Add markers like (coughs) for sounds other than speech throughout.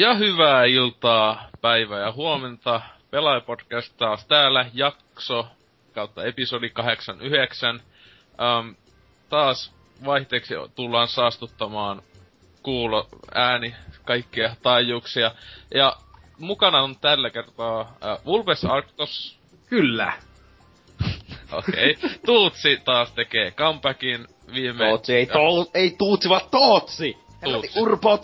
Ja hyvää iltaa, päivää ja huomenta. Pelaajapodcast taas täällä, jakso kautta episodi 89. Um, taas vaihteeksi tullaan saastuttamaan kuulo, ääni, kaikkia taajuuksia. Ja mukana on tällä kertaa uh, Vulpes Arctos. Kyllä. Okei. Okay. Tuutsi taas tekee comebackin viime... Tootsi, ei, to- ei Tuutsi, vaan Tootsi! Tuutsi. Urpot!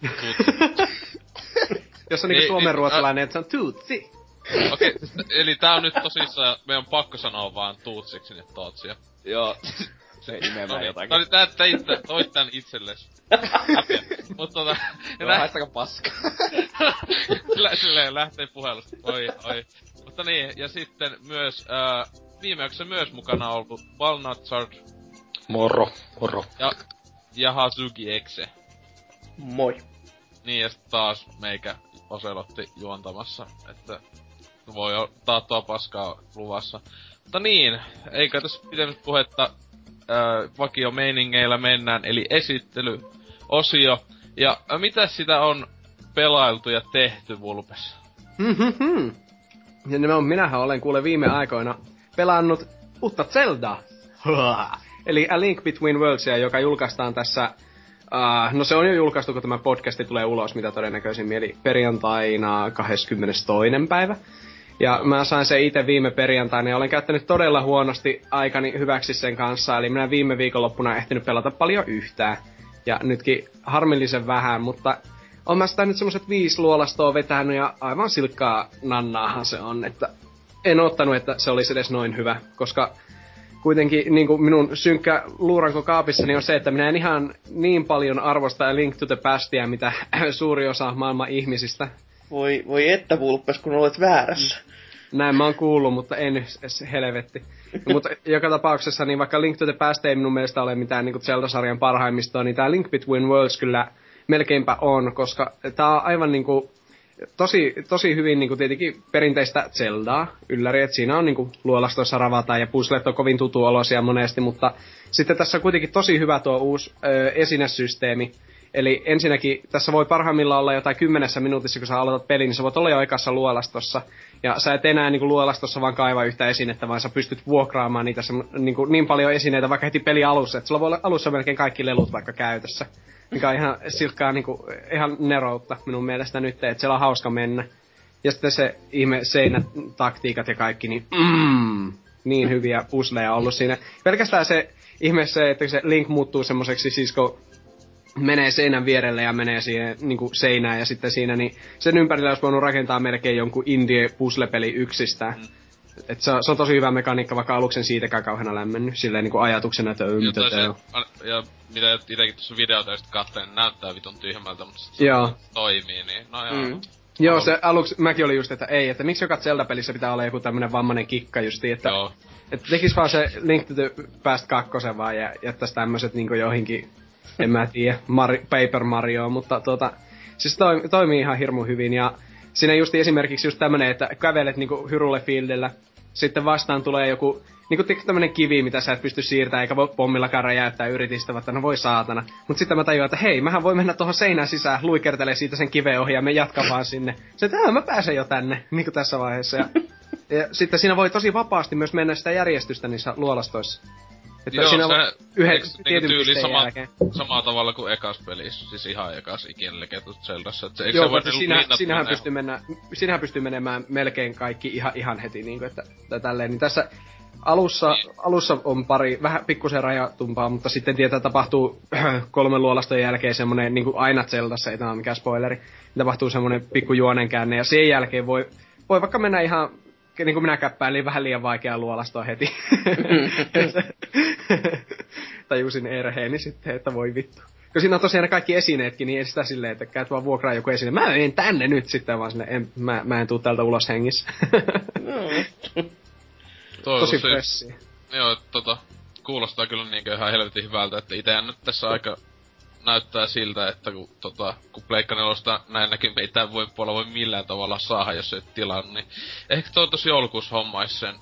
Tuutsi. (laughs) Jos on niinku suomenruotsalainen, että se on Tuutsi. Okei, okay, (laughs) eli tää on nyt tosissaan, meidän on pakko sanoa vaan Tuutsiksi sinne Tootsia. Joo, (laughs) se nimenomaan no, niin, jotakin. No niin, tää, itse, toit tän itsellesi. Mut tota... Joo, haistakaa paska. Sillä, silleen lähtee puhelusta. Oi, oi. Mutta niin, ja sitten myös, äh, viimeksi myös mukana ollut Walnutsard. Moro, moro. Ja, ja Hazuki Exe. Moi. Niin, ja taas meikä Oselotti juontamassa, että voi olla taattua paskaa luvassa. Mutta niin, eikä tässä pidemmät puhetta äh, vakio meiningeillä mennään, eli esittelyosio. Ja äh, mitä sitä on pelailtu ja tehty Vulpes? Mm-hmm. Ja on, minähän olen kuule viime aikoina pelannut uutta Zeldaa. (laughs) Eli A Link Between Worldsia, joka julkaistaan tässä Uh, no se on jo julkaistu, kun tämä podcasti tulee ulos, mitä todennäköisimmin, eli perjantaina 22. päivä. Ja mä sain se itse viime perjantaina ja olen käyttänyt todella huonosti aikani hyväksi sen kanssa, eli minä viime viikonloppuna ehtinyt pelata paljon yhtään. Ja nytkin harmillisen vähän, mutta on mä sitä nyt semmoset viisi luolastoa vetänyt ja aivan silkkaa nannaahan se on, että en ottanut, että se olisi edes noin hyvä, koska kuitenkin niin kuin minun synkkä luuranko kaapissani on se, että minä en ihan niin paljon arvosta Link to the Pastia, mitä (clears throat) suuri osa maailman ihmisistä. Voi, voi että vulppes, kun olet väärässä. Näin mä oon kuullut, mutta en helvetti. (laughs) No, mutta joka tapauksessa, niin vaikka Link to the Past ei minun mielestä ole mitään niin Zelda-sarjan parhaimmistoa, niin tämä Link Between Worlds kyllä melkeinpä on, koska tämä on aivan niinku tosi, tosi hyvin niin kuin tietenkin perinteistä Zeldaa ylläri, että siinä on niin kuin, luolastoissa ravata ja puzzlet on kovin tutuolosia monesti, mutta sitten tässä on kuitenkin tosi hyvä tuo uusi ö, esinesysteemi. Eli ensinnäkin tässä voi parhaimmillaan olla jotain kymmenessä minuutissa, kun sä aloitat pelin, niin sä voit olla jo aikassa luolastossa. Ja sä et enää niin kuin, luolastossa vaan kaiva yhtä esinettä, vaan sä pystyt vuokraamaan niitä niin, kuin, niin paljon esineitä vaikka heti peli alussa, että sulla voi olla alussa melkein kaikki lelut vaikka käytössä mikä on ihan silkkaa niinku, ihan neroutta minun mielestä nyt, että siellä on hauska mennä. Ja sitten se ihme seinätaktiikat ja kaikki, niin mm, niin hyviä pusleja ollut siinä. Pelkästään se ihme se, että se Link muuttuu semmoiseksi siis kun menee seinän vierelle ja menee siihen niin kuin seinään ja sitten siinä, niin sen ympärillä olisi voinut rakentaa melkein jonkun indie puslepeli yksistään. Mm. Et se, on, se on tosi hyvä mekaniikka, vaikka aluksen siitäkään kauheana lämmennyt, silleen niinku ajatuksena, että öö, mitä se, Ja mitä itsekin tuossa videota sitten katsoin, niin näyttää vitun tyhmältä, mutta se joo. toimii, niin no joo. Mm. Joo, se aluksi mäkin oli just, että ei, että miksi joka Zelda-pelissä pitää olla joku tämmönen vammainen kikka justiin, että, Joo. että tekis vaan se Link to the Past kakkosen vaan ja jättäis tämmöset niinku joihinkin, en mä tiedä, Mari, Paper Mario, mutta tuota, siis toi, toimii ihan hirmu hyvin ja siinä just esimerkiksi just tämmönen, että kävelet niinku Hyrule Fieldillä, sitten vastaan tulee joku niinku tämmönen kivi, mitä sä et pysty siirtämään, eikä voi pommillakaan räjäyttää yritistä, että no voi saatana. Mut sitten mä tajuan, että hei, mähän voi mennä tuohon seinään sisään, luikertelee siitä sen kiveen ohi ja me jatkan vaan sinne. Se, että mä pääsen jo tänne, niinku tässä vaiheessa. Ja, ja sitten siinä voi tosi vapaasti myös mennä sitä järjestystä niissä luolastoissa. Että Joo, siinä se, yhden niinku tyyli sama, samaa tavalla kuin ekas pelissä, siis ihan ekas ikinä legetut Zeldassa. Et se, Joo, se mutta sinä, sinähän, pystyy mennä, sinähän pystyy menemään melkein kaikki ihan, ihan heti, niin kuin, että, että tälleen. Niin tässä alussa, niin. alussa on pari vähän pikkusen rajatumpaa, mutta sitten tietää tapahtuu (clears throat) kolmen luolaston jälkeen semmonen, niin kuin aina Zeldassa, ei tämä ole mikään spoileri, tapahtuu semmonen pikku juonenkäänne, ja sen jälkeen voi, voi vaikka mennä ihan niin kuin minä käppäilin vähän liian vaikeaa luolastoa heti. (laughs) Tajusin erheeni sitten, että voi vittu. Kun siinä on tosiaan ne kaikki esineetkin, niin ei sitä silleen, että käyt vaan vuokraa joku esine. Mä en tänne nyt sitten, vaan sinne, en, mä, mä en tuu täältä ulos hengissä. (laughs) Tosi fressi. Joo, tota, kuulostaa kyllä niinkö ihan helvetin hyvältä, että itse nyt tässä aika näyttää siltä, että kun, tota, kun Pleikka nelosta näin näkymin ei tämän voi puolella voi millään tavalla saada, jos et tilannut, niin ehkä toivottavasti joulukuussa hommaisi sen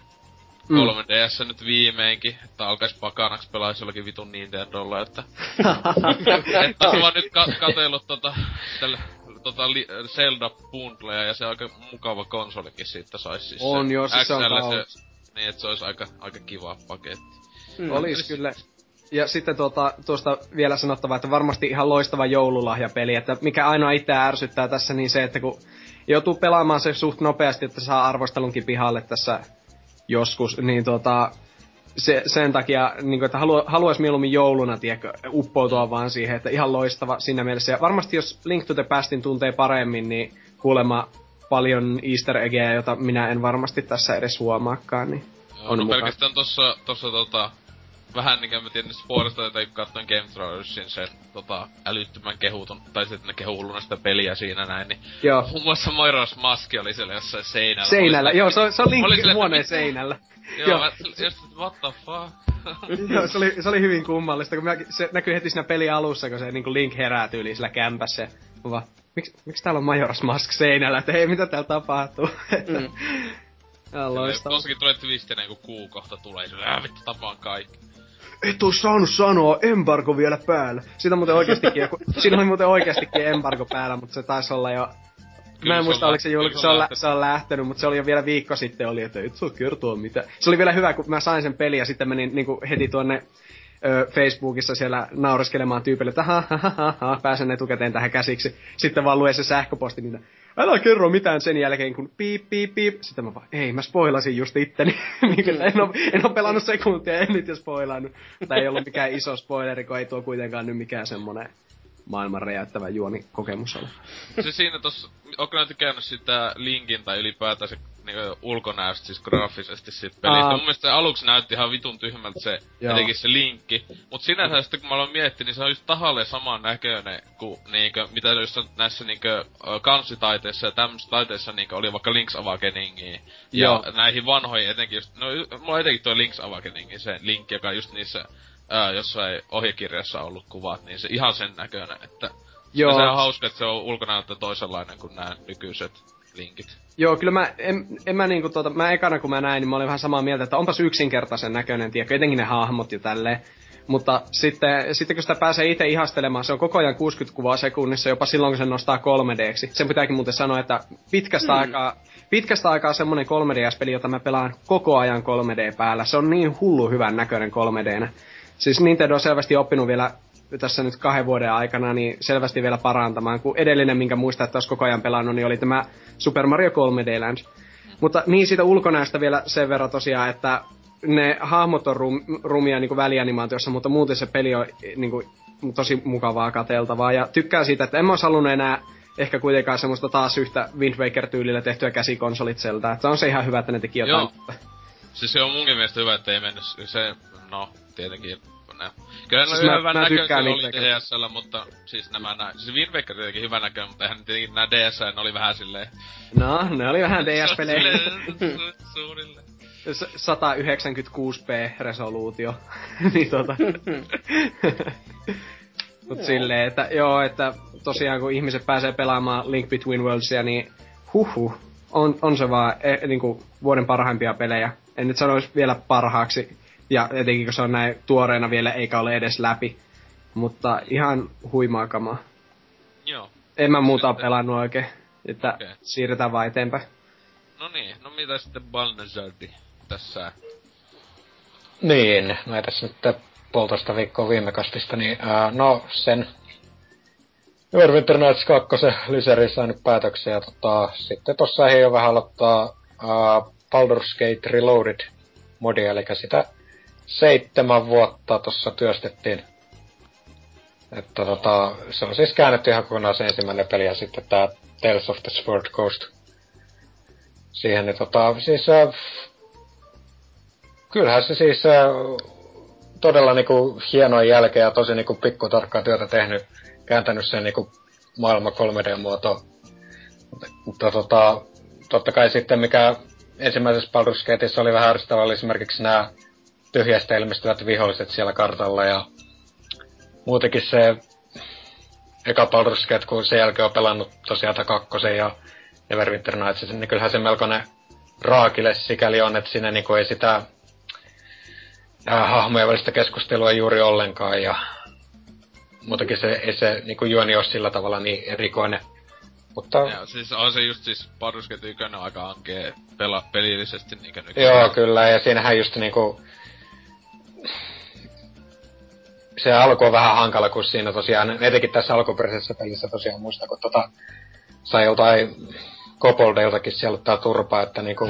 mm. 3DS nyt viimeinkin, että alkais pakanaksi pelaisi jollakin vitun Nintendolla, että... (laughs) että on vaan nyt ka- katellut tota, tälle, tota li- Zelda bundleja ja se on aika mukava konsolikin siitä saisi siis On joo, siis se on se, Niin, että se olisi aika, aika kiva paketti. Mm. Olis kyllä ja sitten tuota, tuosta vielä sanottava, että varmasti ihan loistava joululahjapeli, että mikä ainoa itseä ärsyttää tässä, niin se, että kun joutuu pelaamaan se suht nopeasti, että saa arvostelunkin pihalle tässä joskus, niin tuota, se, sen takia, niin kuin, että halu, haluaisi mieluummin jouluna, tiedätkö, uppoutua vaan siihen, että ihan loistava siinä mielessä. Ja varmasti jos Link to the Pastin tuntee paremmin, niin kuulemma paljon easter eggejä, jota minä en varmasti tässä edes huomaakaan, niin Joo, on no mukaan. pelkästään tossa tota, vähän niinkö mä tiedän spoilista, että katsoin Game Throwersin sen tota, älyttömän kehutun, tai sitten ne kehulluna sitä peliä siinä näin, niin joo. muun muassa Moiras Maski oli siellä jossain seinällä. Seinällä, joo, se, se on Linkin huoneen seinällä. joo, joo. Mä, just, what the fuck? (laughs) joo, se oli, se oli hyvin kummallista, kun mä, se näkyy heti siinä peli alussa, kun se niin kuin Link herää tyyliin sillä kämpässä. Ja vaan, miksi, miksi täällä on Majoras Mask seinällä, että hei, mitä täällä tapahtuu? mm. (laughs) Ihan loistavaa. Tossakin tulee twistineen, kun kuu kohta tulee, se vittu tapaan kaikki et oo saanut sanoa, embargo vielä päällä. Siitä muuten oikeastikin joku, (laughs) siinä oli muuten oikeastikin embargo päällä, mutta se taisi olla jo Kyllä mä en muista, oliko se julkaisu, se, on lä- se on lähtenyt, mutta se oli jo vielä viikko sitten oli, että et saa kertoa mitä. Se oli vielä hyvä, kun mä sain sen pelin ja sitten menin niinku heti tuonne ö, Facebookissa siellä naureskelemaan tyypille, että ha, ha, ha, ha, pääsen etukäteen tähän käsiksi. Sitten vaan lue se sähköposti, niin älä kerro mitään sen jälkeen, kun piip, piip, piip. Sitten mä vaan, ei, mä spoilasin just itteni. (laughs) niin, en, ole, en ole pelannut sekuntia, en nyt jo spoilannut. Tai ei ollut mikään iso spoileri, kun ei tuo kuitenkaan nyt mikään semmonen maailman räjäyttävä juoni kokemus ole. Se siinä tossa, onko näitä käynyt sitä linkin tai ylipäätään se niinku ulkonäöstä, siis graafisesti siitä pelistä. Aa. Mun mielestä se aluksi näytti ihan vitun tyhmältä se, etenkin se linkki. Mut sinänsä sitten kun mä aloin miettiä, niin se on just tahalle saman näköinen kuin niinkö, mitä just näissä niinkö kanssitaiteissa ja tämmöisissä taiteissa niinkö oli vaikka Link's Awakeningiin. Ja Joo. näihin vanhoihin etenkin just, no mulla etenkin toi Link's Awakeningin se linkki, joka just niissä ää, jossain ohjekirjassa ollut kuvat, niin se ihan sen näköinen, että Joo. Se on hauska, että se on ulkonäöltä toisenlainen kuin nämä nykyiset linkit. Joo, kyllä mä, en, en mä niinku tuota, mä ekana kun mä näin, niin mä olin vähän samaa mieltä, että onpas yksinkertaisen näköinen, tiedätkö, etenkin ne hahmot ja tälleen. Mutta sitten, sitten kun sitä pääsee itse ihastelemaan, se on koko ajan 60 kuvaa sekunnissa, jopa silloin kun se nostaa 3D-ksi. Sen pitääkin muuten sanoa, että pitkästä mm. aikaa, pitkästä aikaa semmonen 3DS-peli, jota mä pelaan koko ajan 3D päällä. Se on niin hullu hyvän näköinen 3D-nä. Siis Nintendo on selvästi oppinut vielä tässä nyt kahden vuoden aikana niin selvästi vielä parantamaan, kun edellinen, minkä muistaa, että olisi koko ajan pelannut, niin oli tämä Super Mario 3D Land. Mutta niin siitä ulkonäöstä vielä sen verran tosiaan, että ne hahmot on rum, rumia niin välianimaatiossa, mutta muuten se peli on niin kuin, tosi mukavaa kateltavaa. Ja tykkään siitä, että en mä olisi halunnut enää ehkä kuitenkaan semmoista taas yhtä Wind Waker-tyylillä tehtyä käsikonsolit sieltä. Että on se ihan hyvä, että ne teki jotain. Joo. Siis se on munkin mielestä hyvä, että ei mennyt se, no, tietenkin ne. Kyllä siis ne hyvän näköinen oli DSL, mutta siis nämä nä... Siis Wind Waker tietenkin hyvän näköinen, mutta eihän tietenkin nää DSL ne oli vähän silleen... No, ne oli vähän DS-pelejä. Suurille. 196p resoluutio. (laughs) niin tota... (laughs) Mut silleen, että joo, että tosiaan kun ihmiset pääsee pelaamaan Link Between Worldsia, niin huhu. On, on se vaan e, niinku, vuoden parhaimpia pelejä. En nyt sanoisi vielä parhaaksi. Ja etenkin kun se on näin tuoreena vielä eikä ole edes läpi. Mutta ihan huimaa kamaa. Joo. En mä muuta ole pelannut oikein. Että Okei. siirretään vaan eteenpäin. No niin, no mitä sitten Balnazardi tässä? Niin, no ei tässä nyt puolitoista viikkoa viime kastista, niin ää, no sen Neverwinter Nights 2 lisäri sai nyt päätöksen ja tota, sitten tossa ei jo vähän aloittaa ää, Baldur's Gate Reloaded modia, eli sitä seitsemän vuotta tossa työstettiin. Että tota, se on siis käännetty ihan kokonaan se ensimmäinen peli ja sitten tää Tales of the Sword Coast siihen, niin tota, siis äh, kyllähän se siis äh, todella niinku hienoa jälkeä ja tosi niinku pikkutarkkaa työtä tehnyt, kääntänyt sen niinku maailma 3D-muoto. Mutta, tota, totta kai sitten mikä ensimmäisessä Baldur's oli vähän ärsyttävää, oli esimerkiksi nämä tyhjästä ilmestyvät viholliset siellä kartalla ja muutenkin se eka Baldur's Gate, kun sen jälkeen on pelannut tosiaan kakkosen ja Neverwinter Nights, niin kyllähän se melkoinen raakile sikäli on, että siinä niinku ei sitä äh, hahmojen välistä keskustelua juuri ollenkaan ja muutenkin se, ei se niinku juoni ole sillä tavalla niin erikoinen. Mutta Ja siis on se just siis Baldur's Gate 1 on aika ankee pela, pelillisesti niinkö nykyään. Joo, kyllä, ja siinähän just niinku... Se alku on vähän hankala, kun siinä tosiaan, etenkin tässä alkuperäisessä pelissä tosiaan muista, kun tota, sai joltain koboldeiltakin siellä ottaa turpaa, että niinku,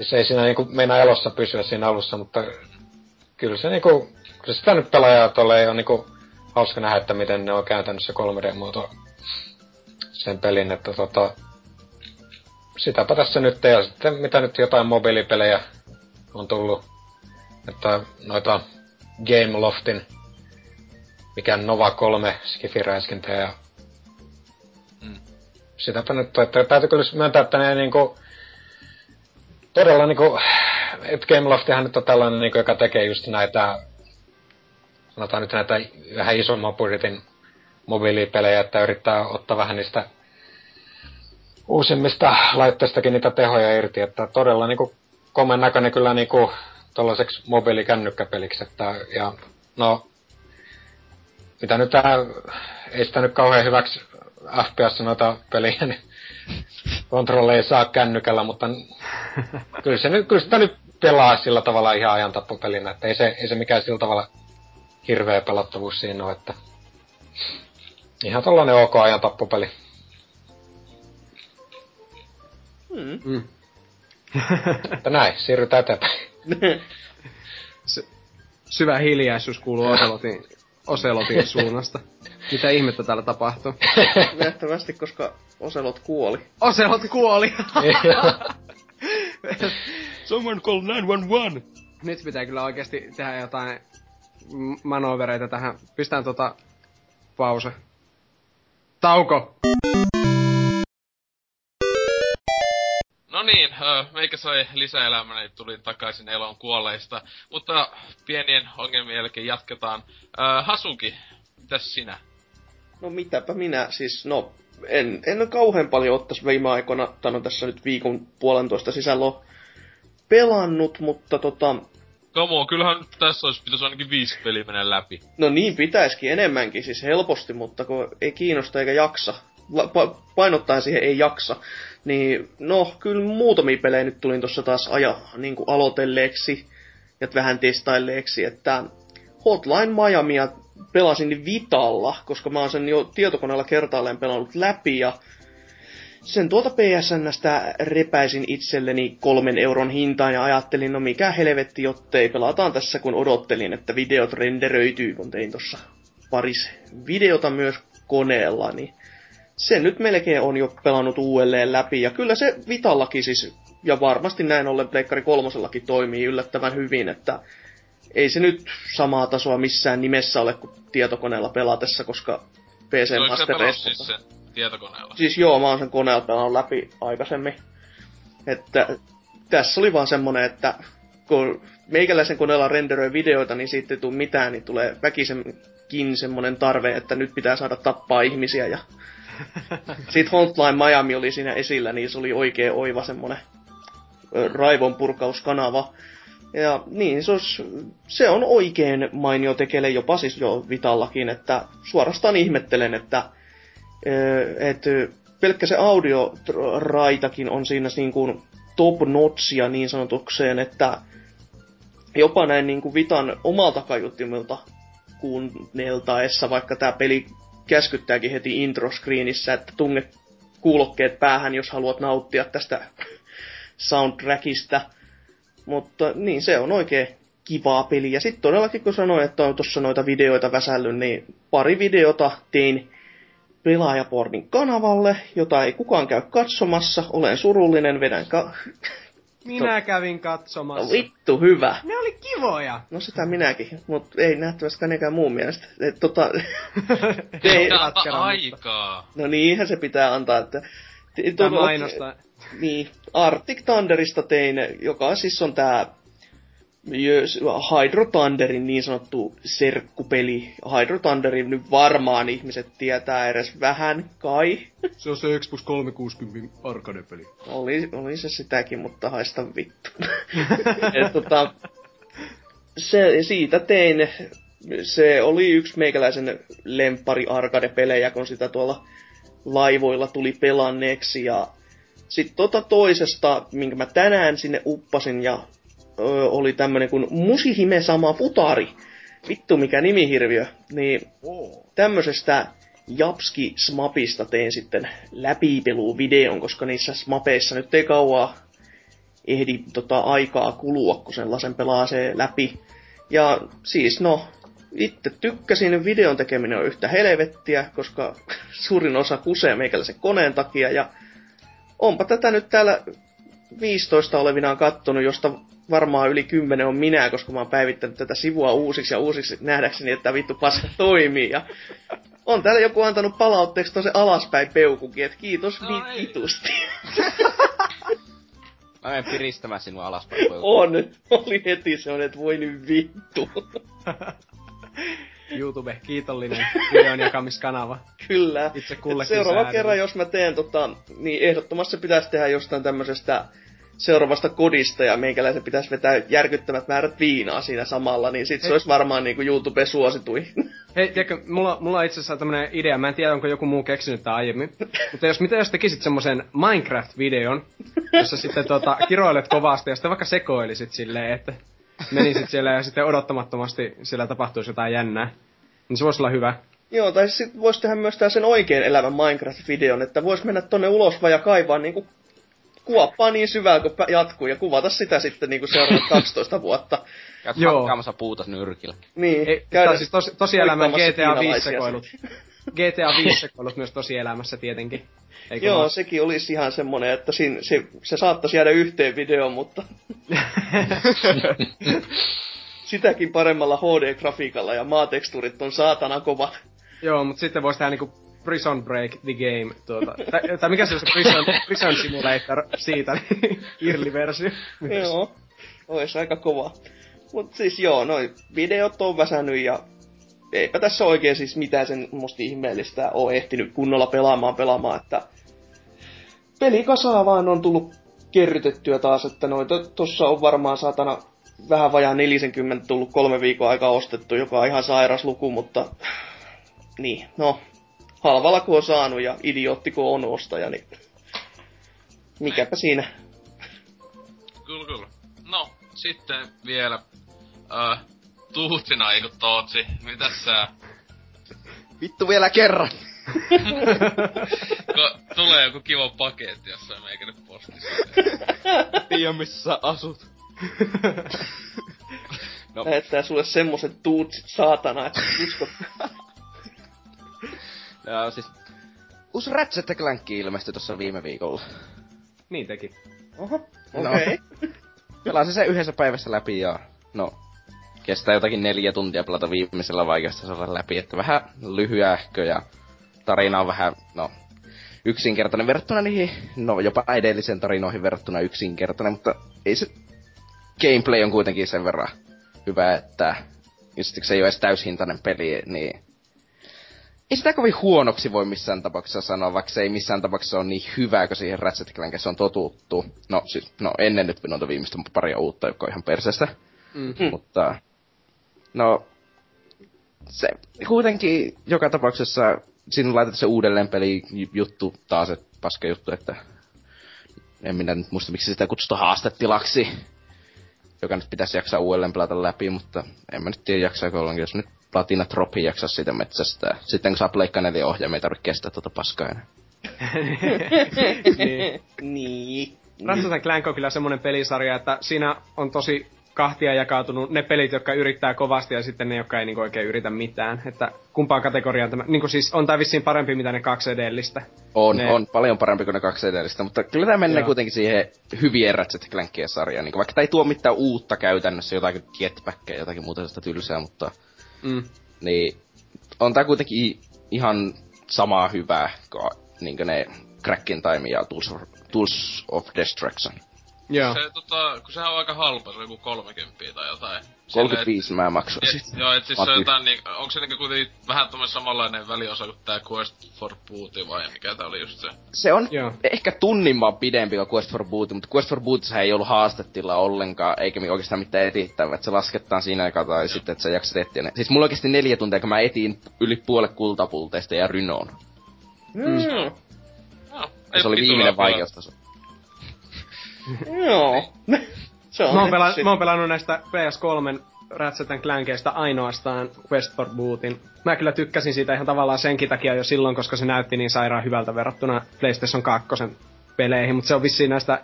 se ei siinä niinku meinaa elossa pysyä siinä alussa, mutta kyllä se niinku, kyllä sitä nyt pelaajaa tolle on niinku hauska nähdä, että miten ne on käytännössä 3D-muoto sen pelin, että tota, sitäpä tässä nyt, ja sitten mitä nyt jotain mobiilipelejä on tullut, että noita Gameloftin, mikä Nova 3 skifiräiskintä ja Mm. sitäpä nyt, että täytyy kyllä myöntää, että ne niinku, todella niinku, että Gameloftihan nyt on tällainen, niinku, joka tekee just näitä, sanotaan nyt näitä vähän isomman budjetin mobiilipelejä, että yrittää ottaa vähän niistä uusimmista laitteistakin niitä tehoja irti, että todella niinku komen näköinen kyllä niinku tollaiseksi mobiilikännykkäpeliksi, että ja no mitä nyt tää, ei sitä nyt kauhean hyväksi FPS noita peliä, niin kontrolleja saa kännykällä, mutta kyllä, se nyt, kyllä sitä nyt pelaa sillä tavalla ihan ajantappopelinä, että ei se, ei se mikään sillä tavalla hirveä pelattavuus siinä ole, että ihan tollanen ok ajantappopeli. Mm. Mm. Mutta näin, siirrytään eteenpäin. (laughs) Syvä hiljaisuus kuuluu Oselotin, Oselotin (laughs) suunnasta. Mitä ihmettä täällä tapahtuu? (laughs) Nähtävästi, koska Oselot kuoli. Oselot kuoli! (laughs) Someone call 911! Nyt pitää kyllä oikeasti tehdä jotain manovereita tähän. Pistään tota pause. Tauko! Niin, meikä sai lisäelämää, niin tulin takaisin elon kuolleista. Mutta pienien ongelmien jälkeen jatketaan. Hasuki, mitäs sinä? No mitäpä minä, siis no, en, en ole kauhean paljon ottais viime aikoina, tai no tässä nyt viikon puolentoista sisällä pelannut, mutta tota, Kamo, kyllähän tässä olisi pitäisi ainakin viisi peliä mennä läpi. no niin pitäisikin enemmänkin, siis helposti, mutta kun ei kiinnosta eikä jaksa. La, pa, painottaa siihen ei jaksa. Niin, no, kyllä muutamia pelejä nyt tulin tuossa taas aja, niin kuin aloitelleeksi ja vähän testailleeksi, että Hotline Miamia pelasin Vitalla, koska mä oon sen jo tietokoneella kertaalleen pelannut läpi ja sen tuolta PSNstä repäisin itselleni kolmen euron hintaan ja ajattelin, no mikä helvetti, jottei pelataan tässä kun odottelin, että videot renderöityy, kun tein tuossa paris videota myös koneella, niin se nyt melkein on jo pelannut uudelleen läpi. Ja kyllä se Vitallakin siis, ja varmasti näin ollen Pleikkari kolmosellakin toimii yllättävän hyvin, että ei se nyt samaa tasoa missään nimessä ole kuin tietokoneella pelatessa, koska PC Oliko Master Race- siis sen tietokoneella? Siis joo, mä oon sen koneella pelannut läpi aikaisemmin. Että tässä oli vaan semmonen, että kun meikäläisen koneella renderöi videoita, niin siitä ei tule mitään, niin tulee väkisenkin semmonen tarve, että nyt pitää saada tappaa ihmisiä ja (laughs) Sitten Hotline Miami oli siinä esillä, niin se oli oikein oiva semmonen raivonpurkauskanava. Ja niin, se, olisi, se on oikein mainio tekele jopa siis jo Vitallakin, että suorastaan ihmettelen, että, että pelkkä se audioraitakin on siinä niin kuin top notchia niin sanotukseen, että jopa näin niin kuin Vitan omalta kaiuttimilta kuunneltaessa, vaikka tämä peli käskyttääkin heti introscreenissä, että tunne kuulokkeet päähän, jos haluat nauttia tästä soundtrackista. Mutta niin, se on oikein kivaa peli. Ja sitten todellakin, kun sanoin, että on tuossa noita videoita väsällyt, niin pari videota tein pelaajapornin kanavalle, jota ei kukaan käy katsomassa. Olen surullinen, vedän ka- Minä kävin katsomassa. No, vittu hyvä. Ne oli kivoja. No sitä minäkin, mutta ei nähtävästi kenekään muun mielestä. Et, tota, (laughs) ei, aikaa. No niinhän se pitää antaa, että... Tämä mainosta. Niin, Arctic Thunderista tein, joka siis on tää Hydro Thunderin niin sanottu serkkupeli. Hydro Thunderin nyt varmaan ihmiset tietää edes vähän, kai. (laughs) Se on se Xbox 360 arcade-peli. Oli, oli se sitäkin, mutta haista vittu. (laughs) (laughs) Et, tota, se, siitä tein, se oli yksi meikäläisen lempari arcade-pelejä, kun sitä tuolla laivoilla tuli pelanneeksi ja sitten tota toisesta, minkä mä tänään sinne uppasin ja oli tämmönen kuin Musihime sama futari. Vittu mikä nimihirviö. Niin tämmöisestä Japski Smapista tein sitten läpipelu-videon, koska niissä Smapeissa nyt ei kauaa ehdi tota, aikaa kulua, kun sen lasen pelaa se läpi. Ja siis no, itse tykkäsin, videon tekeminen on yhtä helvettiä, koska (laughs) suurin osa kusee meikäläisen koneen takia, ja onpa tätä nyt täällä 15 olevinaan kattonut, josta varmaan yli 10 on minä, koska mä oon päivittänyt tätä sivua uusiksi ja uusiksi nähdäkseni, että vittu paska toimii. Ja on täällä joku antanut palautteeksi tosi alaspäin peukukin, että kiitos no, vitusti. Mä menen piristämään sinua alaspäin peukukin. On, oli heti se on, että voi nyt vittu. YouTube, kiitollinen videon jakamiskanava. Kyllä. Itse kullekin Seuraava säädellä. kerran, jos mä teen tota, niin ehdottomasti pitäisi tehdä jostain tämmöisestä seuraavasta kodista ja meikäläisen pitäisi vetää järkyttävät määrät viinaa siinä samalla, niin sit se olisi varmaan niinku YouTube suositui. (laughs) Hei, tiedätkö, mulla, mulla on itse asiassa tämmönen idea, mä en tiedä onko joku muu keksinyt tää aiemmin, (laughs) mutta jos mitä jos tekisit semmoisen Minecraft-videon, jossa sitten tota, kiroilet kovasti ja sitten vaikka sekoilisit silleen, että menisit siellä ja sitten odottamattomasti siellä tapahtuisi jotain jännää, niin se voisi olla hyvä. Joo, tai sitten voisi tehdä myös tää sen oikein elävän Minecraft-videon, että voisi mennä tonne ulos vaan ja kaivaa niinku kuoppaa niin syvää kun jatkuu ja kuvata sitä sitten niinku seuraavat (laughs) 12 vuotta. Käyt Joo. hakkaamassa puuta nyrkillä. Niin, Ei, on siis tos, tosielämän GTA 5 kiinalaisia sekoilut. GTA (laughs) 5 (laughs) sekoilut myös tosielämässä tietenkin. Eikö Joo, vaan? sekin olisi ihan semmonen, että siinä, se, se saattaisi jäädä yhteen videoon, mutta sitäkin paremmalla HD-grafiikalla ja maatekstuurit on saatana kovat. Joo, mutta sitten voisi tehdä niinku Prison Break the Game, tuota, tai, tai mikä se on se Prison, Prison Simulator siitä, niin Irli-versio. Joo, ois aika kova. Mut siis joo, noi videot on väsännyt ja eipä tässä oikein siis mitään sen musta ihmeellistä oo ehtinyt kunnolla pelaamaan pelaamaan, että pelikasaa vaan on tullut kerrytettyä taas, että noita tossa on varmaan saatana vähän vajaa 40 tullut kolme viikon aikaa ostettu, joka on ihan sairas luku, mutta niin, no, halvalla kun on saanut ja idiootti kun on ostaja, niin mikäpä siinä. Kyllä, kyllä. No, sitten vielä... Äh, Tuutsina, eiku Tootsi. Mitäs sä? Vittu vielä kerran! Ko, tulee joku kiva paketti jossain meikä nyt postissa. Tiedä missä asut. No. Lähettää sulle semmoset tuutsit saatana, että uskot. Ja siis... Uusi Ratchet Clank ilmestyi tuossa viime viikolla. Niin teki. Oho, No. okei. Okay. (laughs) Pelasin sen yhdessä päivässä läpi ja... No... Kestää jotakin neljä tuntia pelata viimeisellä vaikeustasolla läpi, että vähän lyhyähkö ja tarina on vähän, no, yksinkertainen verrattuna niihin, no jopa edellisen tarinoihin verrattuna yksinkertainen, mutta ei se gameplay on kuitenkin sen verran hyvä, että just se ei ole edes täyshintainen peli, niin ei sitä kovin huonoksi voi missään tapauksessa sanoa, vaikka se ei missään tapauksessa ole niin hyvä, kun siihen Ratchet Clankissa on totuttu. No siis, no ennen nyt noita viimeistä paria uutta, joka on ihan perseestä. Mm. Mutta, no, se kuitenkin joka tapauksessa sinun laitat se uudelleen peli juttu taas, että paska juttu, että en minä nyt muista miksi sitä kutsutaan haastetilaksi, joka nyt pitäisi jaksaa uudelleen pelata läpi, mutta en mä nyt tiedä jaksaako ollenkin, jos nyt Platina Tropi jaksaa siitä metsästä. Sitten kun saa Pleikka 4 ohjaamia, ei tarvitse kestää tuota paskaa enää. (laughs) niin. niin. Ratchet Clank on kyllä semmonen pelisarja, että siinä on tosi kahtia jakautunut ne pelit, jotka yrittää kovasti ja sitten ne, jotka ei niinku oikein yritä mitään. Että kumpaan kategoriaan tämä, niinku siis on tää vissiin parempi mitä ne kaksi edellistä. On, ne... on paljon parempi kuin ne kaksi edellistä, mutta kyllä tämä menee Joo. kuitenkin siihen hyvien Ratchet Clankien sarjaan. Niin vaikka tämä ei tuo mitään uutta käytännössä, jotakin jetpackkejä, jotakin muuta sellaista tylsää, mutta... Mm. Niin, on tää kuitenkin ihan samaa hyvää kuin, niin ne Crackin Time ja Tools of, Tools of Destruction. Joo. Se, tota, kun sehän on aika halpa, se on joku 30 tai jotain. 35 Silleen, mä maksoin sit. Joo, et siis se on jotain niin, onko se niinku kuitenkin vähän tommonen samanlainen väliosa kuin tää Quest for Booty vai mikä tää oli just se? Se on Joo. ehkä tunnin vaan pidempi kuin Quest for Booty, mutta Quest for Booty ei ollut haastetilla ollenkaan, eikä oikeastaan mitään etittävää, että se laskettaan siinä aikaa tai Joo. sitten, että sä jaksat etsiä Siis mulla oikeesti neljä tuntia, kun mä etin yli puolet kultapulteista ja rynoon. Mm. mm. No, se oli viimeinen vaikeustaso. (laughs) Joo. Se on mä, oon pela- mä oon pelannut näistä PS3 Ratchet Clankeista ainoastaan Quest for Bootin. Mä kyllä tykkäsin siitä ihan tavallaan senkin takia jo silloin, koska se näytti niin sairaan hyvältä verrattuna PlayStation 2 peleihin, mutta se on vissiin näistä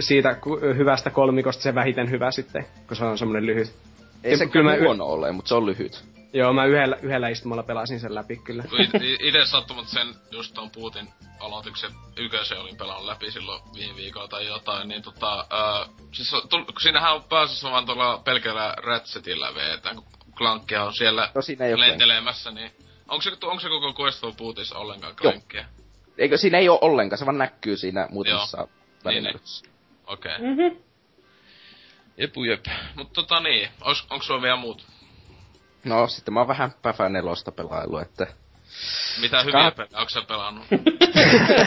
siitä hyvästä kolmikosta se vähiten hyvä sitten, kun se on semmonen lyhyt. Ei se kyllä huono ole, mutta se on lyhyt. Joo, mä yhdellä, yhdellä istumalla pelasin sen läpi kyllä. Itse sattumat sen just ton Putin aloituksen ykösen olin pelannut läpi silloin viime viikolla tai jotain, niin tota, uh, siis tull, kun siinähän on pääasiassa vaan tuolla pelkällä Ratchetillä veetään, kun Klankkia on siellä no, lentelemässä, niin onko se, onko se koko Quest for Bootis ollenkaan Klankkia? Eikö siinä ei ole ollenkaan, se vaan näkyy siinä muutamassa välineessä. Niin, niin. Okei. Okay. Mm-hmm. Jepu jep. Mut tota niin, onks, onks sulla vielä muut No, sitten mä oon vähän Päfä nelosta pelailu, että... Mitä hyviä Ka- pelejä onko sä pelannut?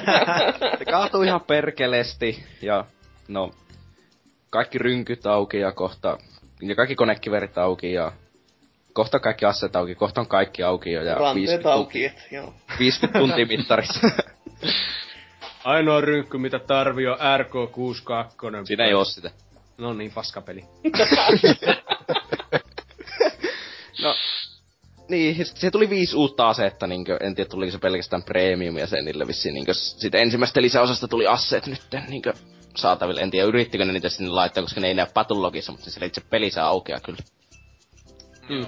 (laughs) se kaatuu ihan perkeleesti, ja no... Kaikki rynkyt auki ja kohta... Ja kaikki konekiverit auki ja... Kohta kaikki asset auki, kohta on kaikki auki jo ja... Ranteet auki, et, joo. 50 tuntia mittarissa. (laughs) Ainoa rynkky, mitä tarvii on RK62. Siinä ei oo sitä. No niin, paskapeli. (laughs) No, niin, se tuli viisi uutta asetta, niin kuin, en tiedä tuliko se pelkästään premium-jäsenille vissiin, niin kuin, siitä ensimmäistä lisäosasta tuli asset nyt niin kuin, saataville. En tiedä, yrittikö ne niitä sinne laittaa, koska ne ei näy patulogissa, mutta se itse peli saa aukea kyllä. Mm.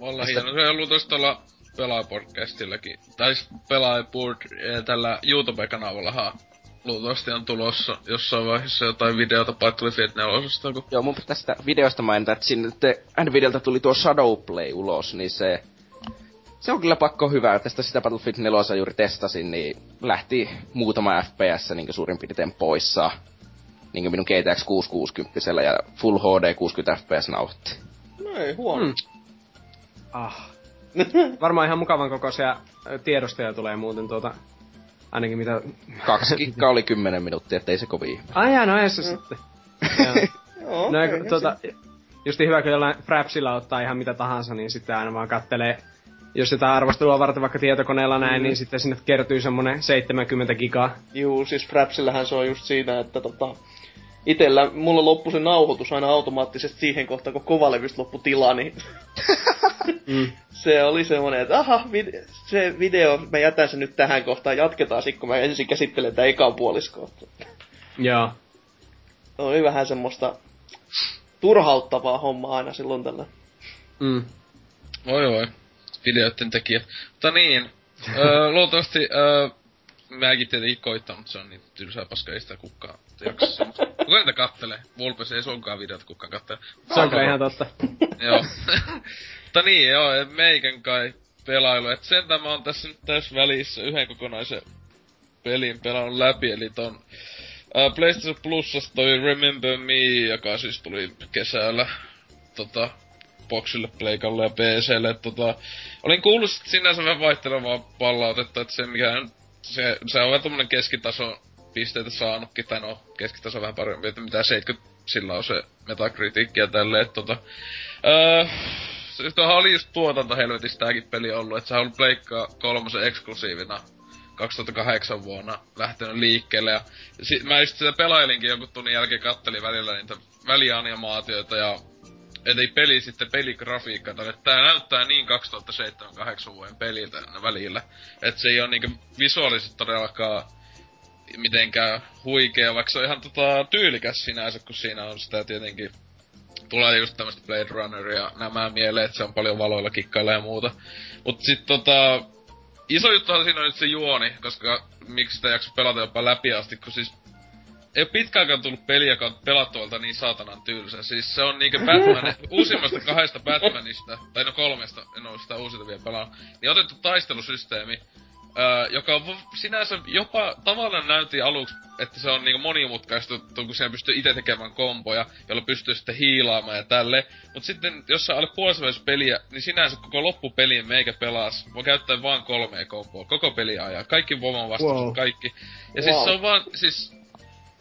Valla (laughs) hieno, se on luultavasti tuolla pelaajapodcastillakin, tai pelaajapod eh, tällä YouTube-kanavallahan luultavasti on tulossa jossain vaiheessa jotain videota Battlefield 4 kun... Joo, mun tästä videosta mainita, että sinne Nvidialta tuli tuo Shadowplay ulos, niin se... Se on kyllä pakko hyvä, tästä sitä Battlefield 4 juuri testasin, niin lähti muutama FPS niin suurin piirtein poissa. Niin minun GTX 660 ja Full HD 60 FPS nautti. No ei huono. Hmm. Ah. Varmaan ihan mukavan kokoisia tiedostoja tulee muuten tuota Ainakin mitä... Kaksi kikkaa oli kymmenen minuuttia, ettei se kovin Ai no se mm. sitten. Joo, (laughs) no, okay, tuota, just hyvä, kun jollain Frapsilla ottaa ihan mitä tahansa, niin sitten aina vaan kattelee jos sitä arvostelua varten vaikka tietokoneella näin, mm. niin sitten sinne kertyy semmonen 70 gigaa. Juu, siis Frapsillähän se on just siinä, että tota, itellä mulla loppui se nauhoitus aina automaattisesti siihen kohtaan, kun kovalevystä loppu tila, niin (laughs) mm. se oli semmonen, että aha, vid- se video, mä jätän sen nyt tähän kohtaan, jatketaan sit, kun mä ensin käsittelen tätä ekan puoliskoa. Joo. Oli vähän semmoista turhauttavaa hommaa aina silloin tällä. Mm. Voi voi, videoiden tekijät. Mutta niin, öö, luultavasti öö, mäkin tietenkin koittanut, mutta se on niin tylsää paska, ei sitä kukaan jaksa. Kuka niitä kattelee? Vulpes ei sunkaan videot kukaan kattelee. Se on ihan totta. joo. (laughs) mutta niin, joo, meikän kai pelailu. Et sen tämä on tässä nyt tässä välissä yhden kokonaisen pelin pelannut läpi, eli ton uh, PlayStation Plusasta toi Remember Me, joka siis tuli kesällä tota, Xboxille, Pleikalle ja PClle. Tota, olin kuullut sinänsä vähän vaihtelevaa palautetta, että se mikä se, se on vähän tommonen keskitaso pisteitä saanutkin, tai no keskitaso vähän parempi, että mitä 70 sillä on se metakritiikki ja tälleen, että tota... Öö, se oli just tuotanto helvetistä tääkin peli ollut, että se on ollut Pleikka kolmosen eksklusiivina 2008 vuonna lähtenyt liikkeelle. Ja sit, mä just sitä pelailinkin jonkun tunnin jälkeen kattelin välillä niitä välianimaatioita ja ei peli sitten peligrafiikka, että tää näyttää niin 2007-2008 vuoden peliltä välillä. Että se ei ole niinku visuaalisesti todellakaan mitenkään huikea, vaikka se on ihan tota, tyylikäs sinänsä, kun siinä on sitä tietenkin tulee just tämmöstä Blade Runneria nämä mieleen, että se on paljon valoilla kikkailla ja muuta. Mut sit tota, iso juttu siinä on nyt se juoni, koska miksi sitä jakso pelata jopa läpi asti, kun siis ei ole pitkäänkään tullut peliä, joka on pelattuolta niin saatanan tylsä. Siis se on niinkö Batman, (laughs) uusimmasta kahdesta Batmanista, tai no kolmesta, en oo sitä uusinta vielä pelannut, niin otettu taistelusysteemi, Öö, joka on sinänsä jopa tavallaan näytti aluksi, että se on niinku monimutkaista, kun siellä pystyy itse tekemään komboja, jolla pystyy sitten hiilaamaan ja tälle. Mut sitten, jos sä alle puolessa peliä, niin sinänsä koko loppupeliin meikä pelas. Voi käyttää vaan kolme komboa, koko peli ajaa. Kaikki voiman vastaus, wow. kaikki. Ja wow. siis se on vaan, siis...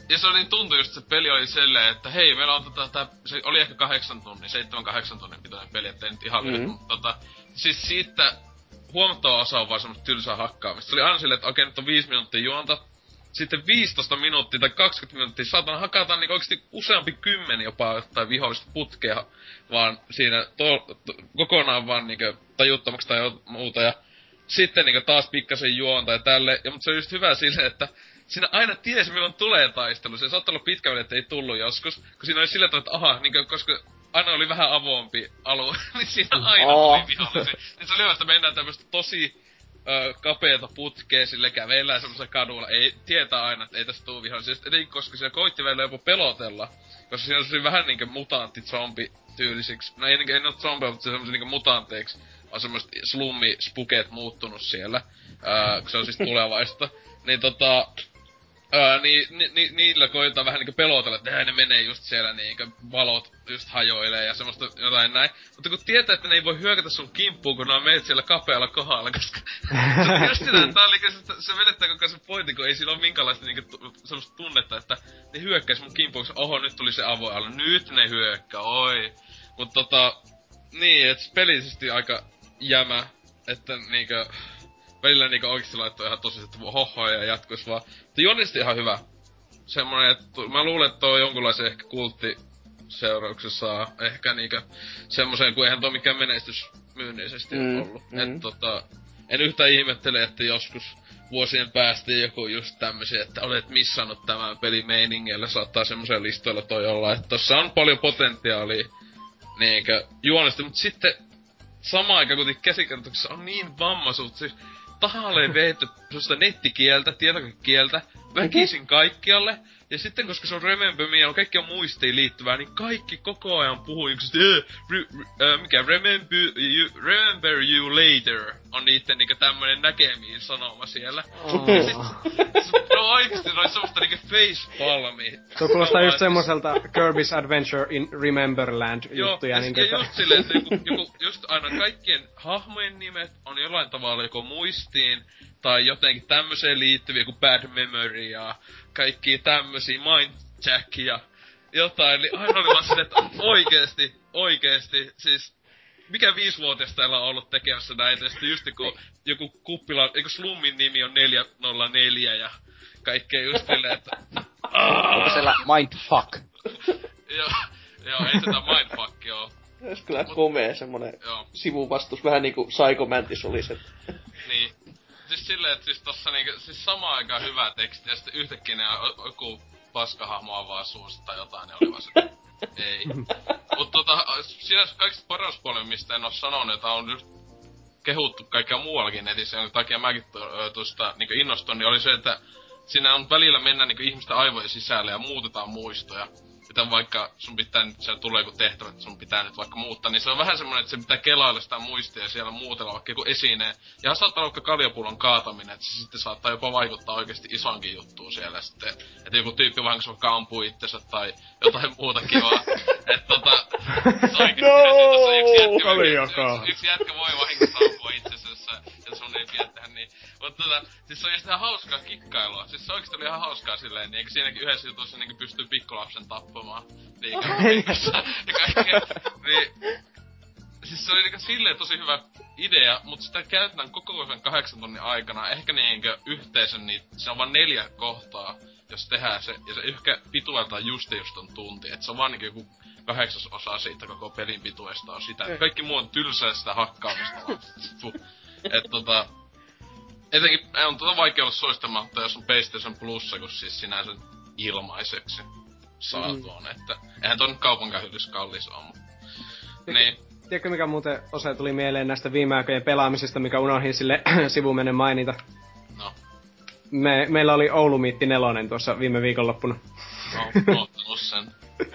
Ja se oli niin tuntui just, että se peli oli silleen, että hei, meillä on tota, tää, se oli ehkä kahdeksan tunnin, seitsemän kahdeksan tunnin pitoinen peli, ettei nyt ihan mm-hmm. mutta tota, siis siitä huomattava osa on vaan semmoista tylsää hakkaamista. Se oli aina silleen, että okei, nyt on 5 minuuttia juonta. Sitten 15 minuuttia tai 20 minuuttia saatan hakata niin oikeasti useampi kymmeni jopa tai vihollista putkea, vaan siinä to, to, kokonaan vaan niin tajuttomaksi tai muuta. Ja sitten niin taas pikkasen juonta ja tälle. Ja, mutta se on just hyvä silleen, että siinä aina tiesi, milloin tulee taistelu. Se saattaa olla pitkä että ei tullut joskus. Kun siinä oli sillä tavalla, että aha, niin kuin, koska aina oli vähän avoimpi alue, (laughs) niin siinä aina oh. tuli vihollisia. niin se oli hyvä, että mennään tämmöstä tosi ö, kapeata putkea, sille kävellään semmoisella kadulla. Ei tietää aina, että ei tästä tuu vihollisia. Sitten ei, koska siellä koitti välillä jopa pelotella. Koska siinä oli vähän niinkö mutantti zombi tyylisiksi. No ei, ei ole zombi, mutta semmoisia niinkö mutanteiksi. On semmoiset slummi spukeet muuttunut siellä. Öö, se on siis tulevaista. Niin tota, Öö, niin, ni, ni, niillä koetaan vähän niinku pelotella, että ne menee just siellä niinku valot just hajoilee ja semmoista jotain näin. Mutta kun tietää, että ne ei voi hyökätä sun kimppuun, kun ne on meitä siellä kapealla kohdalla, koska (laughs) just sitä, tää on niinku, se, se vedettää koko se pointti, kun ei sillä ole minkäänlaista niinku semmoista tunnetta, että ne hyökkäis mun kimppuun, oho nyt tuli se avoin nyt ne hyökkää, oi. Mut tota, niin, et pelisesti aika jämä, että niinkö välillä niinku oikeesti laittoi ihan tosi, että hoho ja jatkuis vaan. Mutta juonisesti ihan hyvä. Semmonen, että mä luulen, että toi jonkunlaisen ehkä kultti seurauksessa ehkä niinkö semmoisen, kun eihän toi mikään menestys myynnisesti mm, ollut. Mm. Et tota, en yhtään ihmettele, että joskus vuosien päästä joku just tämmöisiä, että olet missannut tämän pelin meiningillä, saattaa semmoisen listoilla toi olla, että tossa on paljon potentiaalia niinkö juonesti, mutta sitten samaan aikaan kuitenkin käsikirjoituksessa on niin vammaisuutta, siis tahalleen (laughs) veetty nettikieltä, tietokieltä, väkisin kaikkialle. Ja sitten koska se on Remember Me ja kaikki on muistiin liittyvää, niin kaikki koko ajan puhuu yksistä, äh, re, äh, mikä Remember you, remember you Later on niitten niinku tämmönen näkemiin sanoma siellä. Oh. Ja sit, no oikeesti noin semmoista niinku facepalmi. Se kuulostaa just semmoiselta Kirby's Adventure in Rememberland juttuja. Joo, niin ja just silleen, että joku, joku, just aina kaikkien hahmojen nimet on jollain tavalla joko muistiin, tai jotenkin tämmöiseen liittyviä kuin Bad Memory ja kaikki tämmösiä Mindjack ja jotain, niin aina oli vaan sinne, että oikeesti, oikeesti, siis mikä viisivuotias täällä on ollut tekemässä näitä, ja sitten just joku, joku kuppila, eikö Slummin nimi on 404 ja kaikkea just silleen, että... Onko siellä Mindfuck? joo, joo, ei sitä Mindfuck oo. Olisi kyllä Mut, komea semmonen joo. sivuvastus, vähän niinku Psycho Mantis olisi. niin, siis silleen, että siis tossa niinku, siis samaan aikaan hyvä teksti, ja sitten yhtäkkiä ne joku paskahahmo vaan suusta tai jotain, ne oli vaan se, ei. (laughs) Mut tota, siinä kaikista paras puoli, mistä en oo sanonut, että on just kehuttu kaikkea muuallakin netissä, jonka takia mäkin tuosta niinku innostun, niin oli se, että siinä on välillä mennä niinku ihmisten aivojen sisälle ja muutetaan muistoja. Että vaikka sun pitää nyt, siellä tulee joku tehtävä, että sun pitää nyt vaikka muuttaa, niin se on vähän semmoinen, että se pitää kelailla sitä muistia ja siellä muutella vaikka joku esineen. Ja saattaa olla vaikka kaljapullon kaataminen, että se sitten saattaa jopa vaikuttaa oikeasti isonkin juttuun siellä sitten. Että joku tyyppi vahingossa vaikka ampuu itsensä tai jotain muuta kivaa. (laughs) että tota, se oikeesti, No, yksi jätkä, yksi, jätkä voi vahingossa ampua itsensä, ja sun ei pidä tehdä niin. Mutta tota, siis se on ihan hauskaa kikkailua. Siis se oikeesti oli ihan hauskaa silleen, niin eikä siinäkin yhdessä jutussa niin pystyy pikkulapsen tappamaan. Niin, (laughs) (laughs) ja kaikkea. Niin, siis se oli niinku silleen tosi hyvä idea, mutta sitä käytetään koko sen kahdeksan tunnin aikana. Ehkä niinkö yhteisen, niin se on vain neljä kohtaa, jos tehdään se. Ja se ehkä pitueltaan just just on tunti. Et se on vaan niinku joku kahdeksas osa siitä koko pelin pituesta on sitä. Kaikki muu on tylsää sitä hakkaamista (laughs) vaan. Fuh. Et tota... Etenkin on tota vaikea olla suostamatta, jos on PlayStation Plussa, kun siis sinänsä ilmaiseksi saatu on, että eihän ton kaupankaan hyllys kallis on. Niin, Tiedätkö mikä muuten osa tuli mieleen näistä viime aikojen pelaamisesta, mikä unohdin sille (clears throat) sivumennen mainita? no, Me, meillä oli Oulu Miitti nelonen tuossa viime viikonloppuna. no, sen. (laughs)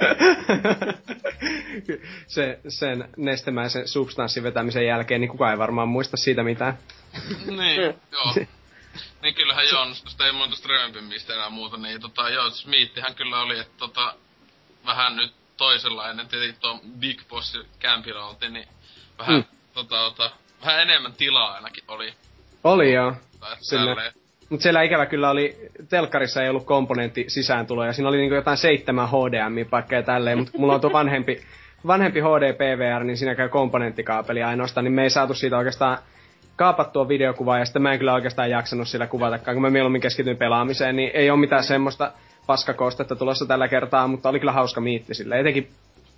se, sen nestemäisen substanssin vetämisen jälkeen, niin kukaan ei varmaan muista siitä mitään. niin, joo. Niin kyllähän joo, no sitä ei muuta Strömpimistä enää muuta, niin tota joo, Smithihän kyllä oli, että tota, vähän nyt toisenlainen, tietenkin tuo Big Boss kämpillä oltiin, niin vähän, Mm. tota, tota, vähän enemmän tilaa ainakin oli. Oli joo. Sille-. Mutta siellä ikävä kyllä oli, telkkarissa ei ollut komponentti sisääntulo, ja siinä oli niinku jotain seitsemän HDMI-paikkaa ja tälleen, mutta mulla on tuo vanhempi, vanhempi HD PVR, niin siinä käy komponenttikaapeli ainoastaan, niin me ei saatu siitä oikeastaan kaapattua videokuvaa, ja sitten mä en kyllä oikeastaan jaksanut sillä kuvatakaan, kun mä mieluummin keskityin pelaamiseen, niin ei ole mitään semmoista paskakoostetta tulossa tällä kertaa, mutta oli kyllä hauska miitti sille, etenkin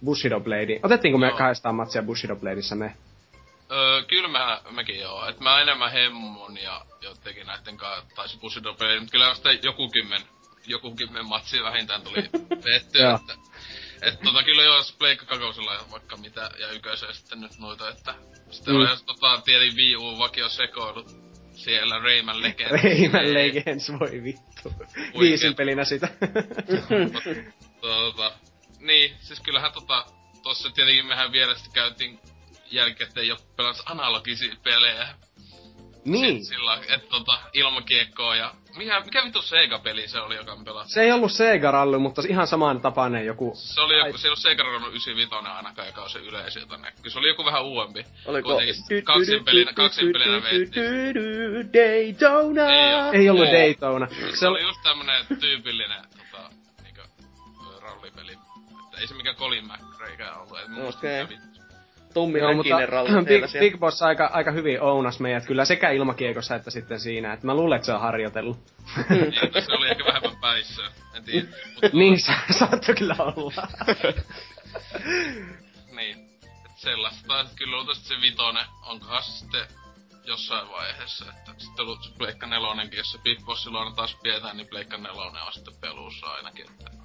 Bushido Blade. Otettiinko me Joo. kahdestaan matsia Bushido Bladeissa me? Öö, kyllä mä, mäkin joo. Et mä enemmän hemmon ja jotenkin näitten kanssa taisi Bushido peli, mutta kyllä sitä joku kymmen, joku kymmen matsia vähintään tuli (laughs) vettyä, että et tota kyllä jos Pleikka kakosella ja vaikka mitä, ja yköisellä sitten nyt noita, että sitten Mm. mm. oli tota, tiedin Wii U vakio sekoilut siellä Rayman Legends. (laughs) Rayman Legends, voi vittu. Viisin pelinä sitä. (laughs) tota, niin, siis kyllähän tota, tossa tietenkin mehän sitten käytiin jälkikäteen jo pelas analogisia pelejä. Niin. Si- sillä että tota, ilmakiekkoa ja... Mikä, mikä vittu Sega-peli se oli, joka me pelasi? Se ei ollut Sega Rally, mutta ihan saman tapainen joku. Se oli joku, se ei ollut Sega Run 95 ainakaan, joka on se yleisin, jota näkyy. Se oli joku vähän uudempi. Oliko... Kaksin pelinä, kaksin pelinä. Daytona! Ei. Ei ollut. Daytona. Se oli just tämmönen tyypillinen tota, niinkö, ö, rallipeli. Että ei se mikään Colin McRae'kään ollut. Et muista Okei. mikä vittu. Tummi Joo, mutta (clears throat) Big, siellä. Big Boss aika, aika hyvin ounas meidät kyllä sekä ilmakiekossa että sitten siinä. Et mä luulen, että se on harjoitellut. Niin, että se oli ehkä vähemmän päissä. En tiedä. Mutta, (laughs) niin, sa- (laughs) saattoi kyllä olla. (laughs) Niin. Et sellaista. Kyllä luultavasti se vitonen onkohan se sitten jossain vaiheessa, että sitten ollut se Pleikka nelonenkin, jos se Big Bossilla on taas pidetään, niin Pleikka nelonen on sitten pelussa ainakin, että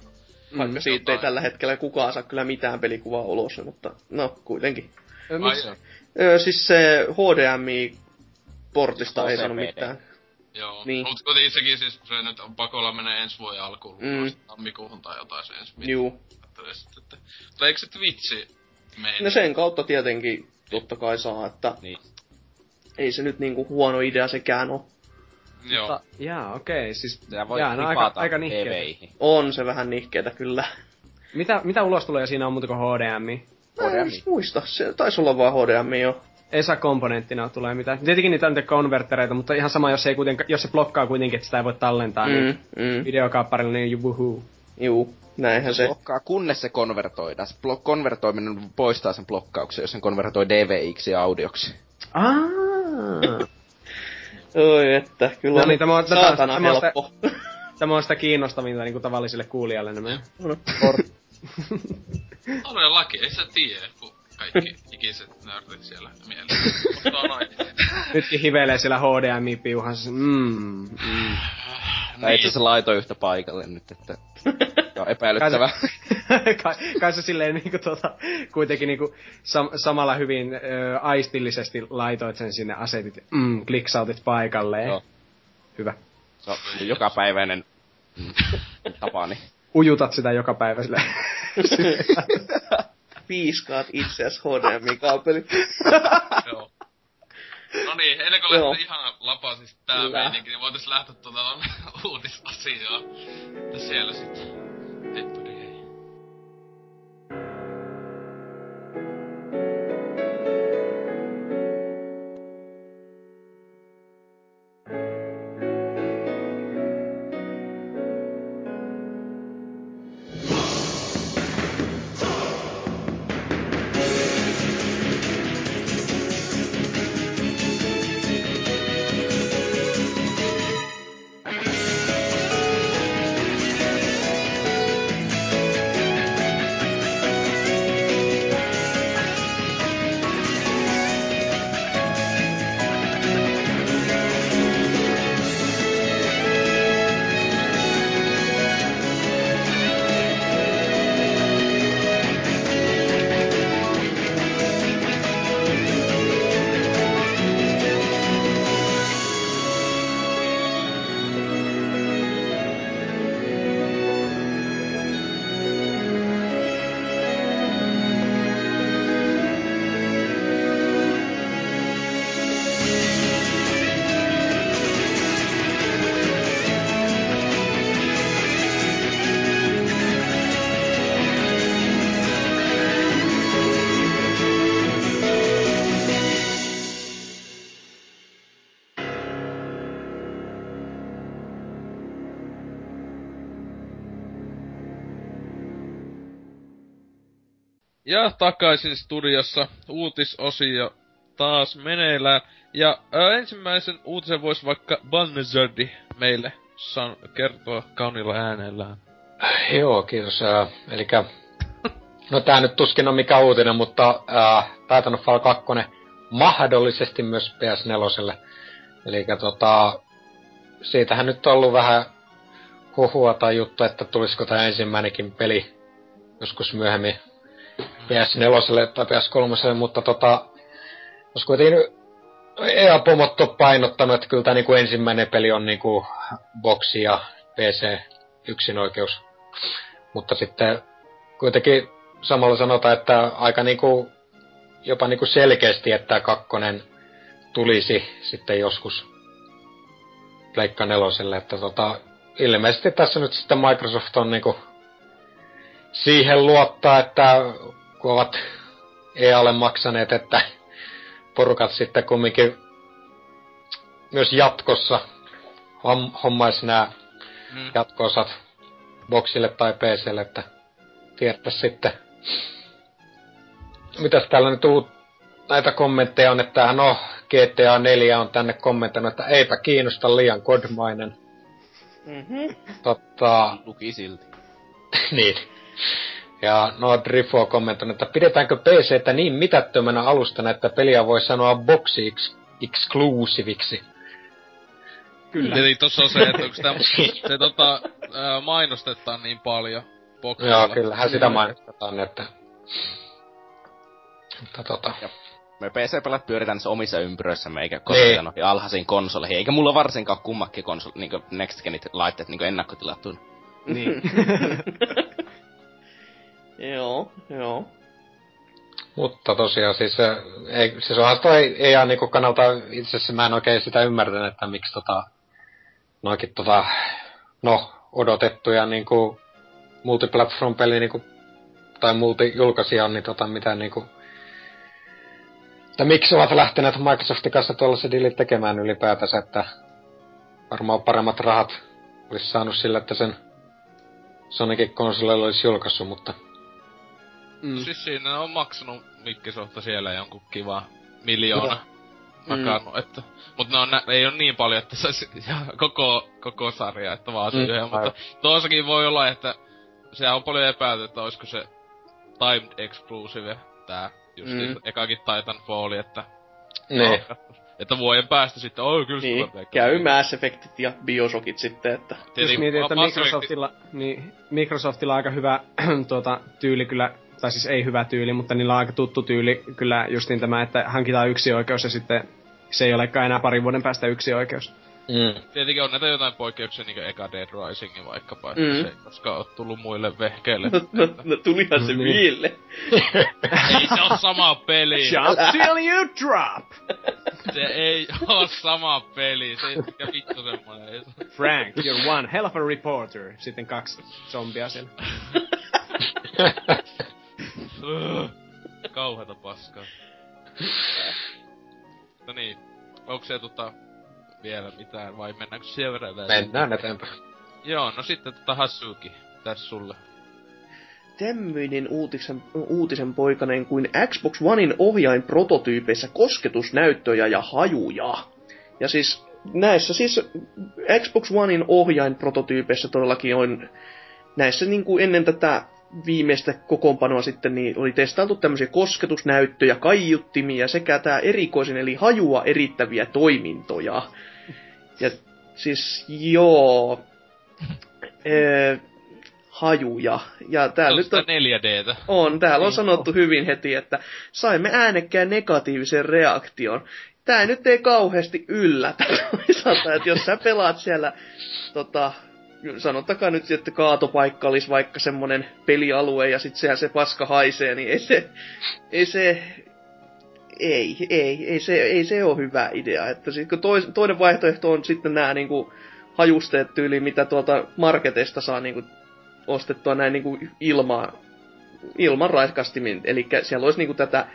Vaikka siitä ei tällä hetkellä kukaan saa kyllä mitään pelikuvaa ulos, mutta no kuitenkin. Ö, joo. Öö, siis se HDMI-portista ei sanonut mitään. Joo, Niin. mutta kuitenkin sekin siis se nyt on pakolla menee ensi vuoden alkuun, Mm. mm. tammikuuhun tai jotain se ensi. Juu. Mutta eikö se Twitchi mene? No sen kautta tietenkin totta kai saa, että Niin. ei se nyt niinku huono idea sekään ole. Joo. mutta, jaa, okei. Siis, Sä voit jaa, no, aika, ripata aika nihkeetä. On se vähän nihkeetä kyllä. Mitä, mitä ulos tulee siinä on muuta kuin HDMI? Mä en muista, se taisi olla vaan HDMI jo. Ei saa komponenttina tulee mitään. Tietenkin niitä on niitä konvertereita, mutta ihan sama, jos, ei kuitenka, jos se blokkaa kuitenkin, että sitä ei voi tallentaa, mm. niin Mm, videokaapparilla niin wuhuu. juu, näinhän Se se. blokkaa, kunnes se konvertoidaan. Se blok- konvertoiminen poistaa sen blokkauksen, jos sen konvertoi DVX ja audioksi. Ah. Oi että, kyllä No on niin, tämä on- saatana tämä on sitä- helppo. (laughs) Tämä on sitä kiinnostavinta niin kuin tavalliselle kuulijalle nämä. (laughs) Todellakin, ei sä tiedä, kun kaikki ikiset nörtit siellä mielessä. On. Nytkin hivelee siellä HDMI-piuhansa. Mm, mm. Tai itse asiassa laitoin yhtä paikalle nyt, että... Joo, epäilyttävää. (laughs) kai, kai se silleen niinku tota, kuitenkin niinku sam- samalla hyvin ö, aistillisesti laitoit sen sinne asetit, mm, kliksautit paikalleen. Joo. Hyvä. Se on jokapäiväinen tapani. Ujutat sitä joka päivä sille. (laughs) Piiskaat itseäsi HDMI-kaapeli. Joo. No niin, ennen kuin lähtee ihan lapa siis tää meininki, niin voitais lähteä tuota tonne (laughs) uutisasiaan. Että siellä sitten. Heppudi Ja takaisin studiossa uutisosio taas meneillään. Ja ää, ensimmäisen uutisen voisi vaikka Banzerdi meille san- kertoa kauniilla äänellään. Joo, kiitos. Äh, elikkä, no tää nyt tuskin on mikä uutinen, mutta äh, Titanfall 2 mahdollisesti myös PS4. Eli tota, siitähän nyt on ollut vähän huhua tai juttu, että tulisiko tämä ensimmäinenkin peli joskus myöhemmin PS4 tai PS3, mutta tota, jos kuitenkin EA-pomot on painottanut, että kyllä tämä niinku ensimmäinen peli on niinku boksi ja PC yksinoikeus. Mutta sitten kuitenkin samalla sanotaan, että aika niinku, jopa niinku selkeästi, että kakkonen tulisi sitten joskus Pleikka neloselle, että tota, ilmeisesti tässä nyt sitten Microsoft on niinku siihen luottaa, että kun ovat EAlle maksaneet, että porukat sitten kumminkin myös jatkossa hom- hommaisi nämä Mm. jatko-osat boksille tai PClle, että tiedettäis sitten. Mitäs täällä nyt uut, näitä kommentteja on, että no GTA 4 on tänne kommentoinut, että eipä kiinnosta liian kodmainen. Mhm. Totta, Luki silti. (laughs) niin. Ja no Drifo on kommentoinut, että pidetäänkö PCtä niin mitättömänä alustana, että peliä voi sanoa boxi ex- exclusiviksi. Kyllä. Eli tossa on se, että onko sitä, (laughs) se tota, ää, mainostetaan niin paljon boksilla. Joo, kyllähän sitä mainistetaan, että... Mutta tota... Me PC-pelat pyöritään niissä omissa ympyröissämme, eikä koskaan noihin alhaisiin konsoleihin. Eikä mulla varsinkaan kummakin konsoli, niinku Next Genit laitteet niinku ennakkotilattuina. Niin. (laughs) Joo, joo. Mutta tosiaan siis, ei, siis onhan toi EA niinku kannalta, itse asiassa mä en oikein sitä ymmärtänyt, että miksi tota, noikin tota, no, odotettuja niinku multiplatform-peli niinku, tai multijulkaisia on, niin tota mitään niinku, että miksi ovat lähteneet Microsoftin kanssa tuollaisen diilin tekemään ylipäätänsä, että varmaan paremmat rahat olisi saanut sillä, että sen Sonicin konsolilla olisi julkaissut, mutta Mm. Siis siinä on maksanut Microsoft siellä jonkun kiva miljoona Joo. nakannut, että... Mut ne on, nä- ei on niin paljon, että se (laughs) koko, koko sarja, että vaan se Mm, yhden, mutta toissakin voi olla, että se on paljon epäilty, että olisiko se timed exclusive tää just Mm. mm. ekakin Titanfall, että... niin. Että vuoden päästä sitten, oi kyllä se Niin, käy. Mass Effectit ja Bioshockit sitten, että... Jos Tietenkin mietin, että Microsoftilla, niin Microsoftilla on aika hyvä (clears throat) tuota, tyyli kyllä, tai siis ei hyvä tyyli, mutta niillä on aika tuttu tyyli kyllä justiin tämä, että hankitaan yksi oikeus ja sitten se ei olekaan enää parin vuoden päästä yksi oikeus. Mm. Tietenkin on näitä jotain poikkeuksia, niinku eka Dead Risingin vaikkapa, että Mm. se ei koskaan oo tullut muille vehkeille. No, no, no tulihan se No niin. (laughs) ei se oo sama peli! Shot till you drop! Se ei oo sama peli, se mikä vittu semmonen. Ei se- Frank, you're one hell of a reporter. Sitten kaksi zombia siellä. (laughs) Kauheeta paskaa. No niin, onko se tota vielä mitään vai mennäänkö siihen verran eteenpäin? Mennään eteenpäin. Joo, no sitten tota Hasuki, tässä sulle. Tämmöinen uutisen, uutisen poikainen kuin Xbox Onein ohjain prototyypeissä kosketusnäyttöjä ja hajuja. Ja siis näissä siis Xbox Onein ohjain prototyypeissä todellakin on näissä niin kuin ennen tätä viimeistä kokoonpanoa sitten niin oli testailtu tämmöisiä kosketusnäyttöjä, kaiuttimia sekä tämä erikoisin eli hajua erittäviä toimintoja. Ja siis joo, ee, hajuja. Ja täällä nyt on, 4Dtä. on, täällä on Niin, sanottu hyvin heti, että saimme äänekkään negatiivisen reaktion. Tää nyt ei kauheasti yllätä (laughs) toisaalta, että jos sä pelaat siellä, tota, sanotakaan nyt, että kaatopaikka olisi vaikka semmonen pelialue ja sit sehän se paska haisee, niin ei se, ei se, ei, ei, ei se, ei se ole hyvä idea. Että sit, kun tois, toinen vaihtoehto on sitten nämä niinku hajusteet tyyli, mitä tuolta marketeista saa niinku ostettua näin niinku ilmaa, ilman raiskastimin. Eli siellä olisi niinku tätä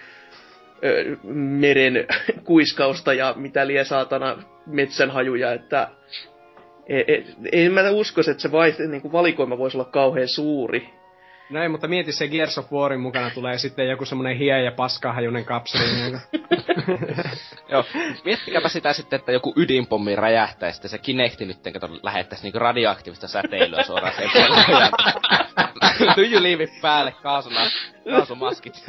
ö, meren kuiskausta ja mitä lie saatana metsänhajuja, että ei, ei, en mä uskoisi, että se vai, niinku valikoima voisi olla kauhean suuri. Näin, mutta mieti se Gears of Warin mukana tulee sitten joku semmonen hie ja paskahajunen kapseli. (laughs) Joo, miettikääpä sitä sitten, että joku ydinpommi räjähtää ja sitten se Kinecti nyt kato, lähettäisi niinku radioaktiivista säteilyä suoraan sen. Lyijyliivit päälle, kaasuna, kaasumaskit.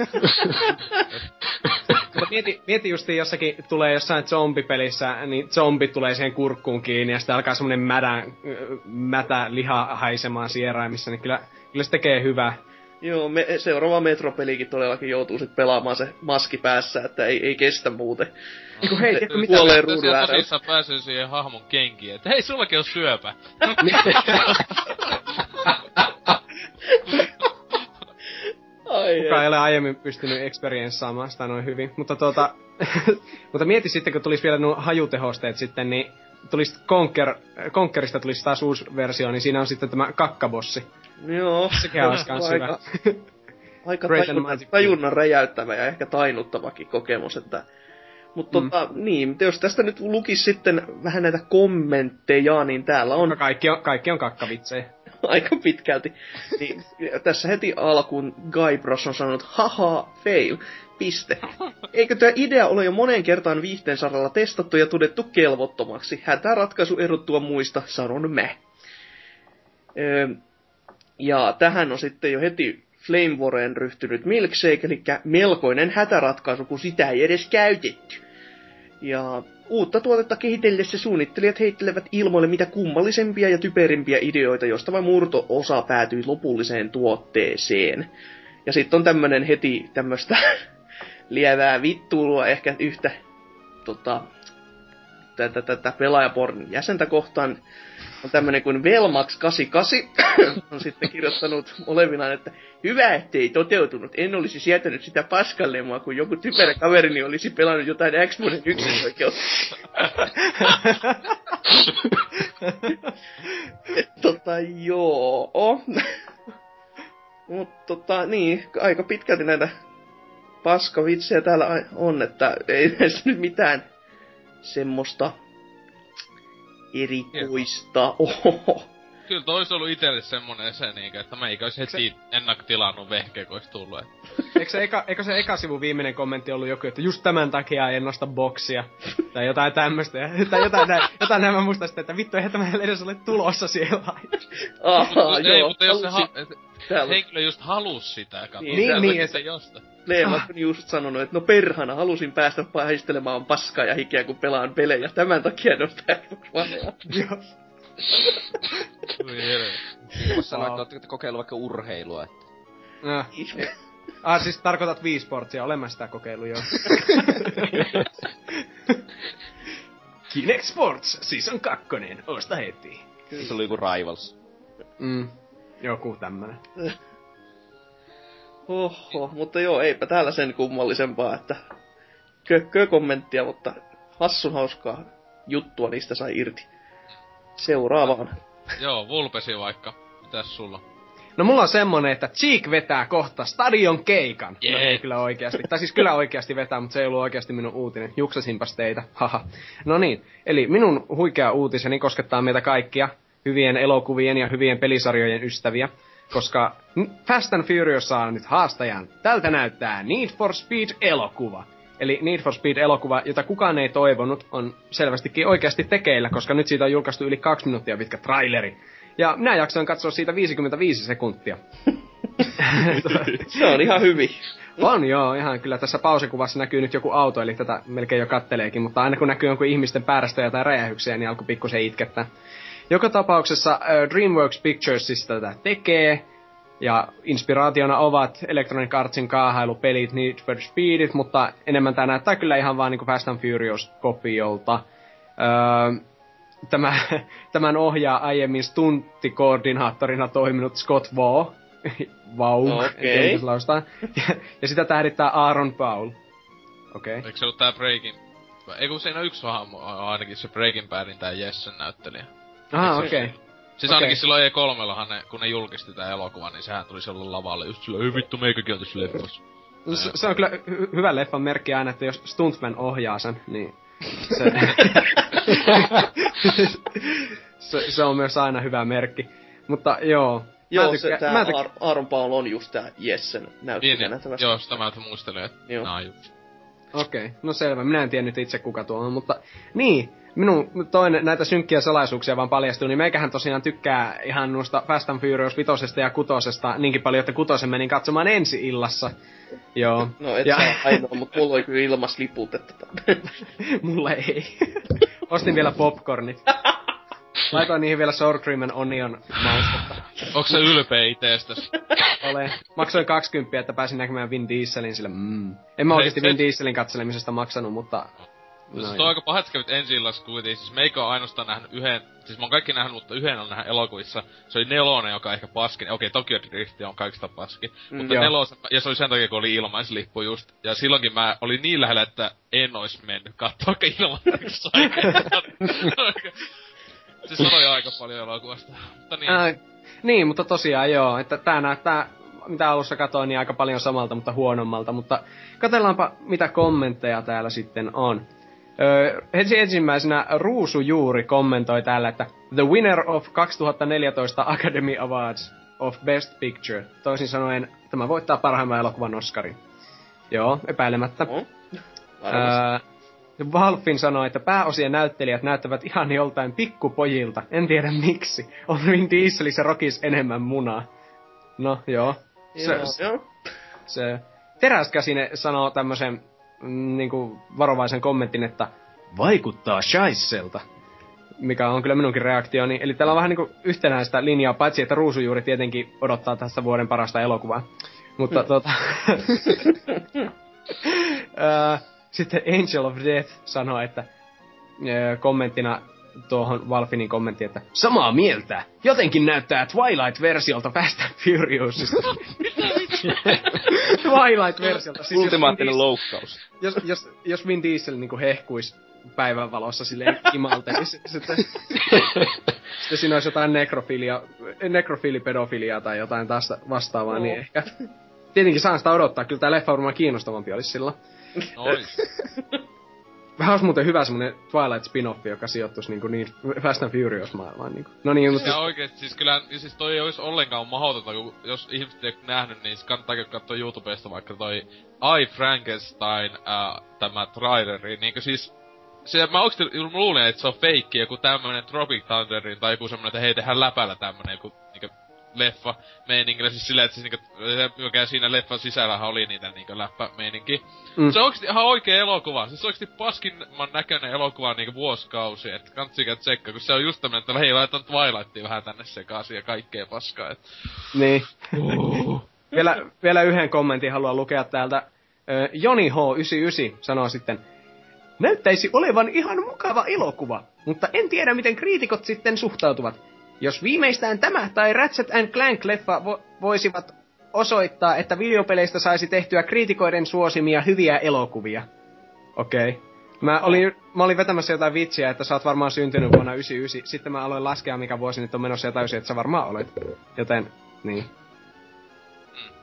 Mutta mieti, mieti justiin jossakin tulee jossain zombipelissä, niin zombi tulee siihen kurkkuun kiinni ja sitten alkaa semmonen mädä, mätä liha haisemaan sieraimissa, niin kyllä, kyllä se tekee hyvää. Joo, me, seuraava metropelikin todellakin joutuu sitten pelaamaan se maski päässä, että ei, ei kestä muuten. Niinku hei, tiedätkö mitä? Kuolee ruudun äärellä. pääsee siihen hahmon kenkiin, että hei sullakin on syöpä. Ai, Kukaan ei ole aiemmin pystynyt experienssaamaan sitä noin hyvin. Mutta tuota, (laughs) mutta mieti sitten, kun tulisi vielä nuo hajutehosteet sitten, niin tulisi Conker, Conkerista tulisi taas uusi versio, niin siinä on sitten tämä kakkabossi. Joo. Sekin olisi kans hyvä. aika, tajunnan, räjäyttävä ja ehkä tainuttavakin kokemus, että mutta Mm. tota, niin, jos tästä nyt lukisi sitten vähän näitä kommentteja, niin täällä on Kaikki on, kaikki on kakkavitsejä. (laughs) aika pitkälti. Niin, tässä heti alkuun Guy Bros on sanonut, haha, fail, piste. (laughs) Eikö tämä idea ole jo moneen kertaan viihteen saralla testattu ja todettu kelvottomaksi? Hätäratkaisu erottua muista, sanon mä. Öö, ja tähän on sitten jo heti Flame ryhtynyt Milkshake, eli melkoinen hätäratkaisu, kun sitä ei edes käytetty. Ja uutta tuotetta kehitellessä suunnittelijat heittelevät ilmoille mitä kummallisempia ja typerimpiä ideoita, josta vain murto-osa päätyy lopulliseen tuotteeseen. Ja sitten on tämmönen heti tämmöstä (laughs) lievää vittuilua ehkä yhtä tota, tätä, tätä pelaajaporn jäsentä kohtaan on tämmönen kuin Velmax88 (coughs) on sitten kirjoittanut olevinaan, että hyvä ettei toteutunut. En olisi sietänyt sitä paskallemoa, kun joku typerä kaverini olisi pelannut jotain Xboxin yksinoikeutta. (coughs) Tota, joo. Mutta tota, niin, aika pitkälti näitä paskavitsejä täällä on, että ei näissä nyt mitään semmoista erikoista oho. Kyllä toi olisi ollut itelle semmonen se niinkö, että mä eikä ois heti ennaktilannut vehkeä, kun ois tullut. Et. Eikö se, eka, eikö se eka sivun viimeinen kommentti ollut joku, että just tämän takia en nosta boksia? Tai jotain tämmöstä. ja- (laughs) Tai jotain, näin, jotain näin mä muistan sitten, että vittu eihän tämä edes ole tulossa siellä. Aha, ei, joo, mutta jos se ha- täällä henkilö just halus sitä, kato. Niin, niin, niin, se että- josta. Leemat on just sanonut, että no perhana, halusin päästä paistelemaan paskaa ja hikeä, kun pelaan pelejä. Tämän takia nostaa Xbox Onea. Joo. Voi helvetti. Vois sanoa, että ootteko kokeillut vaikka urheilua, että... No. Ah, siis tarkoitat Wii Sportsia, olen mä sitä kokeillut jo. (laughs) Kinect Sports Season 2, osta heti. Se oli joku Rivals. Mm, joku tämmönen. Oho, mutta joo, eipä täällä sen kummallisempaa, että kökkö kommenttia, mutta hassun hauskaa juttua niistä sai irti. Seuraavaan. Joo, Vulpesi vaikka. Mitäs sulla? No mulla on semmonen, että Cheek vetää kohta stadion keikan. Jee. No ei kyllä oikeasti. tai siis kyllä oikeasti vetää, mutta se ei ollut oikeasti minun uutinen. Juksasinpas teitä. Haha. No niin, eli minun huikea uutiseni koskettaa meitä kaikkia. Hyvien elokuvien ja hyvien pelisarjojen ystäviä. Koska Fast and Furious saa nyt haastajan. Tältä näyttää Need for Speed-elokuva. Eli Need for Speed-elokuva, jota kukaan ei toivonut, on selvästikin oikeasti tekeillä, koska nyt siitä on julkaistu yli kaksi minuuttia pitkä traileri. Ja minä jaksoin katsoa siitä 55 sekuntia. (laughs) Se on ihan hyvin. On joo, ihan kyllä tässä pausikuvassa näkyy nyt joku auto, eli tätä melkein jo katteleekin, mutta aina kun näkyy jonkun ihmisten päärästöjä tai räjähyksiä, niin alkoi pikkusen itkettää. Joka tapauksessa äh, DreamWorks Picturesista tätä tekee, ja inspiraationa ovat Electronic Artsin kaahailupelit, Need for Speedit, mutta enemmän tämä näyttää kyllä ihan vaan niinku Fast and Furious-kopiolta. Öö, tämä, (laughs) tämän ohjaa aiemmin stunttikoordinaattorina toiminut Scott Waugh. Vau, se lausutaan. ja, ja sitä tähdittää Aaron Paul. Okei. Okay. Eikö se ollut tää Breaking... Ei kun siinä on yksi hahmo, ainakin se Breaking Badin tää Jessen näyttelijä. Ah, se- okei. Okay. Siis Okei. ainakin silloin E3 ne, kun ne julkisti tää elokuvan, niin sehän tuli silloin lavalle just sillä, ei vittu meikäkin on tässä leffassa. No, se, se on kyllä hy- hyvä leffan merkki aina, että jos Stuntman ohjaa sen, niin se, (laughs) (laughs) se, se on myös aina hyvä merkki. Mutta joo. mä Joo, tykkään- se, tää mä tykkään- Ar- Aaron Paul on just tää Jessen Niin, näyttelijänä. niin, tästä. joo, sitä mä nyt muistelin, että Joo. nää on just. Okei, okay. no selvä. Minä en tiennyt itse kuka tuo on, mutta niin. Minun toinen näitä synkkiä salaisuuksia vaan paljastuu, niin meikähän tosiaan tykkää ihan noista Fast and Furious vitosesta ja kutosesta niinkin paljon, että kutosen menin katsomaan ensi illassa. Joo. No et ja, ainoa, mutta mulla oli kyllä ilmas liput, että (laughs) mulle ei. Ostin vielä popcornit. (laughs) Laitoin niihin vielä sour cream and onion maustetta. Onko se ylpeä itestäs? Olen. Maksoin 20, että pääsin näkemään Vin Dieselin sille mm. En mä oikeesti se- Vin Dieselin katselemisesta maksanut, mutta... No, No, se on aika paha, että kävit ensi illassa kuitenkin. Siis meikä on ainoastaan nähnyt yhden, siis mä oon kaikki nähnyt, mutta yhden on nähnyt elokuvissa. Se oli nelonen, joka on ehkä paskin. Okei, Tokyo Drift on kaikista paskin. Mm, mutta nelosen, ja se oli sen takia, kun oli ilmaislippu just. Ja silloinkin mä olin niin lähellä, että en ois mennyt katsoa, vaikka (laughs) ilmaiseksi (laughs) Se sanoi aika paljon elokuvasta. Mutta niin. Ää, niin, mutta tosiaan joo, että tää näyttää, mitä alussa katsoin, niin aika paljon samalta, mutta huonommalta. Mutta katsellaanpa, mitä kommentteja täällä sitten on. Öö, ensi ensimmäisenä Ruusu Juuri kommentoi täällä, että The winner of 2014 Academy Awards of Best Picture. Toisin sanoen, tämä voittaa parhaimman elokuvan Oscarin. Joo, epäilemättä. Varmasti. Öö, Valfin sanoi, että pääosien näyttelijät näyttävät ihan joltain pikkupojilta. En tiedä miksi. On Vin Dieselissä Rokis enemmän munaa. No, joo. Se, Joo, joo. se Teräskäsine sanoo tämmöisen mm, niinku varovaisen kommentin, että vaikuttaa shaisselta. Mikä on kyllä minunkin reaktioni. Eli täällä on vähän niinku yhtenäistä linjaa, paitsi että Ruusujuuri tietenkin odottaa tässä vuoden parasta elokuvaa. Mutta Hmm. tota... (laughs) Sitten Angel of Death sanoo, että ää, kommenttina tuohon Valfinin kommentti, että samaa mieltä. Jotenkin näyttää Twilight-versiolta Fast and Furiousista. (laughs) (laughs) Twilight-versiolta. Siis Ultimaattinen Diesel- loukkaus. jos, jos, jos Vin Diesel niinku hehkuis päivänvalossa silleen imaltelisi, sitten, sitten siinä olisi jotain nekrofilia, nekrofiilipedofiliaa tai jotain tästä vastaavaa, niin ehkä... Tietenkin saan sitä odottaa, kyllä tää leffa varmaan kiinnostavampi olisi silloin. Nois. (laughs) Vähän olisi muuten hyvä semmonen Twilight spin-offi, joka sijoittuisi niinku niin Fast and Furious maailmaan niinku. No niin, mutta... Ja oikeesti, siis kyllä, siis toi ei ois ollenkaan mahdotonta, kun jos ihmiset ei oo nähnyt, niin siis kannattaa katsoa YouTubesta vaikka toi I Frankenstein, äh, tämä traileri, niinkö siis se, mä oikeesti luulen, että se on feikki, joku tämmönen Tropic Thunderin tai joku semmonen, että hei tehdään läpällä tämmönen joku niinkö leffa meiningillä, siis silleen, että siis niinkö, se, mikä siinä leffan sisällähän oli niitä niinkö läppä meininki. Mm. Se on oikeesti ihan oikea elokuva, siis se on oikeesti paskimman näköinen elokuva niinkö vuosikausi, että kantsikä tsekkaa, kun se on just tämmönen, että hei laitetaan Twilightia vähän tänne sekaisin ja kaikkea paskaa, et. Niin. vielä, vielä yhden kommentin haluan lukea täältä. Joni H99 sanoo sitten, Näyttäisi olevan ihan mukava elokuva, mutta en tiedä miten kriitikot sitten suhtautuvat. Jos viimeistään tämä tai Ratchet and Clank-leffa vo- voisivat osoittaa, että videopeleistä saisi tehtyä kriitikoiden suosimia hyviä elokuvia. Okei. Okay. Mä olin, mä olin vetämässä jotain vitsiä, että sä oot varmaan syntynyt vuonna 99. Sitten mä aloin laskea, mikä vuosi nyt on menossa ja täysin, että sä varmaan olet. Joten, niin.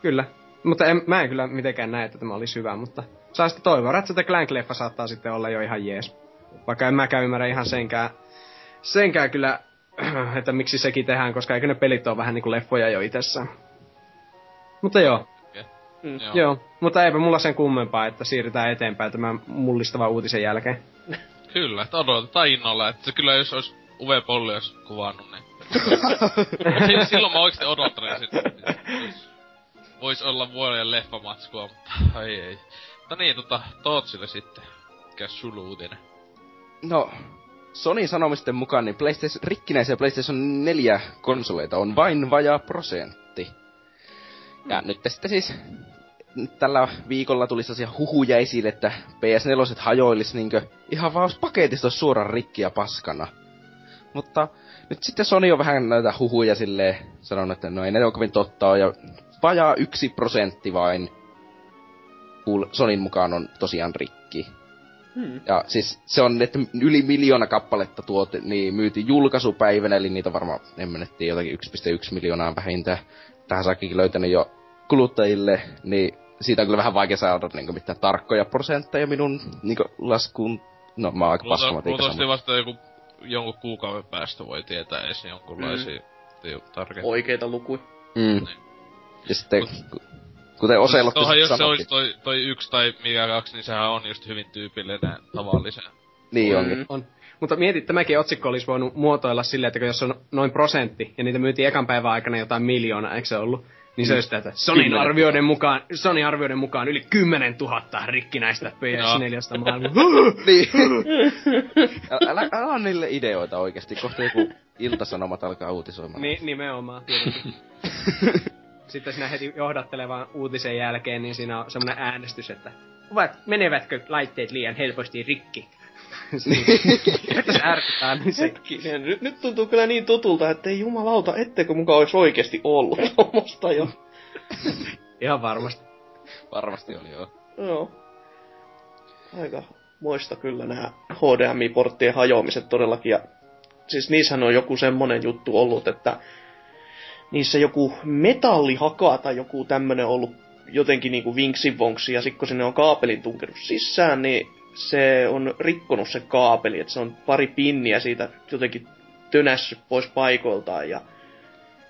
Kyllä. Mutta en, mä en kyllä mitenkään näe, että tämä olisi hyvä, mutta saa sitten toivoa. Ratchet Clank-leffa saattaa sitten olla jo ihan jees. Vaikka en mäkään ymmärrä ihan senkään, senkään kyllä, (clears throat) että miksi sekin tehdään, koska eikö ne pelit ole vähän niinku leffoja jo itsessään. Mutta joo. Mm. Joo. Joo, mutta eipä mulla sen kummempaa, että siirrytään eteenpäin tämän mullistavan uutisen jälkeen. (laughs) Kyllä, että odotetaan innolla, että se kyllä jos olisi Uwe Polli olisi kuvannut, niin... (laughs) Si- Silloin mä oikeesti odottelen sitä. Vois olla vuoden leffamatskua, mutta ai ei. No niin, tota, Tootsille sitten. Mikä sulu uutinen? No, Sonin sanomisten mukaan niin PlayStation, rikkinäisiä PlayStation 4 konsoleita on vain vajaa prosentti. Ja nyt sitten siis nyt tällä viikolla tuli sellaisia huhuja esille, että PS4 hajoilis niinkö ihan vaan paketista suoraan rikki ja paskana. Mutta nyt sitten Sony on vähän näitä huhuja silleen sanonut, että no ei ne ole kovin totta ole, ja vajaa yksi prosentti vain Sonin mukaan on tosiaan rikki. Hmm. Ja siis se on, että yli miljoona kappaletta tuote, niin myytiin julkaisupäivänä, eli niitä varmaan emmennettiin jotakin 1,1 miljoonaa vähintään. Tähän saakka löytänyt jo kuluttajille, niin siitä on kyllä vähän vaikea saada niin mitään tarkkoja prosentteja minun niin laskuun. No mä oon aika paskamatiikassa. Luultavasti vasta joku jonkun kuukauden päästä voi tietää edes jonkunlaisia mm. tarkempia. Oikeita lukuja. Mm. Ja sitten, ku- kuten Oselotti Tuohan jos se sanoikin. olisi toi, toi yksi tai mikä kaksi, niin sehän on just hyvin tyypillinen tavallisen. Niin Mm. onkin. On. Mutta mietit, tämäkin otsikko olisi voinut muotoilla silleen, että kun jos on noin prosentti, ja niitä myytiin ekan päivän aikana jotain miljoonaa, eikö se ollut? Niin se olisi sitä, että Sonin arvioiden mukaan, Sonin arvioiden mukaan yli 10 000 rikkinäistä PS4 (laughs) maailmaa. Niin. (laughs) älä, älä on niille ideoita oikeesti. Kohta joku iltasanomat alkaa uutisoimaan. Ni, nimenomaan. (laughs) Sitten siinä heti johdattelevan uutisen jälkeen, niin siinä on semmoinen äänestys, että ovat, menevätkö laitteet liian helposti rikki? (laughs) että se ärsytään, niin se... Hetkinen, nyt, nyt tuntuu kyllä niin tutulta, että ei jumalauta, ettekö mukaan olisi oikeasti ollut tuommoista jo. (laughs) Ihan varmasti. Varmasti oli joo. Joo. Aika moista kyllä nämä HDMI-porttien hajoamiset todellakin. Ja siis niissähän on joku semmonen juttu ollut, että niissä joku metallihaka tai joku tämmönen ollut jotenkin niinku vinksivonksi, ja sitten kun sinne on kaapelin tunkenut sisään, niin se on rikkonut se kaapeli, että se on pari pinniä siitä jotenkin tönässyt pois paikoiltaan, ja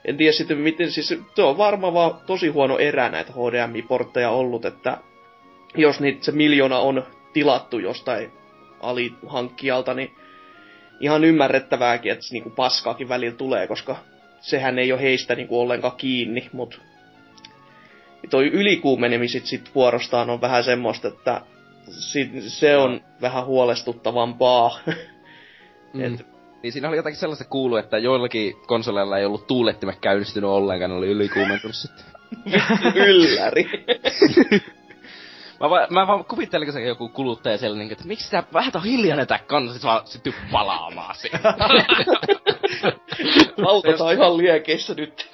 en tiedä sitten miten, siis tuo on varmaan vaan tosi huono erä näitä HDMI-portteja ollut, että jos niitä se miljoona on tilattu jostain alihankkijalta, niin ihan ymmärrettävääkin, että niinku paskaakin välillä tulee, koska sehän ei ole heistä niinku ollenkaan kiinni, mut toi ylikuumeneminen sit, vuorostaan on vähän semmoista, että sit, se on vähän huolestuttavampaa. (laughs) Mm. Et, Niin siinä oli jotakin sellaista kuulu, että joillakin konsoleilla ei ollut tuulettimet käynnistynyt ollenkaan, ne oli ylikuumentunut sitten. (laughs) ylläri. (laughs) Mä, va, mä vaan kuvittelin, kun se joku kuluttaja siellä, niin, että miksi tää vähän on hiljainen tää kanssa, sit vaan syttyy palaamaan siinä. Lautat (laughs) on ihan liekeissä nyt.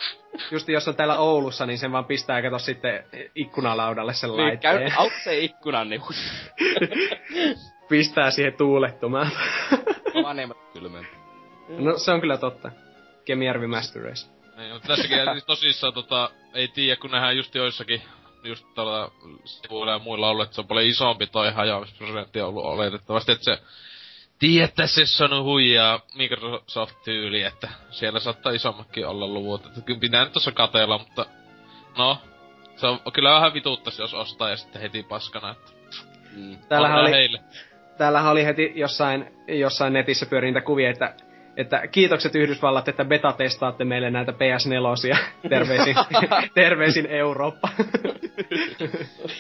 Just jos on täällä Oulussa, niin sen vaan pistää kato sitten ikkunalaudalle sen niin, laitteen. käy auki se ikkunan, niin (laughs) Pistää siihen tuulettumaan. (laughs) vanhemmat kylmeen. no se on kyllä totta. Kemijärvi Master Race. Niin, mutta tässäkin siis tosissaan tota, ei tiedä, kun nähdään just joissakin just tuolla sivuilla ja muilla ollut, että se on paljon isompi toi hajoamisprosentti ollut oletettavasti, että se tietäisi, jos on huijaa Microsoft-tyyli, että siellä saattaa isommakin olla luvut, että kyllä pitää nyt tossa kateella, mutta no, se on kyllä vähän vituuttas, jos ostaa ja sitten heti paskana, että Mm. Täällähän oli, heille. täällähän oli heti jossain, jossain netissä pyöri niitä kuvia, että, että kiitokset Yhdysvallat, että beta-testaatte meille näitä PS4. (laughs) Terveisin, terveisin Eurooppa.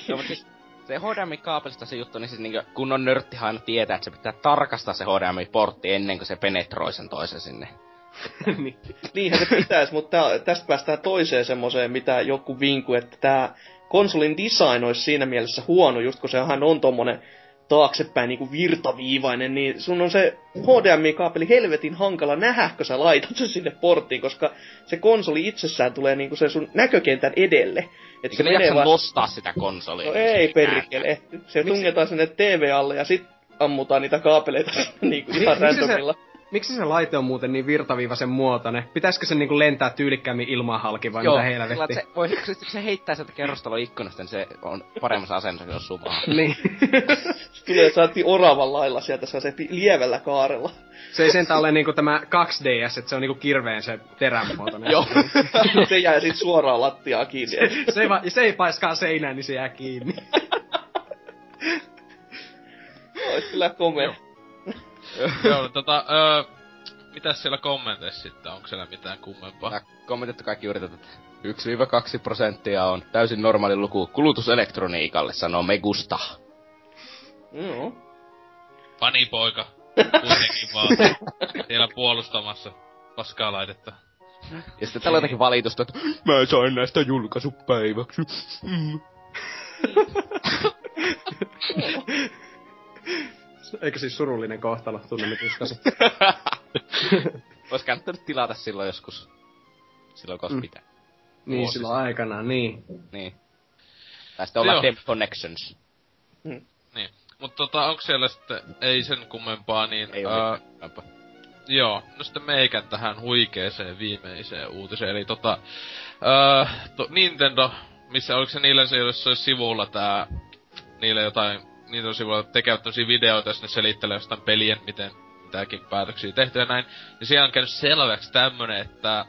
No, mutta siis se HDMI-kaapelista se juttu, niin siis niinku, kun on nörttihan aina tietää, että se pitää tarkastaa se HDMI-portti ennen kuin se penetroi sen toisen sinne. (laughs) niin. Niinhän se pitäisi, mutta tää, tästä päästään toiseen semmoiseen, mitä joku vinku, että tämä konsolin design olisi siinä mielessä huono, just kun sehän on tommonen taaksepäin niinku virtaviivainen, niin sun on se HDMI-kaapeli helvetin hankala nähdä, kun sä laitat sen sinne porttiin, koska se konsoli itsessään tulee niinku sen sun näkökentän edelle. Et se menee vaan... nostaa sitä konsolia? No ei perkele. Se Miksi? tungetaan sinne TV alle ja sit ammutaan niitä kaapeleita (laughs) niinku ihan randomilla. Se, Miksi se laite on muuten niin virtaviivaisen muotoinen? Pitäisikö se niinku lentää tyylikkäämmin ilmaa halki vai Joo, mitä helvetti? Se, voi, se, se heittää sieltä kerrostalon ikkunasta, niin se on paremmassa asennossa, jos sumaa. (laughs) niin. (laughs) Tulee saatti oravan lailla sieltä se lievällä kaarella. Se ei sentään ole niinku tämä 2DS, että se on niinku kirveen se terän muotoinen. Joo. (laughs) se jää sit suoraan lattiaa kiinni. se, ei va- se ei paiskaa seinään, niin se jää kiinni. Ois kyllä komea. Joo, (laughs) tota, öö, mitäs siellä kommenteissa sitten, onko siellä mitään kummempaa? Tää kommentit kaikki yritetään, että 1-2 prosenttia on täysin normaali luku kulutuselektroniikalle, sanoo Megusta. Joo. Panipoika. (laughs) Kuitenkin vaan. Siellä puolustamassa paskaa laitetta. Ja sitten täällä on jotakin valitusta, että mä sain näistä julkaisupäiväksi. Mm. (laughs) Eikö siis surullinen kohtalo, tunnemme tuskasi. (laughs) Ois kannattanut tilata silloin joskus. Silloin koska mm. pitää. Niin, Vuosista. silloin aikanaan, niin. Niin. Tästä olla Dev Connections. Mm. Niin. Mut tota, onko siellä sitten, ei sen kummempaa, niin... Ei uh, Joo, no sitten meikän tähän huikeeseen viimeiseen uutiseen, eli tota... Uh, to, Nintendo, missä oliko se niillä se sivulla tää... Niille jotain niitä on sivuilla tekevät tämmösiä videoita, jos ne selittelee jostain pelien, miten mitäkin päätöksiä tehty ja näin. Ja siellä on käynyt selväksi tämmönen, että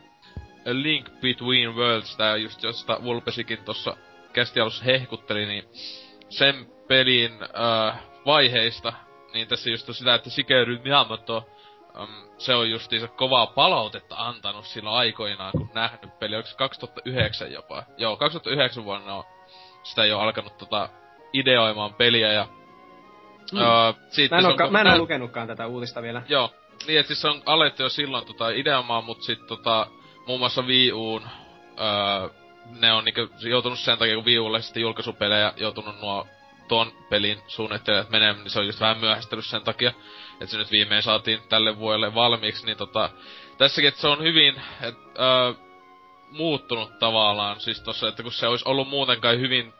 A Link Between Worlds, tää just josta Vulpesikin tossa kästi alussa hehkutteli, niin sen pelin äh, vaiheista, niin tässä just on sitä, että Shigeru Miyamoto, um, se on justiinsa kovaa palautetta antanut silloin aikoinaan, kun nähnyt peli. Se 2009 jopa? Joo, 2009 vuonna on sitä jo alkanut tota ideoimaan peliä ja... Mm. Uh, siitä mä en, ole, mä en ole lukenutkaan tätä uutista vielä. Joo. Niin, että siis on alettu jo silloin tota ideoimaan, mut sit tota, muun muassa Wii Uun, uh, ne on niinku joutunut sen takia, kun Wii Ulle sitten julkaisupelejä joutunut nuo tuon pelin suunnittelijat menemään, niin se on just vähän myöhästellyt sen takia, että se nyt viimein saatiin tälle vuodelle valmiiksi, niin tota, tässäkin, että se on hyvin, et, uh, muuttunut tavallaan, siis tossa, että kun se olisi ollut muutenkaan hyvin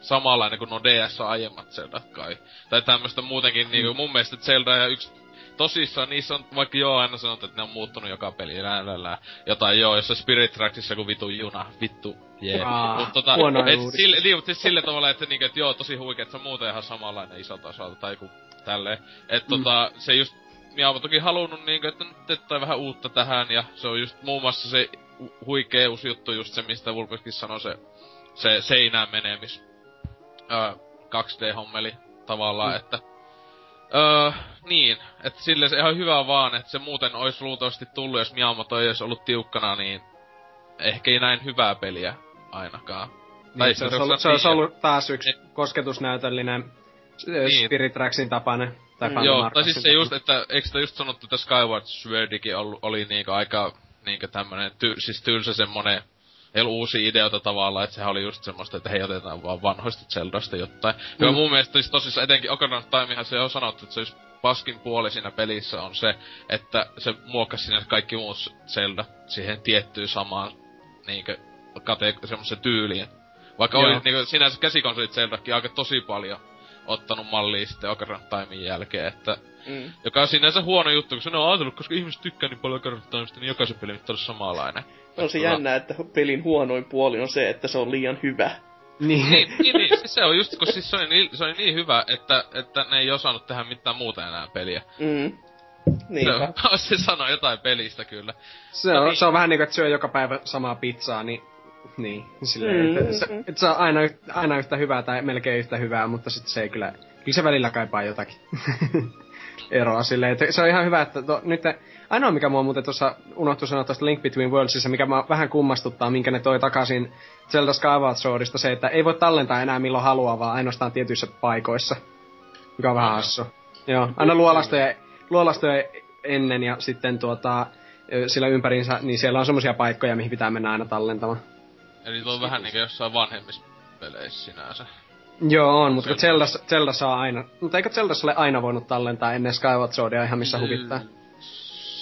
samanlainen kuin no DS aiemmat Zeldat kai. Tai tämmöstä muutenkin mm. niinku mun mielestä Zelda ja yksi tosissaan niissä on, vaikka joo aina sanot, että ne on muuttunut joka peli, lää, jotain joo, jossa Spirit Tracksissa kun vitu juna, vittu, jee. Yeah. Mut tota, et sille, niin, mutta siis sille tavalla, että niinku, et joo, tosi huikea, että se on muuten ihan samanlainen isolta osalta, tai ku tälleen. Et mm. tota, se just, minä olen toki halunnut niinku, että nyt tai vähän uutta tähän, ja se on just muun muassa se huikeus juttu just se, mistä Vulpeskin sanoi, se, se seinään menemis öö, 2D-hommeli tavallaan, mm. että Öö, niin, että sille se ihan hyvä vaan, että se muuten olisi luultavasti tullut, jos Miyamoto ei olisi ollut tiukkana, niin ehkä ei näin hyvää peliä ainakaan. Niin, tai se, olisi ollut, se olisi ollut taas yksi niin. kosketusnäytöllinen niin. Spirit Tracksin tapainen. Tai mm. Joo, tai siis se just, että eikö sitä just sanottu, että Skyward Swordikin oli, oli niinku aika niinku tämmönen, ty, siis tylsä semmonen ei ollut uusia ideoita tavallaan, että sehän oli just semmoista, että hei otetaan vaan vanhoista Zeldasta jotain. Mm. Joo, mun mielestä siis tosissaan etenkin Ocarina of Timehan se on sanottu, että se olisi paskin puoli siinä pelissä on se, että se muokkasi sinne kaikki muut Zelda siihen tiettyyn samaan niinkö kate semmoisen tyyliin. Vaikka Joo. oli niinku sinänsä käsikonsolit Zeldakin aika tosi paljon ottanut mallia sitten Ocarina of Timein jälkeen, että Mm. Joka on sinänsä huono juttu, kun se on ajatellut, koska ihmiset tykkää niin paljon Ocarina of Timesta, niin jokaisen pelin pitää olla samanlainen. On se jännä, että pelin huonoin puoli on se, että se on liian hyvä. Niin. niin, niin, niin siis se on just, kun siis se oli niin, se oli niin hyvä, että, että ne ei osannut tehdä mitään muuta enää peliä. Mm. Niin. Se, (laughs) se sanoo jotain pelistä kyllä. Se on, niin. se on vähän niinku, että syö joka päivä samaa pizzaa, niin niin, silleen, mm, että, se, että se on aina, aina yhtä hyvää tai melkein yhtä hyvää, mutta sitten se ei kyllä, kyllä se välillä kaipaa jotakin (laughs) eroa silleen. Että se on ihan hyvä, että to, nyt Ainoa, mikä mua muuten tuossa unohtui sanoa tuosta Link Between Worldsissa, mikä mä vähän kummastuttaa, minkä ne toi takaisin Zelda Skyward Swordista, se, että ei voi tallentaa enää milloin haluaa, vaan ainoastaan tietyissä paikoissa. Mikä on vähän hassu. Joo, aina luolastoja, luolastoja ennen ja sitten tuota, sillä ympärinsä, niin siellä on semmosia paikkoja, mihin pitää mennä aina tallentamaan. Eli tuo on vähän niinku jossain vanhemmissa peleissä sinänsä. Joo, on, mutta Zelda, Zelda saa aina... Mutta eikö Zeldassa ole aina voinut tallentaa ennen Skyward Swordia ihan missä huvittaa?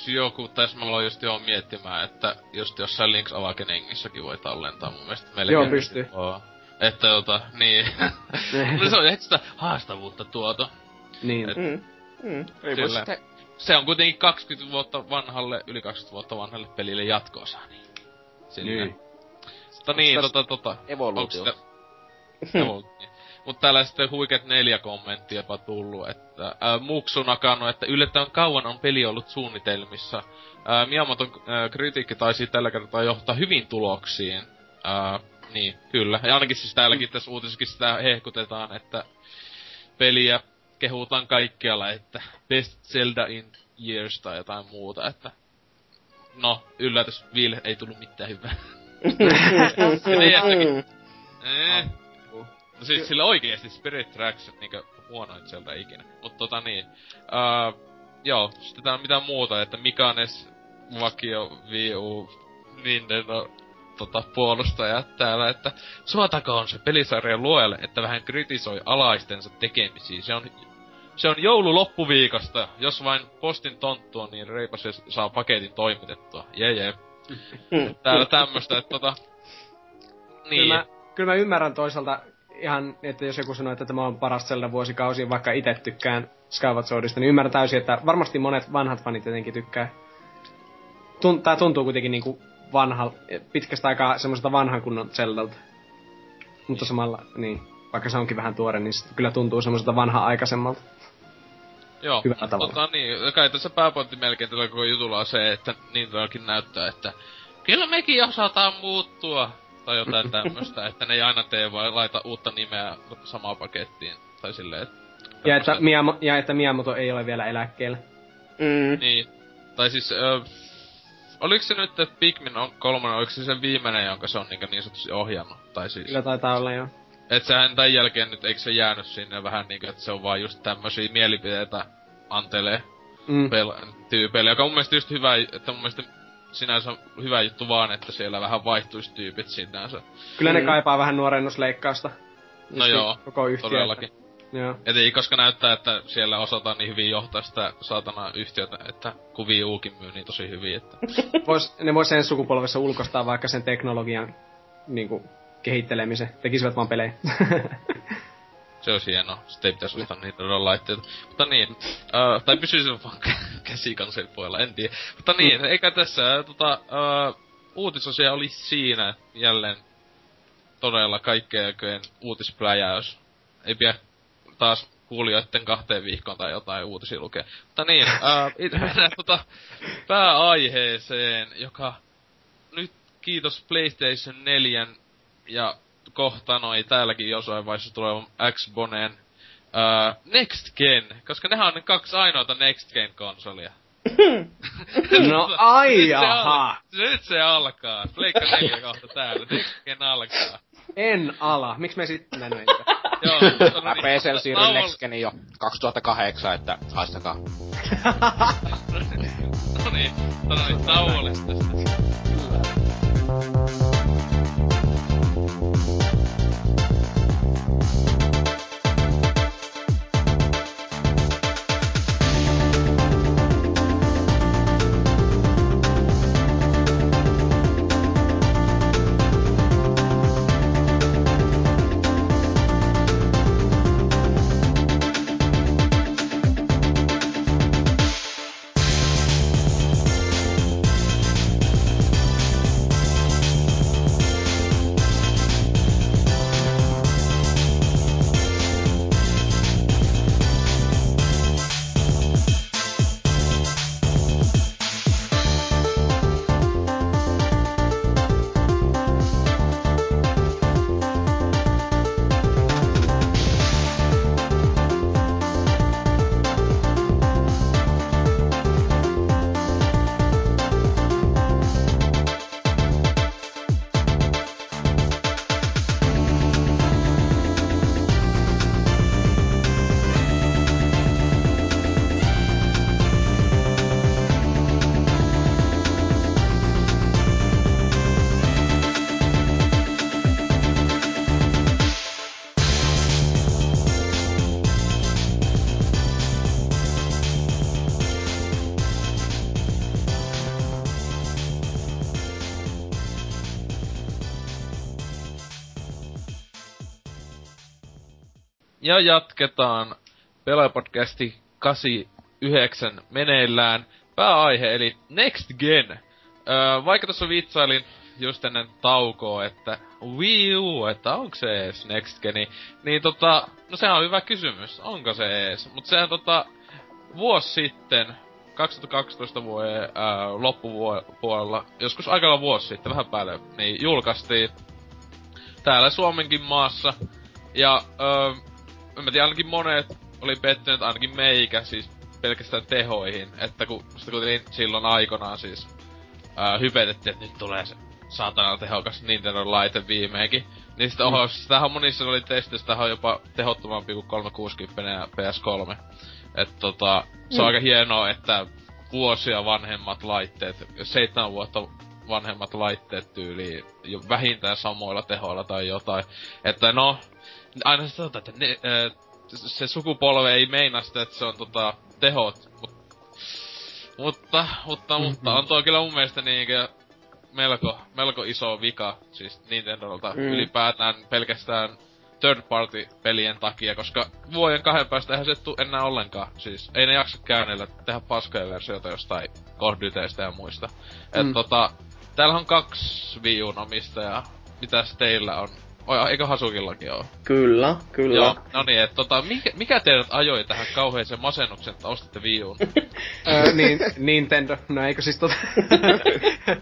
Joku, tässä mä aloin just joo miettimään, että just jossain Link's Awakeningissakin voi tallentaa mun mielestä melkein. Joo, pystyy. Oo. Että tota, niin. (laughs) no se on ehkä sitä haastavuutta tuoto. Niin. Et- Mm. Mm. Ei voi sitten... Se on kuitenkin 20 vuotta vanhalle, yli 20 vuotta vanhalle pelille jatkoosa, niin. Silleen. Niin. Mutta niin, tota, tota. Evoluutio. onks (laughs) sitä- Evoluutio. Mutta täällä sitten huikeat neljä kommenttia jopa tullut, että äh, Muksu että yllättävän kauan on peli ollut suunnitelmissa. Äh, Miyamoton äh, kritiikki taisi tällä kertaa johtaa hyvin tuloksiin. Äh, niin, kyllä. Ja ainakin siis täälläkin tässä uutisessakin sitä hehkutetaan, että peliä kehutaan kaikkialla, että best Zelda in years tai jotain muuta, että no, yllätys, Will ei tullut mitään hyvää. (laughs) Mm. Eh. No siis sillä oikeesti Spirit Tracks niinkö huonoin sieltä ikinä. Mut tota niin. Uh, joo, sitten täällä on mitään muuta, että Mikanes vakio Wii U Nintendo tota, puolustaja täällä, että suotakoon se pelisarjan luojalle, että vähän kritisoi alaistensa tekemisiä. Se on, se on joulu loppuviikosta. Jos vain postin tonttu on, niin reipas se saa paketin toimitettua. Jee jee. (laughs) Täällä tämmöstä, että tota... Niin. Kyllä, mä, kyllä mä ymmärrän toisaalta ihan, että jos joku sanoo, että tämä on paras Zelda vuosikausi, vaikka itse tykkään Skyward Swordista, niin ymmärrän täysin, että varmasti monet vanhat fanit jotenkin tykkää. Tun, tää tuntuu kuitenkin niinku vanha, pitkästä aikaa semmoiselta vanhan kunnon Zeldalta. Mutta samalla, niin, vaikka se onkin vähän tuore, niin se kyllä tuntuu semmoiselta vanha aikaisemmalta. Joo, hyvällä tavalla. Tota, niin, kai tässä pääpointti melkein tällä koko jutulla on se, että niin todellakin näyttää, että kyllä mekin osataan muuttua. Tai jotain tämmöstä, että ne ei aina tee vaan laita uutta nimeä samaan pakettiin. Tai silleen, että... Ja että, Miyamo, ja että Miyamoto ei ole vielä eläkkeellä. Mm. Niin. Tai siis, ö, oliko se nyt, että Pikmin on kolmonen, oliko se sen viimeinen, jonka se on niin, niin sanotusti ohjannut? Tai siis... Kyllä taitaa olla jo. Et sehän tän jälkeen nyt, eikö se jäänyt sinne vähän niinku, että se on vaan just tämmösiä mielipiteitä antelee Mm. pel- tyypeille, joka on mun mielestä just hyvä, että mun mielestä sinänsä on hyvä juttu vaan, että siellä vähän vaihtuisi tyypit sinänsä. Kyllä ne Mm. kaipaa vähän nuorennusleikkausta. No joo, Koko yhtiö. Todellakin. Joo. Et ei, koska näyttää, että siellä osataan niin hyvin johtaa sitä saatana yhtiötä, että kun Wii Ukin myy niin tosi hyvin, että... (laughs) Vois, ne vois sen sukupolvessa ulkostaa vaikka sen teknologian niinku, kehittelemisen. Tekisivät vaan pelejä. (laughs) Se olisi hienoa. Sitten ei pitäisi ostaa niitä laitteita. Mutta niin, äh, tai pysyisi (laughs) vaan käsikonsolpuolella, en tiedä. Mutta niin, eikä tässä äh, tota, äh, uutisosia oli siinä jälleen todella kaikkea aikojen uutispläjäys. Ei pidä taas kuulijoiden kahteen viikkoon tai jotain uutisia lukea. Mutta niin, äh, (laughs) itse mennään tota pääaiheeseen, joka nyt kiitos PlayStation 4 ja kohta noi täälläkin jossain vaiheessa tulee Xboneen uh, Next Gen, koska nehän on ne kaksi ainoata Next Gen konsolia. (laughs) no ai (laughs) Nyt se jaha. al- Nyt se alkaa. Pleikka 4 kohta täällä. Next Gen alkaa. En ala. Miksi me sitten entä? (laughs) Joo, Mä no niin, PCL tauolle- Next Genin jo 2008, että haistakaa. No niin, no niin, tauolle tästä. Ja jatketaan Pelaajapodcasti 89 meneillään. Pääaihe eli Next Gen. Öö, vaikka tuossa vitsailin just ennen taukoa, että Wii U, että onko se ees Next Geni, niin tota, no sehän on hyvä kysymys, onko se ees, mutta sehän tota, vuosi sitten, 2012 vuoden ää, loppupuolella, joskus aikalla vuosi sitten, vähän päälle, niin julkaistiin täällä Suomenkin maassa. Ja öö, mä tiedä, ainakin monet oli pettyneet, ainakin meikä, siis pelkästään tehoihin. Että kun sitä kuitenkin silloin aikanaan siis ää, hypetettiin, että nyt tulee se saatana tehokas Nintendo-laite viimeinkin. Niin sitten oho, siis tämähän monissa oli testissä, tämähän on jopa tehottomampi kuin 360 ja PS3. Että tota, se on mm. aika hienoa, että vuosia vanhemmat laitteet, seitsemän vuotta vanhemmat laitteet tyyliin jo vähintään samoilla tehoilla tai jotain. Että no, aina se sanotaan, että ne, äh, se sukupolve ei meinaa sitä, että se on tota, tehot, mut, mutta, mutta, mm-hmm. mutta on tuo kyllä mun mielestä niinkö melko, melko iso vika, siis Nintendolta mm. ylipäätään pelkästään third party pelien takia, koska vuoden kahden päästä eihän se tuu enää ollenkaan. Siis ei ne jaksa käynnillä tehdä paskoja versioita jostain Call ja muista. Mm. Et tota, täällä on kaksi Wii Uun omistajaa. Mitäs teillä on? Oi, eikö Hasukillakin oo? Kyllä, kyllä. Joo, no niin, että tota, mikä, mikä teidät ajoi tähän kauheeseen masennuksen, että ostitte Wii Uun? (laughs) niin, Nintendo, no eikö siis tota... (laughs)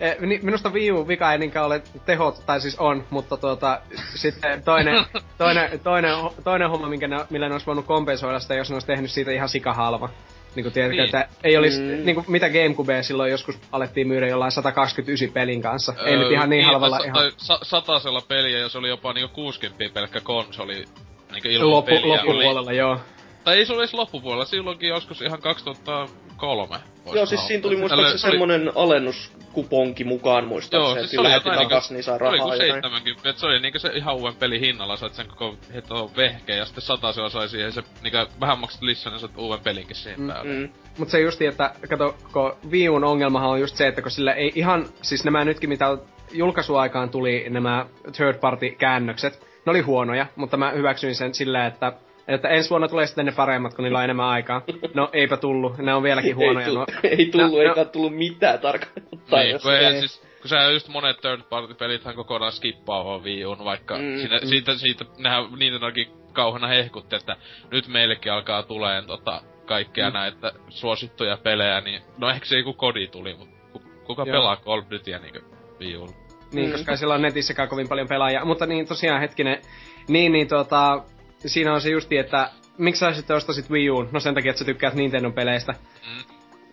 Eh, minusta Wii U vika ei niinkään ole tehot, tai siis on, mutta tuota, sitten toinen, toinen, toinen, toinen homma, minkä ne, millä ne olisi voinut kompensoida sitä, jos ne olisi tehnyt siitä ihan sikahalva. Niin kuin tiedätkö, niin. että ei olisi, mm. niin kuin, mitä Gamecube silloin joskus alettiin myydä jollain 129 pelin kanssa. Öö, ei nyt ihan niin, niin halvalla ta- ihan. Tai sa- satasella peliä, jos oli jopa niinku 60 pelkkä konsoli niinku ilman Loppu, peliä. Loppupuolella, oli... joo. Tai ei se olisi loppupuolella, silloinkin joskus ihan 2003. Joo, siis siinä tuli muistaakseni semmonen oli... alennuskuponki mukaan muistaakseni, että siis lähetti takas, niin saa rahaa Oli 70, että se oli niinku se ihan uuden pelin hinnalla, sait sen koko heto vehkeen, ja sitten satasella sai siihen se niinku vähän maksat lisää, niin sait uuden pelinkin siihen mm, päälle. Mm. Mut se justi, että kato, kun Viun ongelmahan on just se, että kun sillä ei ihan, siis nämä nytkin mitä julkaisuaikaan tuli nämä third party käännökset, ne oli huonoja, mutta mä hyväksyin sen sillä, että että ensi vuonna tulee sitten ne paremmat, kun niillä on enemmän aikaa. No, eipä tullu. Ne on vieläkin (laughs) huonoja. ei, no, ei tullu, no, eikä no, tullut mitään tarkkaan. Niin, kun, ei, siis, kun sä just monet third party pelithän kokonaan skippaa Wii Uun, vaikka mm, siinä, mm. siitä, siitä, nehän Nintendokin kauhana hehkutti, että nyt meillekin alkaa tuleen tota, kaikkea mm. näitä suosittuja pelejä, niin no ehkä se joku kodi tuli, mutta kuka Joo. pelaa Call of Dutyä niinku Wii Uun? Niin, mm. koska sillä on netissäkään kovin paljon pelaajia. Mutta niin, tosiaan hetkinen, niin, niin tota, siinä on se justi, että miksi sä sitten ostasit Wii Uun? No sen takia, että sä tykkäät Nintendo-peleistä. Mm.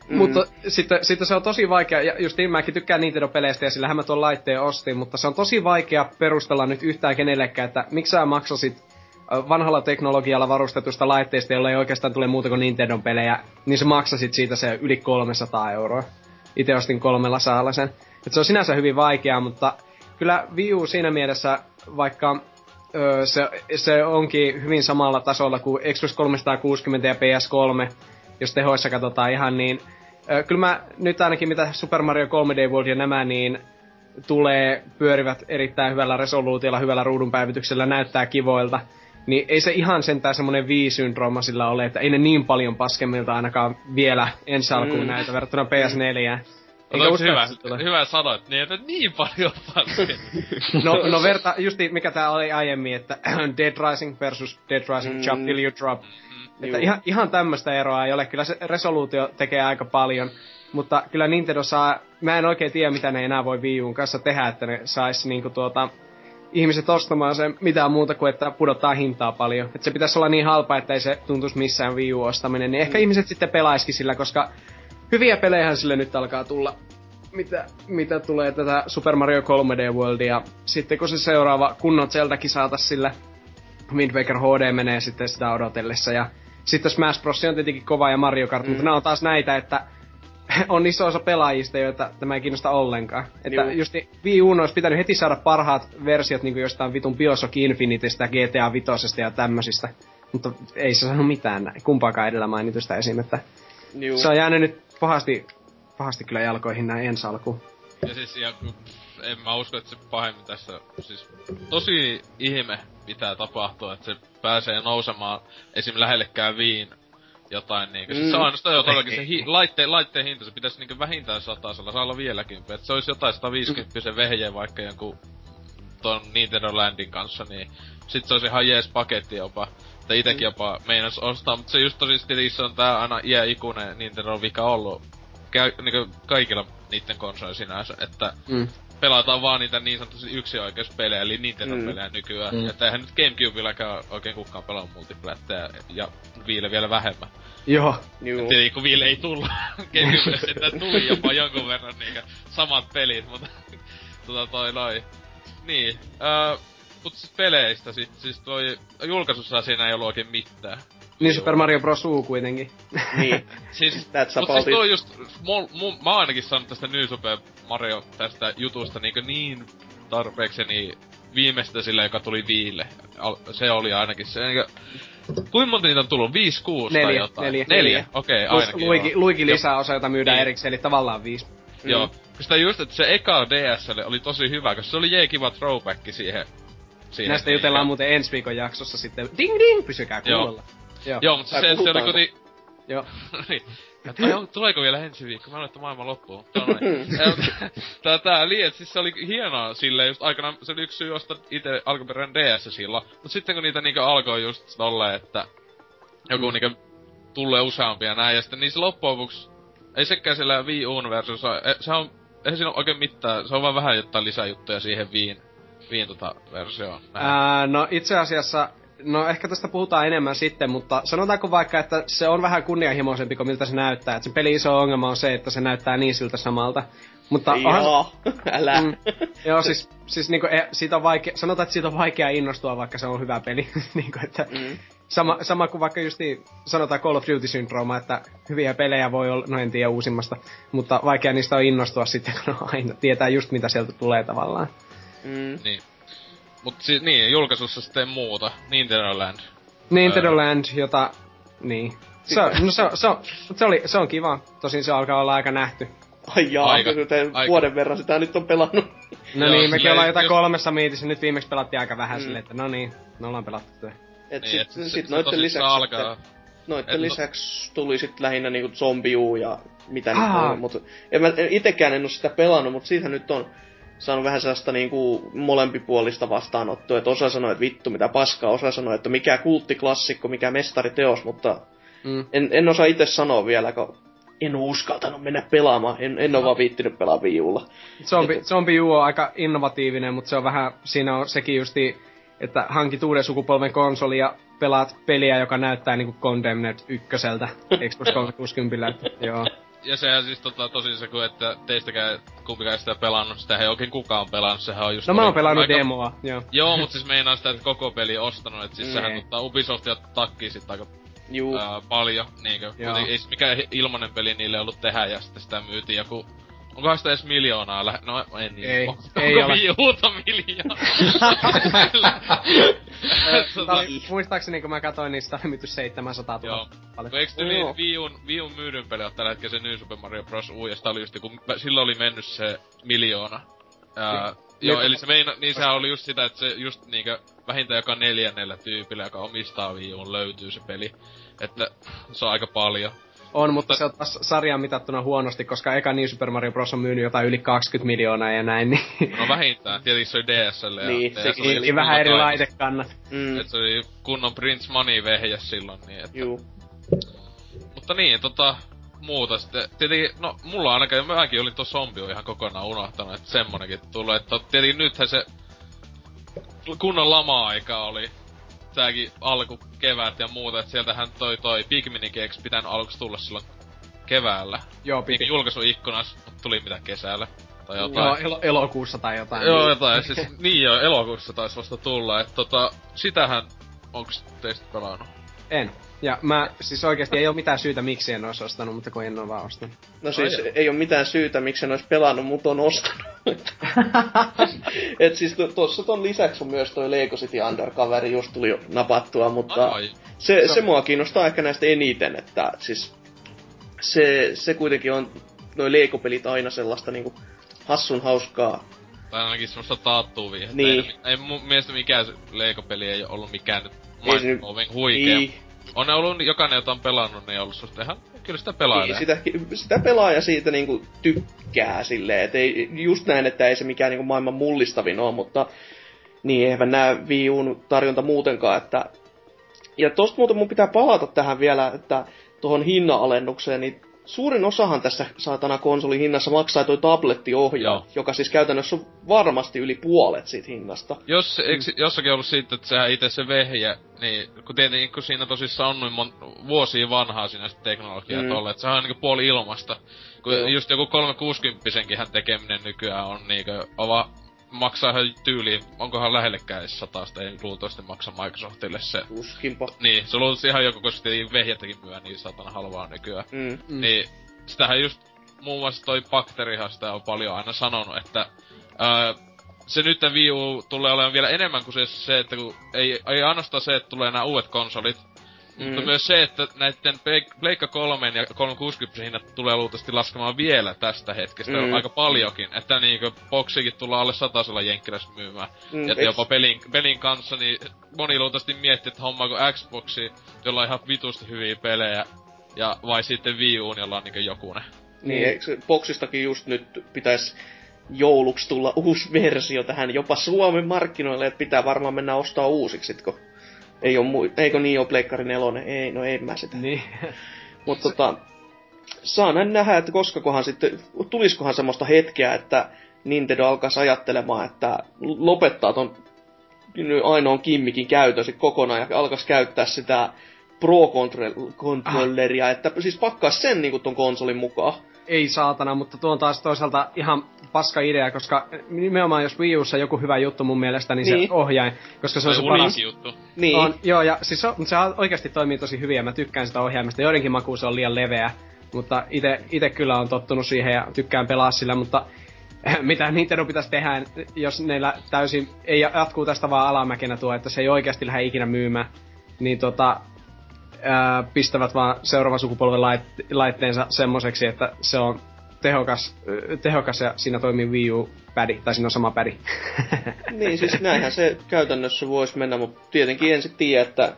Mm. Mutta sitten, sitten se on tosi vaikea, ja just niin mäkin tykkään Nintendo-peleistä ja sillähän mä tuon laitteen ostin, mutta se on tosi vaikea perustella nyt yhtään kenellekään, että miksi sä maksasit vanhalla teknologialla varustetusta laitteesta, jolla ei oikeastaan tule muuta kuin Nintendo-pelejä, niin sä maksasit siitä se yli 300 euroa. Itse ostin kolmella saalla sen. Et se on sinänsä hyvin vaikeaa, mutta kyllä Wii U siinä mielessä, vaikka öö, se, se onkin hyvin samalla tasolla kuin Xbox 360 ja PS3, jos tehoissa katsotaan ihan niin. Öö, kyllä mä nyt ainakin mitä Super Mario 3D World ja nämä, niin tulee, pyörivät erittäin hyvällä resoluutiolla, hyvällä ruudunpäivityksellä, näyttää kivoilta. Niin ei se ihan sentään semmonen vii-syndrooma sillä ole, että ei ne niin paljon paskemmilta ainakaan vielä ensi alkuun mm. näitä verrattuna PS4. Eikä usko, hyvä, hyvä sanoit, niin että niin paljon (laughs) no, no verta, justi mikä tää oli aiemmin, että (clears throat) Dead Rising versus Dead Rising mm. Jump Till You Drop. Mm-hmm. Että ihan, ihan tämmöistä eroa ei ole. Kyllä se resoluutio tekee aika paljon. Mutta kyllä Nintendo saa, mä en oikein tiedä mitä ne enää voi Wii Uun kanssa tehdä, että ne sais niinku tuota, ihmiset ostamaan sen mitään muuta kuin, että pudottaa hintaa paljon. Että se pitäisi olla niin halpa, että ei se tuntuisi missään Wii U ostaminen. Niin ehkä mm. ihmiset sitten pelaisikin sillä, koska hyviä pelejä sille nyt alkaa tulla. Mitä, mitä tulee tätä Super Mario 3D Worldia. Sitten kun se seuraava kunnon Zeldakin saatas sillä Wind Waker HD menee sitten sitä odotellessa. Ja sitten Smash Bros. on tietenkin kova ja Mario Kart, mm. mutta nämä on taas näitä, että (laughs) on iso osa pelaajista, joita tämä ei kiinnosta ollenkaan. Että Juu. just Wii U olisi pitänyt heti saada parhaat versiot niin jostain vitun Bioshock Infinitystä, GTA Vitosesta ja tämmöisistä. Mutta ei se sano mitään kumpaakaan edellä mainitusta esim. Että se on jäänyt nyt pahasti, pahasti kyllä jalkoihin näin ensi alkuun. Ja siis, ja, en mä usko, että se pahemmin tässä, siis tosi ihme pitää tapahtua, että se pääsee nousemaan esim. lähellekään viin jotain niinku. Mm. Siis se on ainoastaan jo todellakin se hi- laitteen, laitteen hinta, se pitäisi niinku vähintään satasella, saa olla vieläkin. Että se olisi jotain 150 se vehje vaikka jonkun ton Nintendo Landin kanssa, niin sit se olisi ihan jees paketti jopa. Että itekin jopa meinas ostaa, mutta se just tosi se on tää aina iä-ikuinen Nintendo vika ollut käy, niinku kaikilla niitten konsoleilla sinänsä, että mm. pelataan vaan niitä niin sanotusti yksioikeuspelejä, eli Nintendo-pelejä mm. nykyään. Mm. Että eihän nyt Gamecubeilläkään oikein kukaan pelaa multiplättejä, ja Viille vielä vähemmän. Joo. Tietenkin kun Viille ei tullut. (laughs) Gamecube sitten tuli jopa jonkun verran niinkö samat pelit, mutta (laughs) tota toi noin. Niin, äh, mutta siis peleistä sit, siis toi julkaisussa siinä ei ollut oikein mitään. Niin Super Mario Bros. U kuitenkin. Niin. (laughs) siis, That's mut siis toi just, mul, mul, mä oon ainakin saanut tästä New Super Mario tästä jutusta niin, niin tarpeeksi niin viimeistä sillä, joka tuli viille. Se oli ainakin se. Niin Kuinka monta niitä on tullut? 5, 6 neljä, tai jotain? Neljä. Neljä, okei, okay, ainakin. Luiki, luiki lisää osa, jota myydään niin. erikseen, eli tavallaan viisi. Mm. Joo. Sitä just, että se eka DSL oli tosi hyvä, koska se oli jee kiva throwback siihen. Siihen Näistä jutellaan muuten ensi viikon jaksossa sitten. Ding ding, pysykää kuulolla. Joo. Joo, Joo mutta se, se oli koti... Joo. (laughs) niin. Että, tuleeko vielä ensi viikko? Mä luulen, että maailma loppuu. (laughs) (laughs) tää, tää liet, siis se oli hienoa silleen just aikana, se oli yksi syy ostaa itse alkuperäinen DS silloin. Mut sitten kun niitä niinku alkoi just tolleen, että joku mm. niinku tulee useampia näin, ja sitten niin se loppujen lopuksi, ei sekään siellä Wii Uun versiossa, e, se on, eihän siinä ole oikein mitään, se on vaan vähän jotain lisäjuttuja siihen Viin, Viin tota versioon. Ää, no itse asiassa No ehkä tästä puhutaan enemmän sitten, mutta sanotaanko vaikka, että se on vähän kunnianhimoisempi kuin miltä se näyttää. Että sen peli iso ongelma on se, että se näyttää niin siltä samalta. Mutta joo, (laughs) älä. Mm, joo, siis, siis niinku, e, siitä on vaikea, sanotaan, että siitä on vaikea innostua, vaikka se on hyvä peli. (laughs) niinku, että mm. sama, sama kuin vaikka just sanotaan Call of Duty Syndrome, että hyviä pelejä voi olla, no en tiedä uusimmasta, mutta vaikea niistä on innostua sitten, kun aina tietää just mitä sieltä tulee tavallaan. Mm. Niin. Mut si- niin, julkaisussa sitten muuta. Nintendo Land. Nintendo Land, jota... Niin. Se on, no se, on, se, on, se, oli, se on kiva. Tosin se alkaa olla aika nähty. Ai jaa, aika, aika. vuoden verran sitä nyt on pelannut. No Joo, niin, mekin ollaan jotain jos... kolmessa miitissä, nyt viimeksi pelattiin aika vähän mm. silleen, että no niin, me ollaan pelattu työ. Et niin, sit, et sit, sit noitten lisäksi alkaa. Sitten, noitten et lisäksi tuli sit lähinnä niinku zombiu ja mitä nyt on, mut en mä itekään en oo sitä pelannut, mut siitä nyt on saanut vähän sellaista niinku molempipuolista vastaanottoa, että osa sanoi, että vittu mitä paskaa, osa sanoi, että mikä kulttiklassikko, mikä mestariteos, mutta mm. en, en osaa itse sanoa vielä, kun en ole uskaltanut mennä pelaamaan, en, en ole vaan viittinyt pelaa viulla. Zombie U on aika innovatiivinen, mutta se on vähän, siinä on sekin justi, että hankit uuden sukupolven konsoli ja pelaat peliä, joka näyttää niinku Condemned ykköseltä Xbox (laughs) 360. joo ja sehän siis tota, tosi se, kun että teistäkään kumpikaan sitä pelannut, sitä ei oikein kukaan pelannut, sehän on just... No mä oon pelannut aika... demoa, joo. Joo, (laughs) mut siis meinaa sitä, että koko peli ostanut, että siis nee. sehän tota, Ubisoftia takkii sit aika Juu. Ää, paljon, niinkö. Ei mikään ilmanen peli niille ollut tehdä, ja sitten sitä myytiin joku Onkohan sitä edes miljoonaa lä- No en niin. Ei, Onko ei ole. Viuuta miljoonaa? (laughs) muistaakseni kun mä katsoin, niin sitä oli myyty 700 000. Joo. Paljon. Eikö tyli Viun, Viun myydyn peli on tällä hetkellä se New Super Mario Bros. U, ja sitä oli just kun silloin oli mennyt se miljoona. Ää, joo, eli se meina, niin sehän oli just sitä, että se just niinkö vähintään joka neljännellä tyypillä, joka omistaa Viun, löytyy se peli. Että se on aika paljon. On, mutta se on taas sarjaan mitattuna huonosti, koska eka New Super Mario Bros. on myynyt jotain yli 20 miljoonaa ja näin. Niin... No vähintään, tietysti se oli DSL ja niin, DS sekin oli vähän eri laitekannat. Mm. Et se oli kunnon Prince Money vehjä silloin, niin että... Juu. Mutta niin, tota, muuta sitten. Tietenkin, no mulla ainakaan, mäkin olin tuo zombi ihan kokonaan unohtanut, että semmonenkin tulee. Että tietenkin nythän se kunnon lama-aika oli tääkin alku kevät ja muuta, että sieltähän toi toi Pikminin Geeks pitänyt aluksi tulla silloin keväällä. Joo, piti. Niin julkaisuikkunas, tuli mitä kesällä. Tai jotain. Joo, elo- elokuussa tai jotain. Joo, jotain. siis, niin joo, elokuussa taisi vasta tulla. Että tota, sitähän, onks teistä pelannut? En. Ja mä, siis oikeesti ei ole mitään syytä, miksi en olisi ostanut, mutta kun en ole vaan ostanut. No siis Ai ei ole mitään syytä, miksi en olisi pelannut, mutta on ostanut. (laughs) Et siis tuossa ton lisäksi on myös toi Lego City Undercover just tuli napattua, mutta Ai. se, se mua kiinnostaa ehkä näistä eniten, että siis se, se kuitenkin on noi Lego-pelit aina sellaista niinku hassun hauskaa. Tai ainakin semmoista taattuu viihdettä. Niin. Ei, ei mun mielestä mikään Lego-peli ei ole ollut mikään se mind huikea. Niin, On ne ollut, jokainen jota on pelannut, niin on ollut susta ihan, kyllä sitä pelailee. niin sitä, sitä pelaaja siitä niinku tykkää silleen, et ei, just näin, että ei se mikään niinku maailman mullistavin ole, mutta niin eihän nää Wii Uun tarjonta muutenkaan, että ja tosta muuten mun pitää palata tähän vielä, että tuohon hinna-alennukseen, niin suurin osahan tässä saatana konsolin hinnassa maksaa toi tablettiohjaa, Joo. joka siis käytännössä on varmasti yli puolet siitä hinnasta. Jos, eikö jossakin ollut siitä, että sehän itse se vehje, niin kun tietenkin kun siinä tosissaan on noin mon, vuosia vanhaa siinä sit teknologiaa Mm. mm. tolle, että sehän on niinku puoli ilmasta. Kun Joo. just joku 360 hän tekeminen nykyään on niinku ova, maksaa ihan tyyliin, onkohan lähellekään edes satasta, ei luultavasti maksa Microsoftille se. Tuskinpa. Niin, se on luultavasti ihan joku, koska tietenkin vehjettäkin myö niin satana halvaa nykyään. Mm. Mm. Mm. Niin, sitähän just muun muassa toi Bakterihan sitä on paljon aina sanonut, että ää, se nyt Wii U tulee olemaan vielä enemmän kuin se, se että kun ei, ei ainoastaan se, että tulee nämä uudet konsolit, mm. mutta Mm. myös se, että näiden Pleik- Pleikka 3 ja 360 hinnat tulee luultavasti laskemaan vielä tästä hetkestä Mm. mm. aika paljonkin. Että niinkö boksikin tullaan alle satasella jenkkilässä myymään. Mm, Mm, eiks- jopa pelin, pelin kanssa, niin moni luultavasti miettii, että hommaako Xboxi, jolla on ihan vitusti hyviä pelejä, ja vai sitten Wii Uun, jolla on niinkö jokunen. Niin, eikö se boksistakin just nyt pitäisi jouluksi tulla uusi versio tähän jopa Suomen markkinoille, että pitää varmaan mennä ostaa uusiksi, kun ei oo mui- eikö niin ole Pleikkari 4? Ei, no en mä sitä. Niin. Mutta tota, saa nähdä, että koskakohan sitten, tuliskohan semmoista hetkeä, että Nintendo alkaisi ajattelemaan, että lopettaa ton nyt ainoan kimmikin käytön sit kokonaan ja alkaisi käyttää sitä Pro-controlleria, Ah. että siis pakkaa sen niinku ton konsolin mukaan. Ei saatana, mutta tuo on taas toisaalta ihan paska idea, koska nimenomaan jos Wii Ussa joku hyvä juttu mun mielestä, niin, Niin. se ohjain, koska se on Se on paras. juttu. Niin. On, joo, ja siis se, se oikeasti toimii tosi hyvin ja mä tykkään sitä ohjaimesta. Joidenkin makuun se on liian leveä, mutta ite, ite kyllä on tottunut siihen ja tykkään pelaa sillä, mutta (laughs) mitä Nintendo pitäisi tehdä, jos neillä täysin ei jatkuu tästä vaan alamäkenä tuo, että se ei oikeasti lähde ikinä myymään, niin tota, ää, pistävät vaan seuraavan sukupolven lait, laitteensa semmoiseksi, että se on tehokas, tehokas ja siinä toimii Wii U pädi, tai siinä on sama pädi. (laughs) Niin, siis näinhän se käytännössä voisi mennä, mutta tietenkin en sit tiedä, että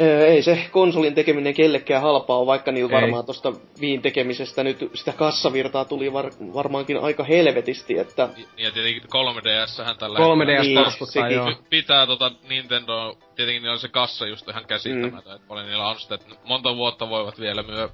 Ö, ei se konsolin tekeminen kellekään halpaa ole, vaikka niillä varmaan tosta viin tekemisestä nyt sitä kassavirtaa tuli var, varmaankin aika helvetisti, että Niin, Ja tietenkin 3DS-hän tällä 3DS Niin, joo. Pitää tota Nintendo, tietenkin niillä on se kassa just ihan käsittämätön, mm. että paljon niillä on sitä, että monta vuotta voivat vielä myö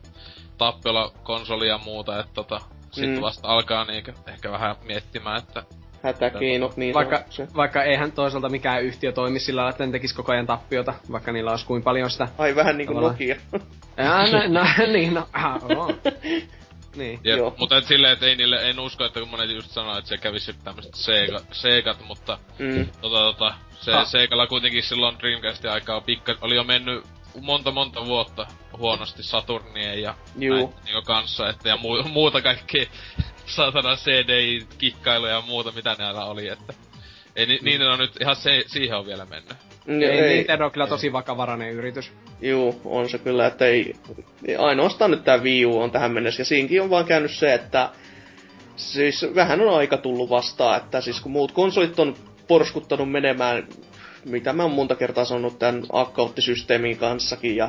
tappiolla konsolia ja muuta, että tota, sit Mm. vasta alkaa niinkö ehkä vähän miettimään, että hätäkeinot, niin Vaikka, vaikka eihän toisaalta mikään yhtiö toimi sillä lailla, että ne tekis koko ajan tappiota, vaikka niillä olisi kuin paljon sitä. Ai vähän niinku. Nokia. Ja, no, no, niin, no, ah, oo. (laughs) Niin. Jep, Joo. mutta et silleen, että ei niille, en usko, että kun monet just sanoo, että se kävisi tämmöset Sega, Segat, mutta mm. tota, tota, se Ha. Segalla kuitenkin silloin Dreamcastin aikaa pikka, oli jo mennyt monta monta vuotta huonosti Saturnien ja Juu. näin, niinku kanssa, että ja muu, muuta kaikkea saatana CDI-kikkailuja ja muuta, mitä näillä oli, että ei, ni, niin on nyt ihan se, siihen on vielä mennyt. Mm, Ei, ei, Nintendo on kyllä tosi vakavarainen yritys. Juu, on se kyllä, että ei, ainoastaan nyt tää Wii U on tähän mennessä, ja siinkin on vaan käynyt se, että siis vähän on aika tullut vastaan, että siis kun muut konsolit on porskuttanut menemään, mitä mä oon monta kertaa sanonut tämän akkauttisysteemin kanssakin, ja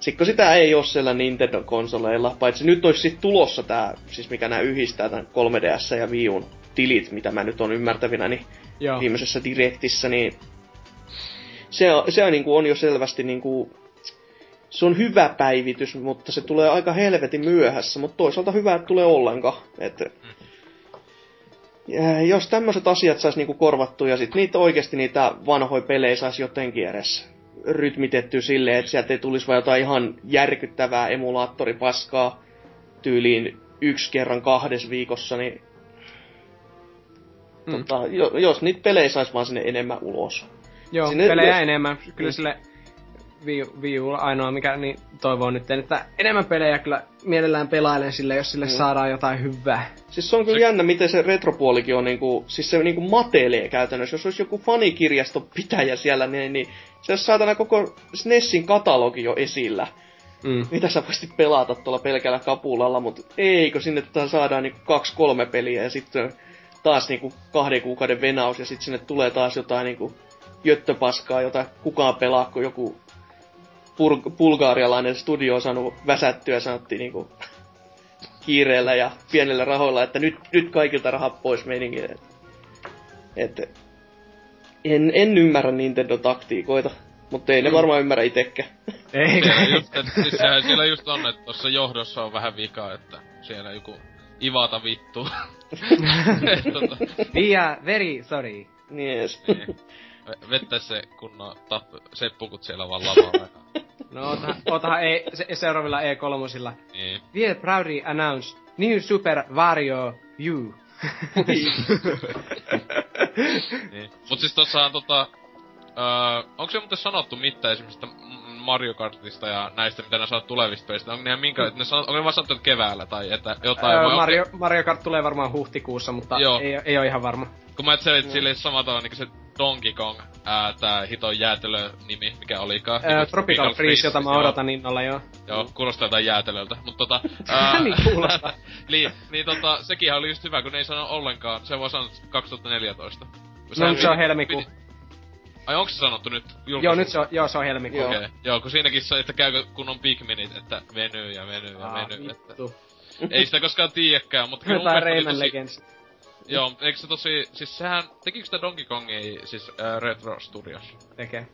sitten kun sitä ei ole siellä Nintendo-konsoleilla, paitsi nyt olisi sitten tulossa tää, siis mikä nämä yhdistää tämän 3DS ja Wii Uun tilit, mitä mä nyt on ymmärtävinä, niin Joo. viimeisessä direktissä, niin se, on- se on, niin kuin, on jo selvästi niin kuin, se on hyvä päivitys, mutta se tulee aika helvetin myöhässä, mutta toisaalta hyvä, että tulee ollenkaan. Et, ja jos tämmöiset asiat saisi niinku korvattua ja sit niitä oikeasti niitä vanhoja pelejä saisi jotenkin edes rytmitettyä silleen, että sieltä ei tulisi vaan jotain ihan järkyttävää emulaattoripaskaa tyyliin yksi kerran kahdessa viikossa, niin Mm. tota, jo, jos niitä pelejä saisi vaan sinne enemmän ulos. Joo, Sinne- pelejä jos- enemmän. Kyllä Mm. sille Wii, Wii U ainoa, mikä niin toivoo nyt, että enemmän pelejä kyllä mielellään pelailen sille, jos sille Mm. saadaan jotain hyvää. Siis se on kyllä Se- jännä, miten se retropuolikin on niinku, siis se niinku matelee käytännössä. Jos olisi joku fanikirjaston pitäjä siellä, niin, niin se olisi saatana koko SNESin katalogi jo esillä. Mm. mitä sä voisit pelata tuolla pelkällä kapulalla, mutta eikö sinne tota saadaan niinku kaksi kolme peliä ja sitten taas niinku kahden kuukauden venaus ja sitten sinne tulee taas jotain niinku jöttöpaskaa, jota kukaan pelaa, kun joku pur- bulgaarialainen studio on saanut väsättyä, sanottiin niinku kiireellä ja pienellä rahoilla, että nyt, nyt kaikilta rahat pois meininkin. Et, et, en, en ymmärrä Nintendo-taktiikoita, mutta ei ne varmaan ymmärrä (laughs) just, et, siis (laughs) sehän siellä just on, että tuossa johdossa on vähän vikaa, että siellä joku Ivata vittu. (laughs) Tota, We are very sorry. Yes. niin. Ve- Vettä se kunnon tapp, seppukut siellä vaan lavalla. No ota, otahan e, se, seuraavilla E3. niin. We proudly announce New Super Wario U. niin. Mut siis tossahan tota... Öö, onko se muuten sanottu mitään esimerkiksi Mario Kartista ja näistä, mitä ne saa tulevista pelistä? Onko ne ihan minkä, että ne sanot, onko ne vaan sanottu että keväällä tai että jotain? Öö, vai onko Mario, Mario Kart tulee varmaan huhtikuussa, mutta Joo. ei, ei ole ihan varma. Kun mä ajattelin, että sille samalla tavalla niinku se Donkey Kong, ää, tää hiton jäätelö nimi, mikä olikaan. Öö, Niinku Tropical Freeze, jota mä joo. odotan innolla joo. Joo, kuulostaa jotain jäätelöltä, mut tota... (laughs) Niin kuulostaa. (laughs) niin, niin tota, sekin oli just hyvä, kun ne ei sano ollenkaan, se voi sanoa 2014. No nyt se on helmikuu. piti- Ai onks se sanottu nyt julkaisussa? Joo, nyt se on, joo, se on helmikuu. Joo. Okei, okay. joo, kun siinäkin se, että käykö kunnon Pikminit, että venyy ja venyy ja venyy, että... Ei sitä koskaan tiedäkään, mutta (laughs) kyllä mun Jotain mielestä oli Rayman tosi- Legends. Joo, eikö se tosi, siis sehän, tekikö sitä Donkey Kongia, siis äh, Retro Studios? tekee.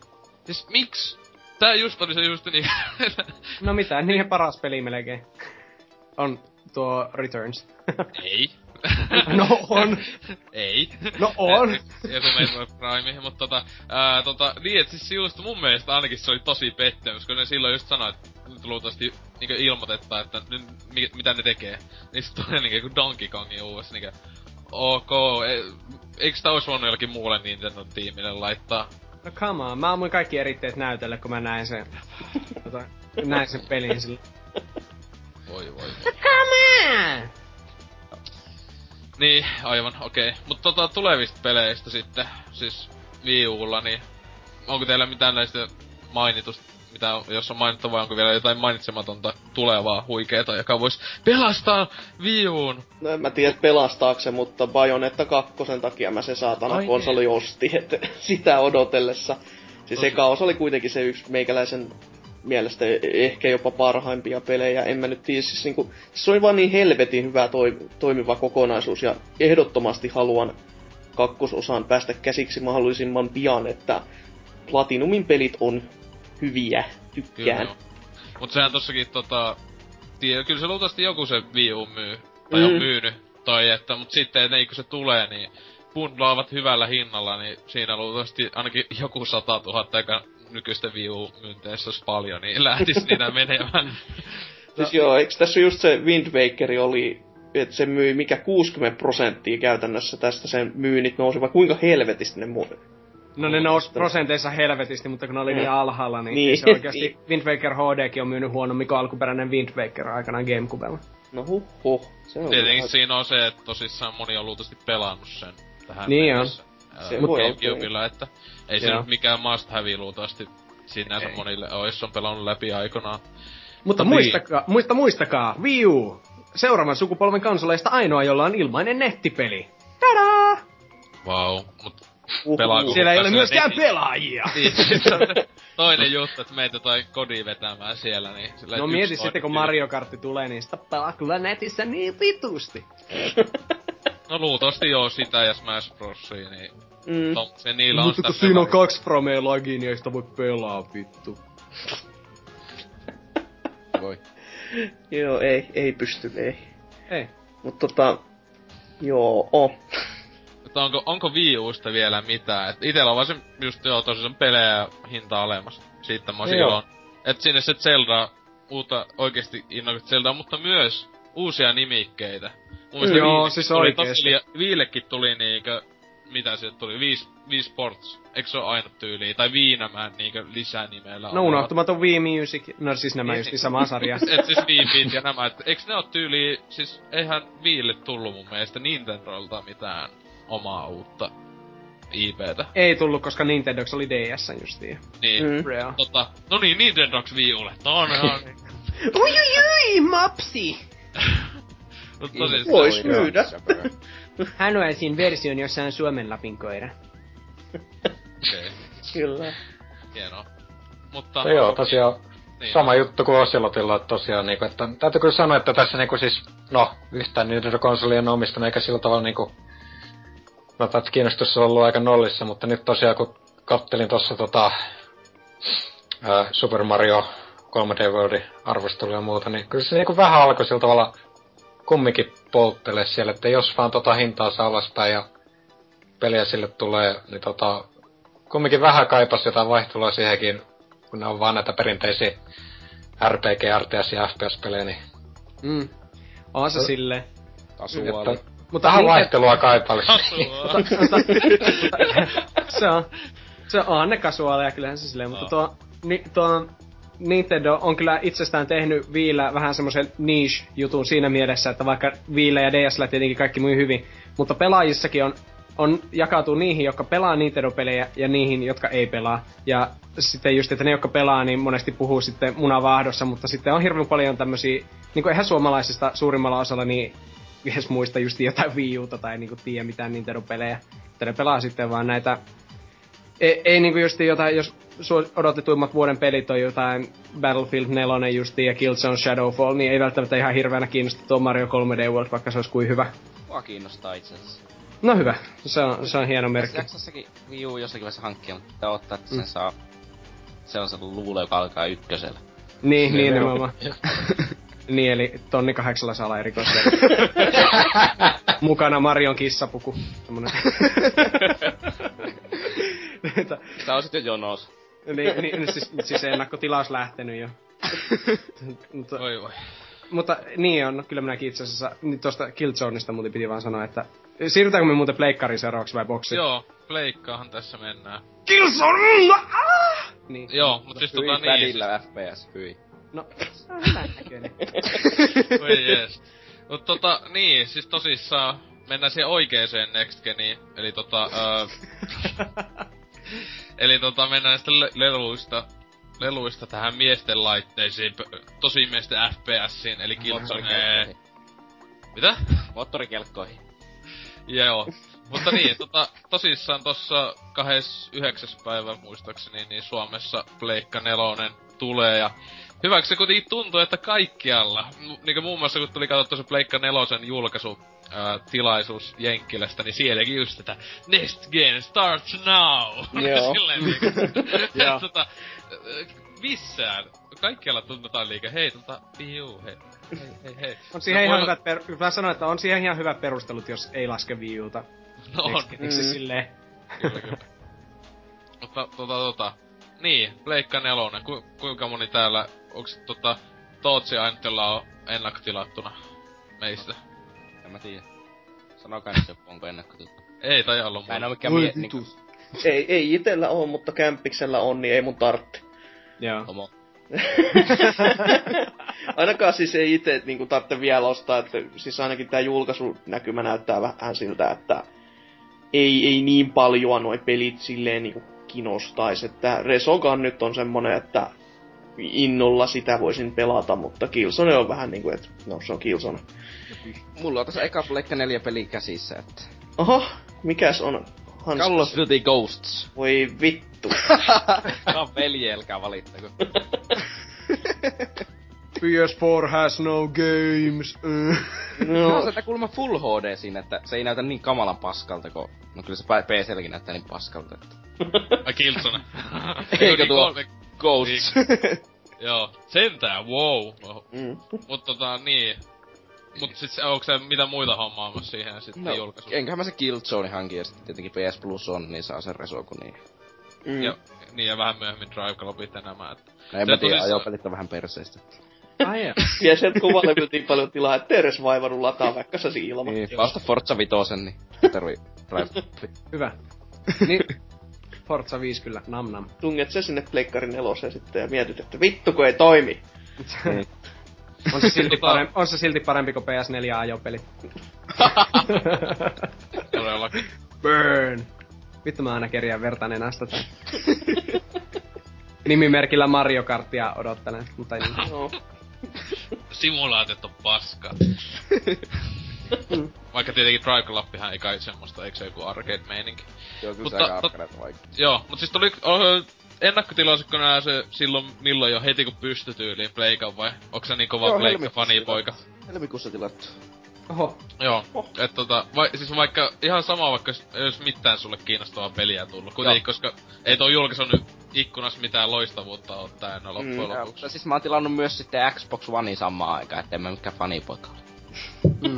Siis miksi? Tää just oli se just niin, (laughs) No mitä, niin paras peli melkein. On tuo Returns. ei. (laughs) no on. ei. No on. (laughs) Ja se Metroid Prime, mutta tota, ää, tota, niin et siis just mun mielestä ainakin se oli tosi pettymys, kun ne silloin just sanoi, että nyt luultavasti niinku ilmoitetta, että nyt, mi, mitä ne tekee. Niin sit tulee niinku Donkey Kongin uusi niinku, ok, e, eikö sitä ois voinut jollekin muulle Nintendo-tiimille laittaa? No come on, mä ammuin kaikki eritteet näytölle, kun mä näin sen. Tota, näin sen pelin sillä. Voi voi. Come on! Niin, aivan, okei. Okay. Mutta tota, tulevista peleistä sitten, siis Wii Ulla, niin onko teillä mitään näistä mainitusta, mitä on, jos on mainittu vai onko vielä jotain mainitsematonta tulevaa huikeeta, joka voisi pelastaa Wii Uun? No en mä tiedä pelastaako se, mutta Bayonetta 2 takia mä se saatana Ai niin. konsoli osti, että (laughs) sitä odotellessa. Siis Tosi. eka osa oli kuitenkin se yksi meikäläisen mielestä ehkä jopa parhaimpia pelejä. En mä nyt tiedä, siis niinku, se oli vaan niin helvetin hyvä toi, toimiva kokonaisuus ja ehdottomasti haluan kakkososaan päästä käsiksi mahdollisimman pian, että Platinumin pelit on hyviä, tykkään. joo. Mut sehän tossakin tota, tiedä, kyllä se luultavasti joku se Wii U myy, tai on Mm. myynyt, toi, että, mut sitten ne, kun se tulee, niin bundlaavat hyvällä hinnalla, niin siinä luultavasti ainakin joku 100 000, joka nykyisten Wii U-myynteissä olisi paljon, niin lähtis niitä (laughs) menemään. Siis joo, eikö tässä just se Wind Waker oli, että se myi mikä 60 prosenttia käytännössä tästä sen myynnit nousi, vai kuinka helvetisti ne. No ne nousi prosenteissa helvetisti, mutta kun ne oli niin alhaalla, niin, Niin. niin. se oikeasti Wind Waker HDkin on myynyt huonommin kuin alkuperäinen Wind Waker aikanaan Gamecubella. No huh, huh. Se on Tietenkin vähän- siinä on se, että tosissaan moni on luultavasti pelannut sen tähän Niin on. mennessä. Ää, Se voi olla Gamecubella, että ei se nyt mikään must have luultavasti sinänsä Ei. monille ole, jos on pelannut läpi aikanaan. Mutta Niin. muistakaa, muista muistakaa, Wii U! Seuraavan sukupolven konsoleista ainoa, jolla on ilmainen nettipeli. Tadaa! Vau, wow. mut Uhuh. pelaako Siellä ei ole myöskään netissä? pelaajia! (laughs) Niin, toinen juttu, että meitä toi kodi vetämään siellä, niin... Sillä No mieti sitten, kun. Mario Kartti tulee, niin sitä pelaa kyllä netissä niin vitusti. (laughs) No luultavasti joo sitä ja Smash Brosia, niin... Mm. No, se niillä on Mutta kun siinä on pelaa. kaksi framea lagi, niin ei sitä voi pelaa, vittu. (laughs) Voi. Joo, ei, ei pysty, ei. Ei. Mutta tota, joo, oh. Että onko, onko Wii Usta vielä mitään? Et itellä on vaan se just joo tosiaan pelejä ja hinta alemmas. Siitä mä Joo. silloin. Et sinne se Zelda, uutta oikeesti innokasta Zeldaa, mutta myös uusia nimikkeitä. Mun mielestä Joo, siis tuli oikeesti. tosi liian, Viillekin tuli niinkö, mitä sieltä tuli, Wii, Wii Sports, eikö se ole ainut tyyli, tai Viinämään niinkö lisänimellä. No unohtumaton Wii Music, no siis nämä just samaa sarjaa. (laughs) Et siis Wii Fit ja nämä, et eiks ne oo tyyli, siis eihän Viille tullu mun mielestä Nintendolta mitään omaa uutta IPtä. Ei tullut, koska Nintendox oli DS justiin. Niin, Mm. mm. Real. tota, no niin, Nintendox Wii Ulle, no no, no niin. Ui, (laughs) ui, ui, mapsi! (laughs) Mut tosissaan. Vois myydä. Haluaisin (laughs) version, jossa on Suomen Lapin koira. Okei, Kyllä. hienoa. Mutta... No joo, tosiaan Niin. sama juttu kuin Ocelotilla, että tosiaan niinku, että täytyy kyllä sanoa, että tässä niinku siis, no, yhtään Nintendo konsolien omistunut eikä sillä tavalla niinku, no että kiinnostus on ollut aika nollissa, mutta nyt tosiaan kun kattelin tossa tota, ää, Super Mario 3D Worldin arvostelua ja muuta, niin kyllä se niinku vähän alkoi sillä tavalla kumminkin polttele siellä, että jos vaan tota hintaa saa alaspäin ja peliä sille tulee, niin tota, kumminkin vähän kaipas jotain vaihtelua siihenkin, kun ne on vaan näitä perinteisiä RPG, RTS ja FPS-pelejä, niin Mm. On se silleen. Kasuaali. että Mutta vähän vaihtelua kaipailisi. (laughs) Se on, se on ne kasuaaleja kyllähän se silleen, mutta tuo, ni, tuo Nintendo on kyllä itsestään tehnyt Viillä vähän semmoisen niche-jutun siinä mielessä, että vaikka Viillä ja DSllä tietenkin kaikki myi hyvin, mutta pelaajissakin on, on jakautuu niihin, jotka pelaa Nintendo-pelejä ja niihin, jotka ei pelaa. Ja sitten just, että ne, jotka pelaa, niin monesti puhuu sitten munavahdossa, mutta sitten on hirveän paljon tämmösiä, niin kuin eihän suomalaisista suurimmalla osalla niin edes muista just jotain Wii Uta tai niinku tiedä mitään Nintendo-pelejä. Että ne pelaa sitten vaan näitä... Ei, ei niinku just jotain, jos odotetuimmat vuoden pelit on jotain Battlefield 4 justi ja Killzone Shadowfall, niin ei välttämättä ihan hirveänä kiinnosta tuo Mario 3D World, vaikka se olisi kuin hyvä. Mua kiinnostaa itse asiassa. No hyvä, se on, se on hieno merkki. Jaksassakin Wii U jossakin vaiheessa hankkia, mutta pitää ottaa, että sen Mm. saa... Se on se luulo, joka alkaa ykkösellä. Niin, niin Joo. nimenomaan. (laughs) niin, eli tonni kahdeksalla saa olla erikoisia. (laughs) Mukana Marion kissapuku. Semmonen. Sä (laughs) oot jo jonos. niin, niin, siis, siis ennakkotilaus lähtenyt jo. mutta, Voi voi. mutta niin on, kyllä minäkin itse asiassa, niin tuosta Killzoneista muuten piti vaan sanoa, että siirrytäänkö me muuten pleikkariin seuraavaksi vai boksiin? Joo, pleikkaahan tässä mennään. Killzone! Ah! Niin. Joo, mut siis tota niin. pädillä FPS, hyi. No, se on hyvän näköinen. (laughs) Voi jees. Mut tota, niin, siis tosissaan mennään siihen oikeeseen Next Geniin. Eli tota, öö, (laughs) eli tota mennään näistä le- leluista, leluista tähän miesten laitteisiin, p- tosi miesten FPSiin, eli Killzone. Moottorikelkkoihin. Mitä? Moottorikelkkoihin. Joo. Mutta niin, tota, tosissaan tossa 29. päivä muistaakseni, niin Suomessa Pleikka nelonen tulee ja hyväksi se kuitenkin tuntuu, että kaikkialla, niinku muun muassa kun tuli katsottu se Pleikka nelosen julkaisu, ää, tilaisuus Jenkkilästä, niin sielläkin just tätä Next Gen starts now! (laughs) Joo. Silleen niinku, (laughs) (laughs) tota, ää, missään. Kaikkialla tuntutaan liikaa, hei tota, juu, hei, hei, hei, hei. On siihen No, ihan voi- hyvät, per... mä sanoin, että on siihen ihan hyvät perustelut, jos ei laske Wii Uta. No on. Next Geniksi Mm. silleen. Kyllä, kyllä. Mutta tota tota... Niin, Pleikka nelonen. Ku, kuinka moni täällä... Onks tota... Tootsi ainut, jolla on ennakkotilattuna meistä? En mä tiedä. Sanokaa nyt joku, onko ennakkotilta. Ei tai olla Mä en oo mikään mie... Niinku, Ei, ei itellä on, mutta kämpiksellä on, niin ei mun tartti. Joo. homo. (laughs) Ainakaan siis ei itse niinku tarvitse vielä ostaa, että siis ainakin tää julkaisunäkymä näyttää vähän siltä, että ei, ei niin paljon noi pelit silleen niinku kinostais, että Resogun nyt on semmonen, että innolla sitä voisin pelata, mutta Killzone on vähän niinku, että no se on Killzone. Mulla on tässä eka Pleikka 4 peli käsissä, että... Oho, mikäs on Hans? Call of Duty Ghosts. Voi vittu. (laughs) Tää velje, älkää valittako. (laughs) PS4 has no games. (laughs) No, No, se että kuulemma Full HD siinä, että se ei näytä niin kamalan paskalta, kun... No kyllä se PClläkin näyttää niin paskalta, että... Ai Killzone. Eikö tuo Ghosts? (laughs) Joo. Sentään, wow. mm. Mut tota, niin. Mut sit se, onko se mitä muita hommaamassa siihen sitten No, julkaisu? enköhän mä se Killzone hankin, ja sitten tietenkin PS Plus on, niin saa sen resoku, niin... Mm. Ja, niin ja vähän myöhemmin Drive Clubit ja nämä, että... No en mä tiedä, tosissaan- ajopelit on vähän perseistä. Ai. (laughs) Ja sieltä kuvalevyltä niin paljon tilaa, että edes vaivannut lataa vaikka se ilman. Niin, vasta Forza Vitosen, niin tarvii Drive (laughs) Hyvä. Niin, Forza 5 kyllä, nam nam. Tunget se sinne pleikkarin neloseen sitten ja mietit, että vittu kun ei toimi. Niin. on, se silti parempi, on se silti parempi kuin PS4 ajopeli. (laughs) Todellakin. Burn! Vittu mä aina kerjään verta nenästä tän. Nimimerkillä Mario Kartia odottelen, mutta ei niin. No. Simulaatit on paska. (laughs) Vaikka tietenkin Drive Clubpihan ei kai semmoista, eikö se joku arcade-meininki. Joo, kyllä Mutta se aika to- arkareita vaikka. Joo, mut siis tuli oh, ennakkotilaisetko nää se silloin milloin jo heti kun pystytyyliin Pleikan vai? Onko se niin kova Joo, Pleikka helmikuussa fanipoika? Helmikuussa tilattu. Oho. Joo, et tota, vai, siis vaikka ihan sama vaikka jos- mitään sulle kiinnostavaa peliä tullut, kuitenkin, koska ei tuo julkaisu nyt ikkunassa mitään loistavuutta oo täynnä loppujen Mm, Ja, lopuksi. mutta siis mä oon tilannut myös sitten Xbox Onein samaan aikaan, ettei mä mikään fanipoika ole.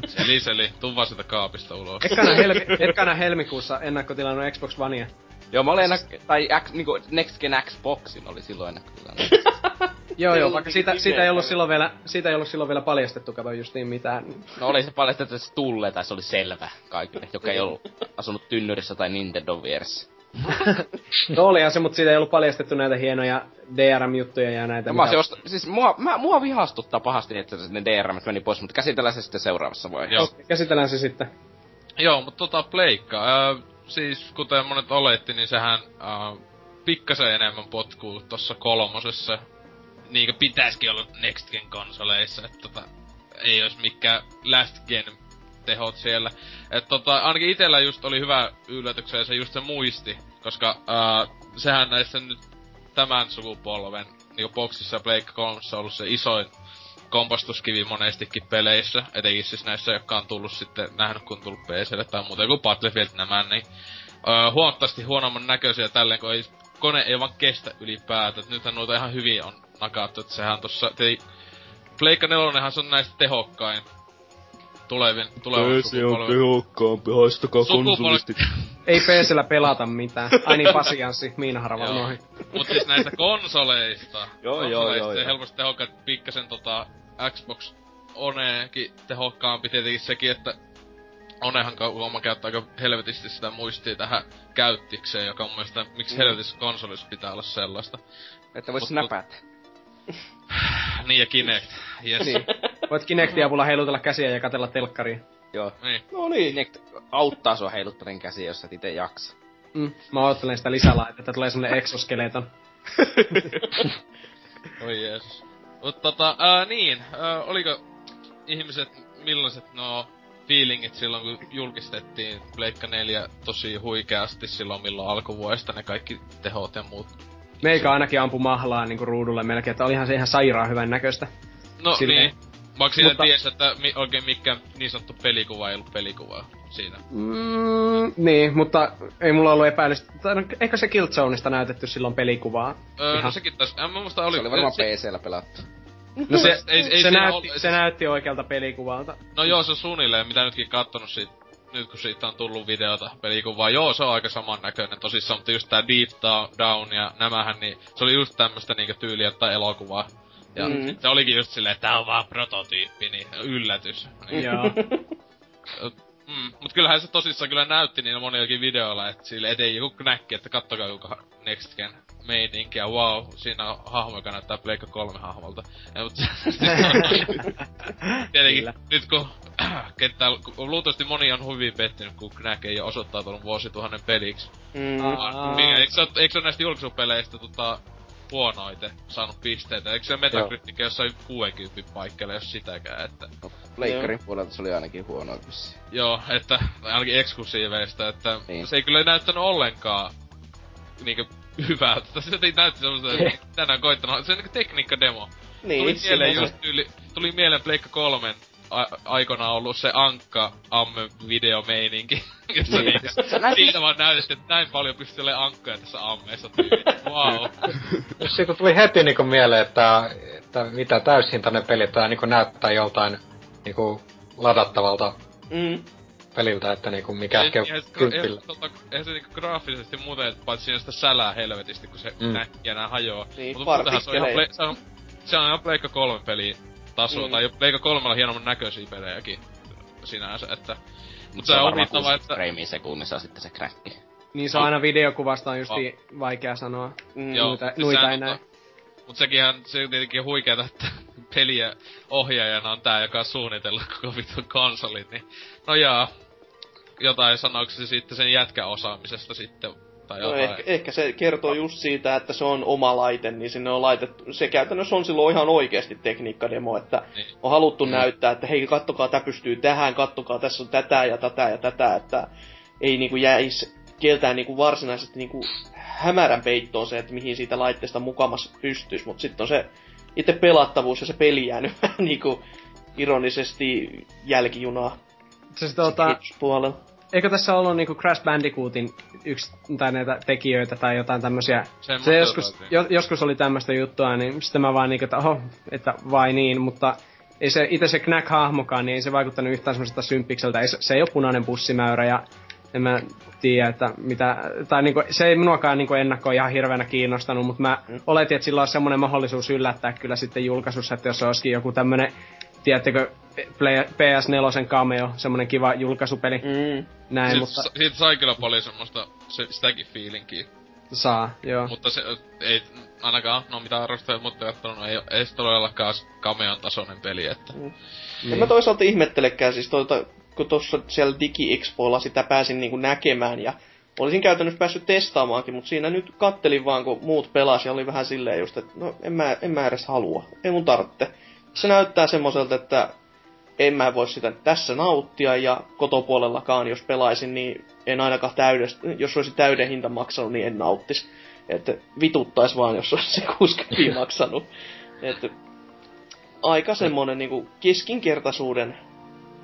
Seli seli, tuu vaan sitä kaapista ulos. Ekana, helmi, ekana helmikuussa ennakkotilannut Xbox Onea. Joo, mä olin ennak- tai X, niinku Next Gen Xboxin oli silloin ennakkotilannut. (laughs) Joo, joo, vaikka siitä, siitä, ei ollut silloin vielä, siitä ei ollut silloin vielä paljastettu, kato justiin mitään. No oli se paljastettu, että se tulee, tai se oli selvä kaikille, joka ei ollut asunut tynnyrissä tai Nintendo vieressä. No olihan se, mutta siitä ei ollut paljastettu näitä hienoja DRM-juttuja ja näitä. Ja mä mitä- osta- siis mua, mä, mua vihastuttaa pahasti, että ne DRM meni pois, mutta käsitellään se sitten seuraavassa vaiheessa. Joo. Käsitellään se sitten. Joo, mutta tota Pleikka, ää, siis kuten monet oletti, niin sehän ää, pikkasen enemmän potkuu tossa kolmosessa. Niinkö pitäisikin olla Next Gen konsoleissa, että tota, ei olisi mikään Last Gen tehot siellä. Et tota, ainakin itellä just oli hyvä yllätyksen se just se muisti, koska ää, sehän näissä nyt tämän sukupolven niinku boksissa Pleikka 3 on ollut se isoin kompastuskivi monestikin peleissä, etenkin siis näissä, jotka on tullut sitten, nähnyt kun tullut PClle tai muuta, joku Battlefield nämä, niin öö, huomattavasti huonomman näköisiä tälleen, kun ei, kone ei vaan kestä ylipäätään. Nythän noita ihan hyvin on nakattu, että sehän tossa, Pleikka 4 se on näistä tehokkain tulevin, tulevan sukupolven. tehokkaampi, haistakaa Sukupolvi- (laughs) Ei PCllä pelata mitään. Ai niin, pasianssi, Miinaharava Joo. noin. Mut siis näistä konsoleista. (laughs) Joo, joo, konsoleista joo, helposti tehokkaat, pikkasen tota Xbox Oneekin tehokkaampi tietenkin sekin, että Onehan kuulemma käyttää aika helvetisti sitä muistia tähän käyttikseen, joka on mun mielestä, miksi Mm. helvetissä konsolissa pitää olla sellaista. Että vois Mut- snäpätä. (laughs) Niin ja Kinect. Yes. Niin. Voit Kinectin avulla heilutella käsiä ja katella telkkaria. Joo. niin. No niin. Kinect auttaa sua heiluttelin käsiä, jos sä et ite jaksa. Mm. Mä odottelen sitä lisälaitetta, tulee semmonen exoskeleton. (laughs) Oi Jeesus. Mut tota, ää, niin, ää, oliko ihmiset, millaiset no feelingit silloin, kun julkistettiin Pleikka 4 tosi huikeasti silloin, milloin alkuvuodesta ne kaikki tehot ja muut. Meikä ainakin ampu mahlaa niinku ruudulle melkein, että olihan se ihan sairaan hyvän näköistä. No Silleen. niin. Vaikka siinä Mutta- ties, että mi- oikein mikään niin sanottu pelikuva ei ollut pelikuva siinä. Mm, niin, mutta ei mulla ollut epäilystä. Tai no, Ehkä se Killzoneista näytetty silloin pelikuvaa. Öö, no Ihan. sekin taas, en mä muista oli... Se oli varmaan se, PCllä pelattu. No se, ei- ei se, näytti, ole- se näytti oikealta pelikuvalta. No joo, se on suunnilleen, mitä nytkin kattonut siitä, nyt kun siitä on tullut videota pelikuvaa. Joo, se on aika samannäköinen tosissaan, mutta just tää Deep Down ja nämähän, niin se oli just tämmöstä niinku tyyliä tai elokuvaa. Ja Mm. se olikin just silleen, että tää on vaan prototyyppi, niin yllätys. Niin, Joo. (laughs) mm, mut kyllähän se tosissaan kyllä näytti niin monillakin videoilla, että sille et ei joku näkki, että kattokaa joku Next Gen meininkiä, wow, siinä on hahmo, joka näyttää Pleikka 3 hahmolta. Ja, mut, (laughs) tietenkin Kyllä. nyt kun (clears throat) kenttä, kun luultavasti moni on hyvin pettynyt, kun Knack ei ole osoittautunut vuosituhannen peliksi. Mm. Aa. Niin, eikö se, oo- eikö se oo näistä julkaisupeleistä tota, huonoite saanut pisteitä? Eikö se Metacritic jossain 60 paikkeilla, jos sitäkään, että... No, Pleikkarin puolelta se oli ainakin huono. Joo, että ainakin eksklusiiveista, että Niin. se ei kyllä näyttänyt ollenkaan niinkö hyvältä. Se ei näytti semmoista, että tänään koittanut. Se on niinku tekniikka-demo. Niin, tuli mieleen just tyyli, tuli mieleen Pleikka 3 a- aikana ollut se Ankka amme videomeininki. (laughs) Jossa Niin. niitä, näytti- siitä vaan näytettiin, että näin paljon pystyy olemaan ankkoja tässä ammeessa tyyli. Wow. Siitä tuli heti niinku mieleen, että, että mitä täyshintainen peli tää niinku näyttää joltain niinku ladattavalta Mm. Peliltä, että niinku mikä Ei- ehkä eihän se- kymppillä. eihän se Eihän se niinku graafisesti muuten, että paitsi siinä sitä sälää helvetisti, kun se Mm. näkkiä nää hajoaa. Niin, Mutta muutenhan se on ihan, ple, se on, se on ihan Pleikka 3 peli taso, Mm. mm. tai Pleikka 3 hienomman näköisiä pelejäkin sinänsä, että... Mut Mut se on varmaan huvittavaa, 60 että... freimiä sekunnissa sitten se kräkki. Niin se on aina videokuvasta on justi vaikea sanoa. Mm. Joo, Noita- siis noita sehän ei tota-. Mut sekinhän, se on tietenkin huikeeta, että (laughs) peliä ohjaajana on tää, joka on suunnitellut koko vitun konsolit, niin... No jaa, jotain sanoiko se sitten sen jätkäosaamisesta sitten tai No jotain. ehkä, ehkä, se kertoo just siitä, että se on oma laite, niin sinne on laitettu, se käytännössä on silloin ihan oikeasti tekniikkademo, että Niin. on haluttu mm. näyttää, että hei, kattokaa, tämä pystyy tähän, kattokaa, tässä on tätä ja tätä ja tätä, että ei niinku jäisi keltään niinku varsinaisesti niinku hämärän peittoon se, että mihin siitä laitteesta mukamas pystyisi, mutta sitten on se itse pelattavuus ja se peli jäänyt (laughs) niinku ironisesti jälkijunaa Se, tota, puolella. Eikö tässä ollut niinku Crash Bandicootin yksi tai näitä tekijöitä tai jotain tämmösiä. Se joskus, jo, joskus oli tämmöistä juttua, niin sitten mä vaan niinku, että oho, että vai niin, mutta ei se, itse se Knack-hahmokaan, niin ei se vaikuttanut yhtään semmoiselta symppikseltä. Ei, se, se ei ole punainen pussimäyrä ja en mä tiedä, että mitä, tai niinku, se ei minuakaan niinku ennakkoon ihan hirveänä kiinnostanut, mutta mä oletin, että sillä olisi semmoinen mahdollisuus yllättää kyllä sitten julkaisussa, että jos se olisikin joku tämmönen, tiedättekö, Play- PS4 cameo, semmonen kiva julkaisupeli, Mm. näin, Siitä, mutta siitä sai kyllä paljon semmoista, se, sitäkin fiilinkiä. saa, joo. Mutta se ei ainakaan, no mitä arvostajat mutta kattonut, ei, ei se todellakaan kameon tasoinen peli, että... Mm. Niin. En mä toisaalta ihmettelekään, siis tuota, kun tuossa siellä Digi-Expoilla sitä pääsin niinku näkemään ja olisin käytännössä päässyt testaamaankin, mutta siinä nyt kattelin vaan, kun muut pelasi ja oli vähän silleen just, että no en mä, en mä edes halua, ei mun tarvitse. Se näyttää semmoiselta, että en mä voi sitä tässä nauttia ja kotopuolellakaan, jos pelaisin, niin en ainakaan täydestä, jos olisi täyden hinta maksanut, niin en nauttis. Että vituttais vaan, jos olisi se 60 (laughs) maksanut. Että aika semmonen niinku keskinkertaisuuden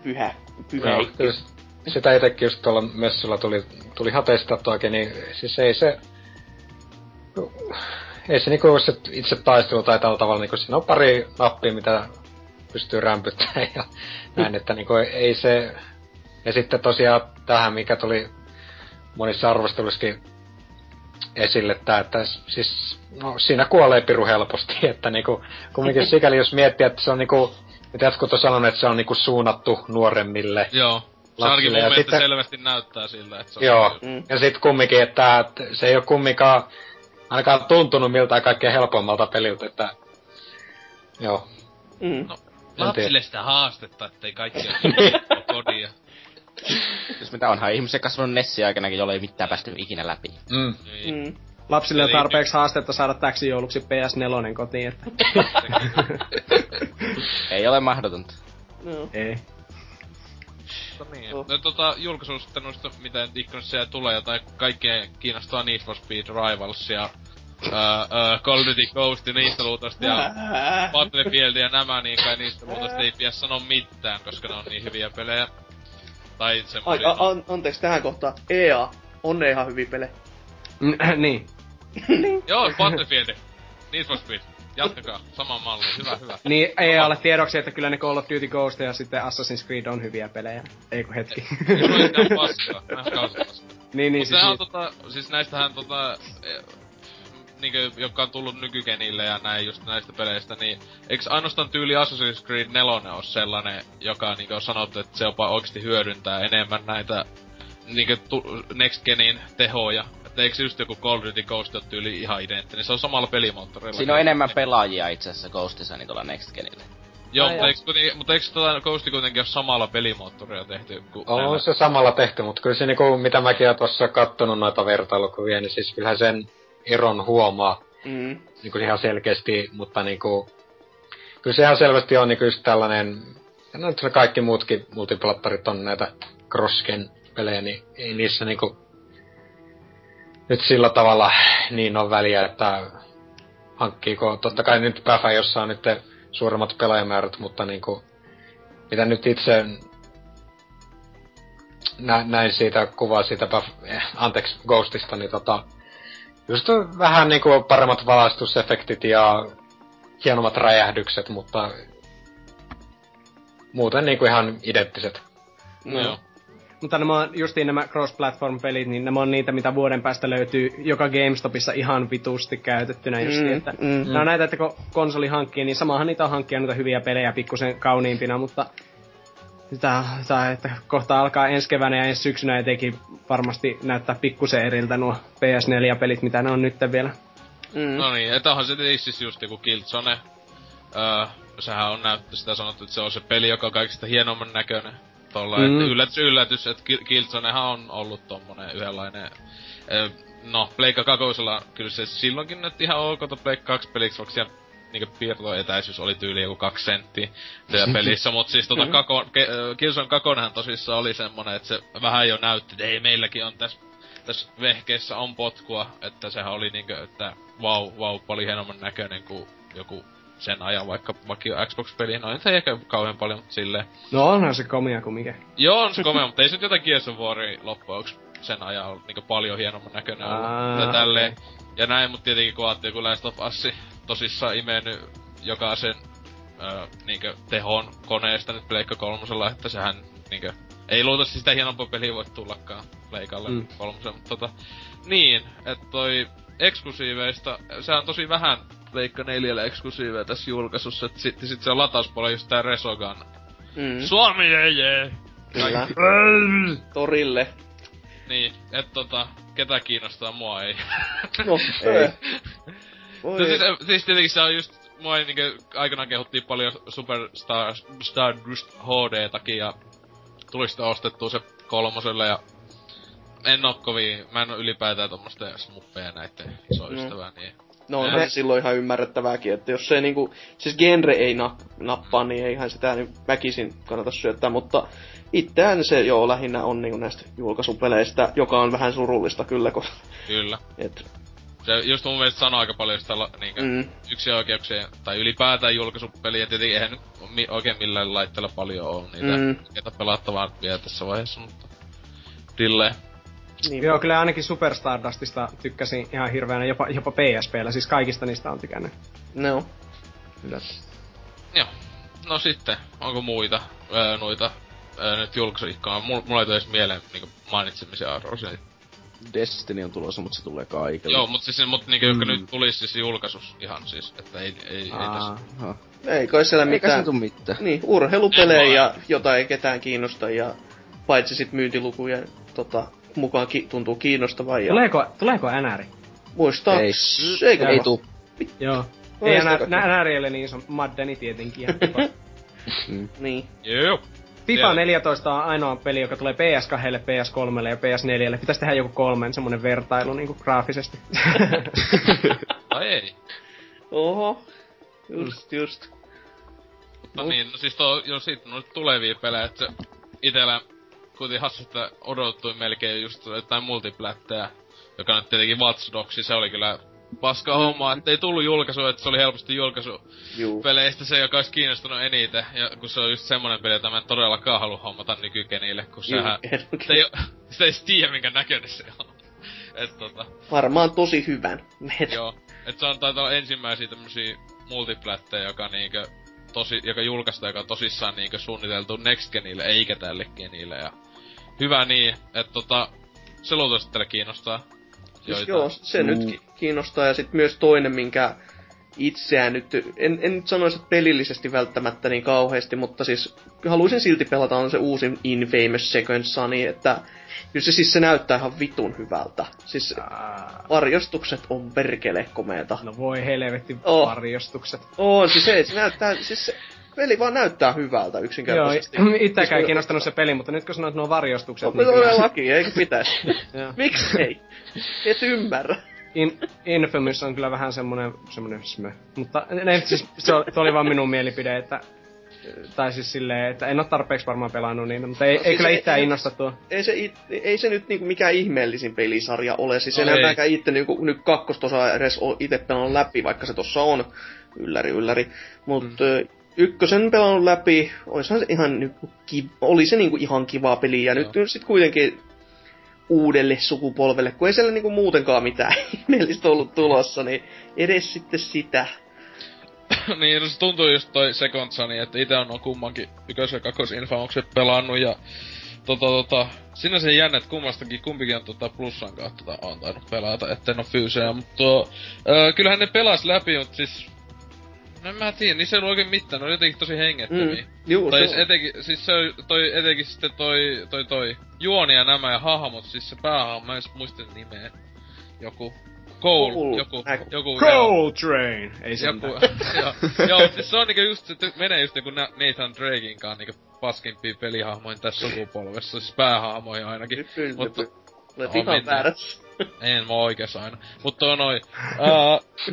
pyhä, pyhä Joo, s- sitä itekin just tuolla messulla tuli, tuli hatestattuakin, niin siis ei se... Ei se niinku se itse taistelu tai tällä tavalla, niinku siinä on pari nappia, mitä pystyy rämpyttämään ja näin, että niinku ei se... Ja sitten tosiaan tähän, mikä tuli monissa arvosteluissakin esille, tää, että siis, no siinä kuolee piru helposti, (laughs) että niinku, kumminkin sikäli jos miettii, että se on niinku, mitä jotkut on sanonut, että se on niinku suunnattu nuoremmille, Joo. Se ainakin mun mielestä sitten- selvästi näyttää siltä, että se on... Joo, Mm. ja sit kumminkin, että, että se ei oo kumminkaan ainakaan tuntunut miltään kaikkein helpoimmalta peliltä, että joo. Mm. No, lapsille sitä haastetta, ettei kaikki ole (laughs) kodia. Siis mitä onhan ihmisiä kasvanut Nessin aikanakin, jolle ei mitään päästy ikinä läpi. Mm. Niin. Mm. Lapsille on Eli- tarpeeksi haastetta saada täksi jouluksi PS4 kotiin, että (laughs) Ei ole mahdotonta. Joo. ei. Mutta niin. Oh. No, tota, julkaisuista noista, mitä nyt ikkunassa siellä tulee, jotain kaikkea kiinnostaa Need for Speed Rivals ja Call of Duty Ghost ja niistä luultavasti ja. Battlefield ja nämä, niin kai niistä luultavasti ei pidä sanoa mitään, koska ne on niin hyviä pelejä. Tai Ai, semmosia... a, an, anteeksi tähän kohtaan. EA on ne ihan hyviä pelejä. Mm, niin. (laughs) Joo, Battlefield. Need for Speed. Jatkakaa. Sama malli. Hyvä, hyvä. Niin ei ole tiedoksi, että kyllä ne Call of Duty Ghost ja sitten Assassin's Creed on hyviä pelejä. Ei kun hetki. Ei paskaa. Paskaa. niin, niin Mut siis, niin, tota, siis näistähän tota, niinkö, jotka on tullut nykygenille ja näin just näistä peleistä, niin eiks ainoastaan tyyli Assassin's Creed 4 ole sellainen, joka niinkö on sanottu, että se jopa oikeesti hyödyntää enemmän näitä niinkö tu, Next Genin tehoja. Että eiks just joku Call of Duty Ghost ole tyyli ihan identtinen, se on samalla pelimoottorilla. Siinä on enemmän pelaajia itse asiassa Ghostissa niin tuolla Next Genillä. Joo, mutta kuitenkin- mutta eiks tota Ghosti kuitenkin ole samalla pelimoottorilla tehty kuin On näillä? se samalla tehty, mutta kyllä se niinku, mitä mäkin oon tuossa kattonut noita vertailukuvia, niin siis kyllähän sen eron huomaa Mm. niinku ihan selkeästi, mutta niinku, kyllä se ihan selvästi on niinku just tällainen, ja no nyt kaikki muutkin multiplattarit on näitä crossgen pelejä, niin ei niissä niinku nyt sillä tavalla niin on väliä, että hankkiiko, totta kai nyt Päfä, jossa on nyt suuremmat pelaajamäärät, mutta niinku, mitä nyt itse nä, näin siitä kuvaa siitä, eh, anteeksi, Ghostista, niin tota, just vähän niinku paremmat valaistusefektit ja hienommat räjähdykset, mutta muuten niinku ihan identtiset. No. Joo. mutta nämä on justiin nämä cross-platform-pelit, niin nämä on niitä, mitä vuoden päästä löytyy joka GameStopissa ihan vitusti käytettynä justiin, Mm, että mm. Nämä on näitä, että kun konsoli hankkii, niin samahan niitä on hankkia noita hyviä pelejä pikkusen kauniimpina, mutta sitä, sitä, että kohta alkaa ensi keväänä ja ensi syksynä etenkin varmasti näyttää pikkusen eriltä nuo PS4-pelit, mitä ne on nyt vielä. Mm. No niin, että onhan se tietysti siis just joku Killzone. Öö, sehän on näyttö sitä sanottu, että se on se peli, joka on kaikista hienomman näköinen. Tolla, Mm. että yllätys, yllätys, että Ki- Killzonehan on ollut tommonen yhdenlainen öö, no, Pleikka kakosella kyllä se silloinkin näytti ihan ok Pleikka 2 peliksi, vaikka siellä niinku piirtoetäisyys oli tyyli joku kaksi senttiä siellä (laughs) pelissä, mut siis tota kako, ke, 2 tosissaan oli semmonen, että se vähän jo näytti, että ei meilläkin on tässä tässä vehkeessä on potkua, että sehän oli niinkö, että vau, wow, vau, wow, paljon hienomman näköinen kuin joku sen ajan vaikka vakio Xbox-peli. No ei ehkä kauhean paljon, mutta silleen. No onhan se komia kuin mikä. Joo, on se (laughs) komea, mutta ei se nyt jotain Gears of loppujen sen ajan ollut niinku paljon hienomman näköinen ollut. Ja tälleen. Ja näin, mutta tietenkin kun ajattelin, kun Last of Us tosissaan imennyt jokaisen öö, niinkö tehon koneesta nyt Pleikka kolmosella, että sehän niinkö ei luultavasti sitä hienompaa peliä voi tullakaan Pleikalle mm. kolmosen, mutta tota... Niin, että toi eksklusiiveista, se on tosi vähän Pleikka neljällä eksklusiiveja tässä julkaisussa, että sitten sit se on latauspuolella just tää Resogun. Mm. Suomi jee jee! Kyllä. Torille. Niin, et tota, ketä kiinnostaa, mua ei. No, (laughs) ei. Voi. No, siis, siis tietenkin se on just, mua niinku, aikanaan kehuttiin paljon Superstar Stardust HD takia tuli sitten ostettua se kolmoselle ja en oo kovin, mä en oo ylipäätään tommoista smuppeja näitten iso no. niin... No onhan se silloin ihan ymmärrettävääkin, että jos se niinku, siis genre ei na, nappaa, niin eihän sitä niin väkisin kannata syöttää, mutta itseään se jo lähinnä on niinku näistä julkaisupeleistä, joka on vähän surullista kyllä, kun... Kyllä. (laughs) Et, se just mun mielestä sanoo aika paljon sitä niinkö mm. yksi oikeuksia, tai ylipäätään julkaisupeliä, tietenkin eihän nyt mi- oikein millään laitteella paljon ole niitä mm. ketä pelattavaa vielä tässä vaiheessa, mutta Dille. Niin. Joo, kyllä ainakin Super Stardustista tykkäsin ihan hirveänä, jopa, jopa PSPllä, siis kaikista niistä on tykännyt. No. Kyllä. Joo. No sitten, onko muita öö, noita öö, nyt julkaisuikkoja? Mulla, mulla ei edes mieleen niinku mainitsemisen arvoisia. Destiny on tulossa, mutta se tulee kaikille. Joo, mutta siis, mut niinku, mm. joka nyt tulisi siis julkaisus ihan siis, että ei, ei, ei tässä. Ei kai siellä mitään. Eikä mitään. Niin, urheilupelejä, jota ei ketään kiinnosta ja paitsi sit myyntilukuja tota, mukaan ki- tuntuu kiinnostavaa. Ja... Tuleeko, tuleeko NR? Muistaa. Ei, Eikö ei tuu. Joo. Ei NR, ei ole niin iso Maddeni tietenkin. mm. Niin. Joo. FIFA 14 on ainoa peli, joka tulee PS2, PS3 ja PS4. Pitäisi tehdä joku kolmen semmonen vertailu niinku graafisesti. (laughs) Ai ei. Oho. Just, just. Mutta no. niin, no siis tuo, jo sit no tulevia pelejä, että itellä kuitenkin hassu, että odottui melkein just jotain multiplättejä, joka nyt tietenkin Watch Dogs, se oli kyllä paska homma, että ei tullut julkaisu, että se oli helposti julkaisu Juu. peleistä se, joka olisi kiinnostunut eniten. Ja kun se on just semmonen peli, jota mä en todellakaan halua hommata nykykenille, kun Juu, sehän... Se ei, (laughs) se ei tiedä, minkä näköinen se on. (laughs) Et tota... Varmaan tosi hyvän. (laughs) Joo. Et se on taitaa olla ensimmäisiä tämmösiä multiplättejä, joka niinkö tosi, joka julkaista, joka on tosissaan niinkö suunniteltu next genille, eikä tälle genille. Ja hyvä niin, että tota, se luultavasti kiinnostaa. Siis joo, se mm. nyt kiinnostaa. Ja sitten myös toinen, minkä itseään nyt, en, en nyt sanoisi, että pelillisesti välttämättä niin kauheasti, mutta siis haluaisin silti pelata on se uusin Infamous Second Sunny, että kyllä se siis se näyttää ihan vitun hyvältä. Siis varjostukset on perkele komeeta. No voi helvetti oh. varjostukset. On, siis se, se näyttää, siis se, peli vaan näyttää hyvältä yksinkertaisesti. Joo, itseäkään ei kiinnostanut se peli, mutta nyt kun sanoit nuo varjostukset... On, niin todellakin, eikö pitäisi? (laughs) Miksi ei? (laughs) Et ymmärrä. In, Infamous on kyllä vähän semmonen, semmonen smö. Mutta ne, siis, se, oli, se oli vaan minun mielipide, että tai siis silleen, että en ole tarpeeksi varmaan pelannut niin, mutta ei, no, ei siis kyllä itseään innosta tuo. Ei se, it, ei se nyt niinku mikään ihmeellisin pelisarja ole, siis no enää itse niinku, nyt kakkostosa edes itse pelannut läpi, vaikka se tossa on ylläri ylläri. Mutta mm ykkösen pelannut läpi, olisihan se ihan niinku, ki- oli se niinku ihan kiva peli, ja Joo. nyt sitten kuitenkin uudelle sukupolvelle, kun ei siellä niinku muutenkaan mitään (laughs) ihmeellistä ollut tulossa, niin edes sitten sitä. (coughs) niin, se tuntuu just toi Second Sunny, että itse on kummankin ykkös- ja kakkosinfamukset pelannut, ja tota, tota, sinänsä jännä, että kummastakin, kumpikin on tota plussan kautta tota, on tainnut pelata, etten oo fyysejä, mutta tuo, kyllähän ne pelas läpi, mutta siis No en mä tiedä, niin se on oikein mitään, ne on jotenkin tosi hengettömiä. Mm, juu, tai siis etenkin, siis se toi, etenkin sitten toi, toi, toi, juoni ja nämä ja hahmot, siis se päähahmo, mä en muista nimeä. Joku, Cole, Cole. joku, Äk. joku, Cole Train! Ei se joku, (laughs) joo, joo, siis se on niinku just, se menee just niinku Nathan Drakein kanssa niinku paskimpia pelihahmoin tässä sukupolvessa, siis päähahmoja ainakin. Mutta, Olet ihan väärässä. En mä oikeassa aina. Mutta on noin. Uh,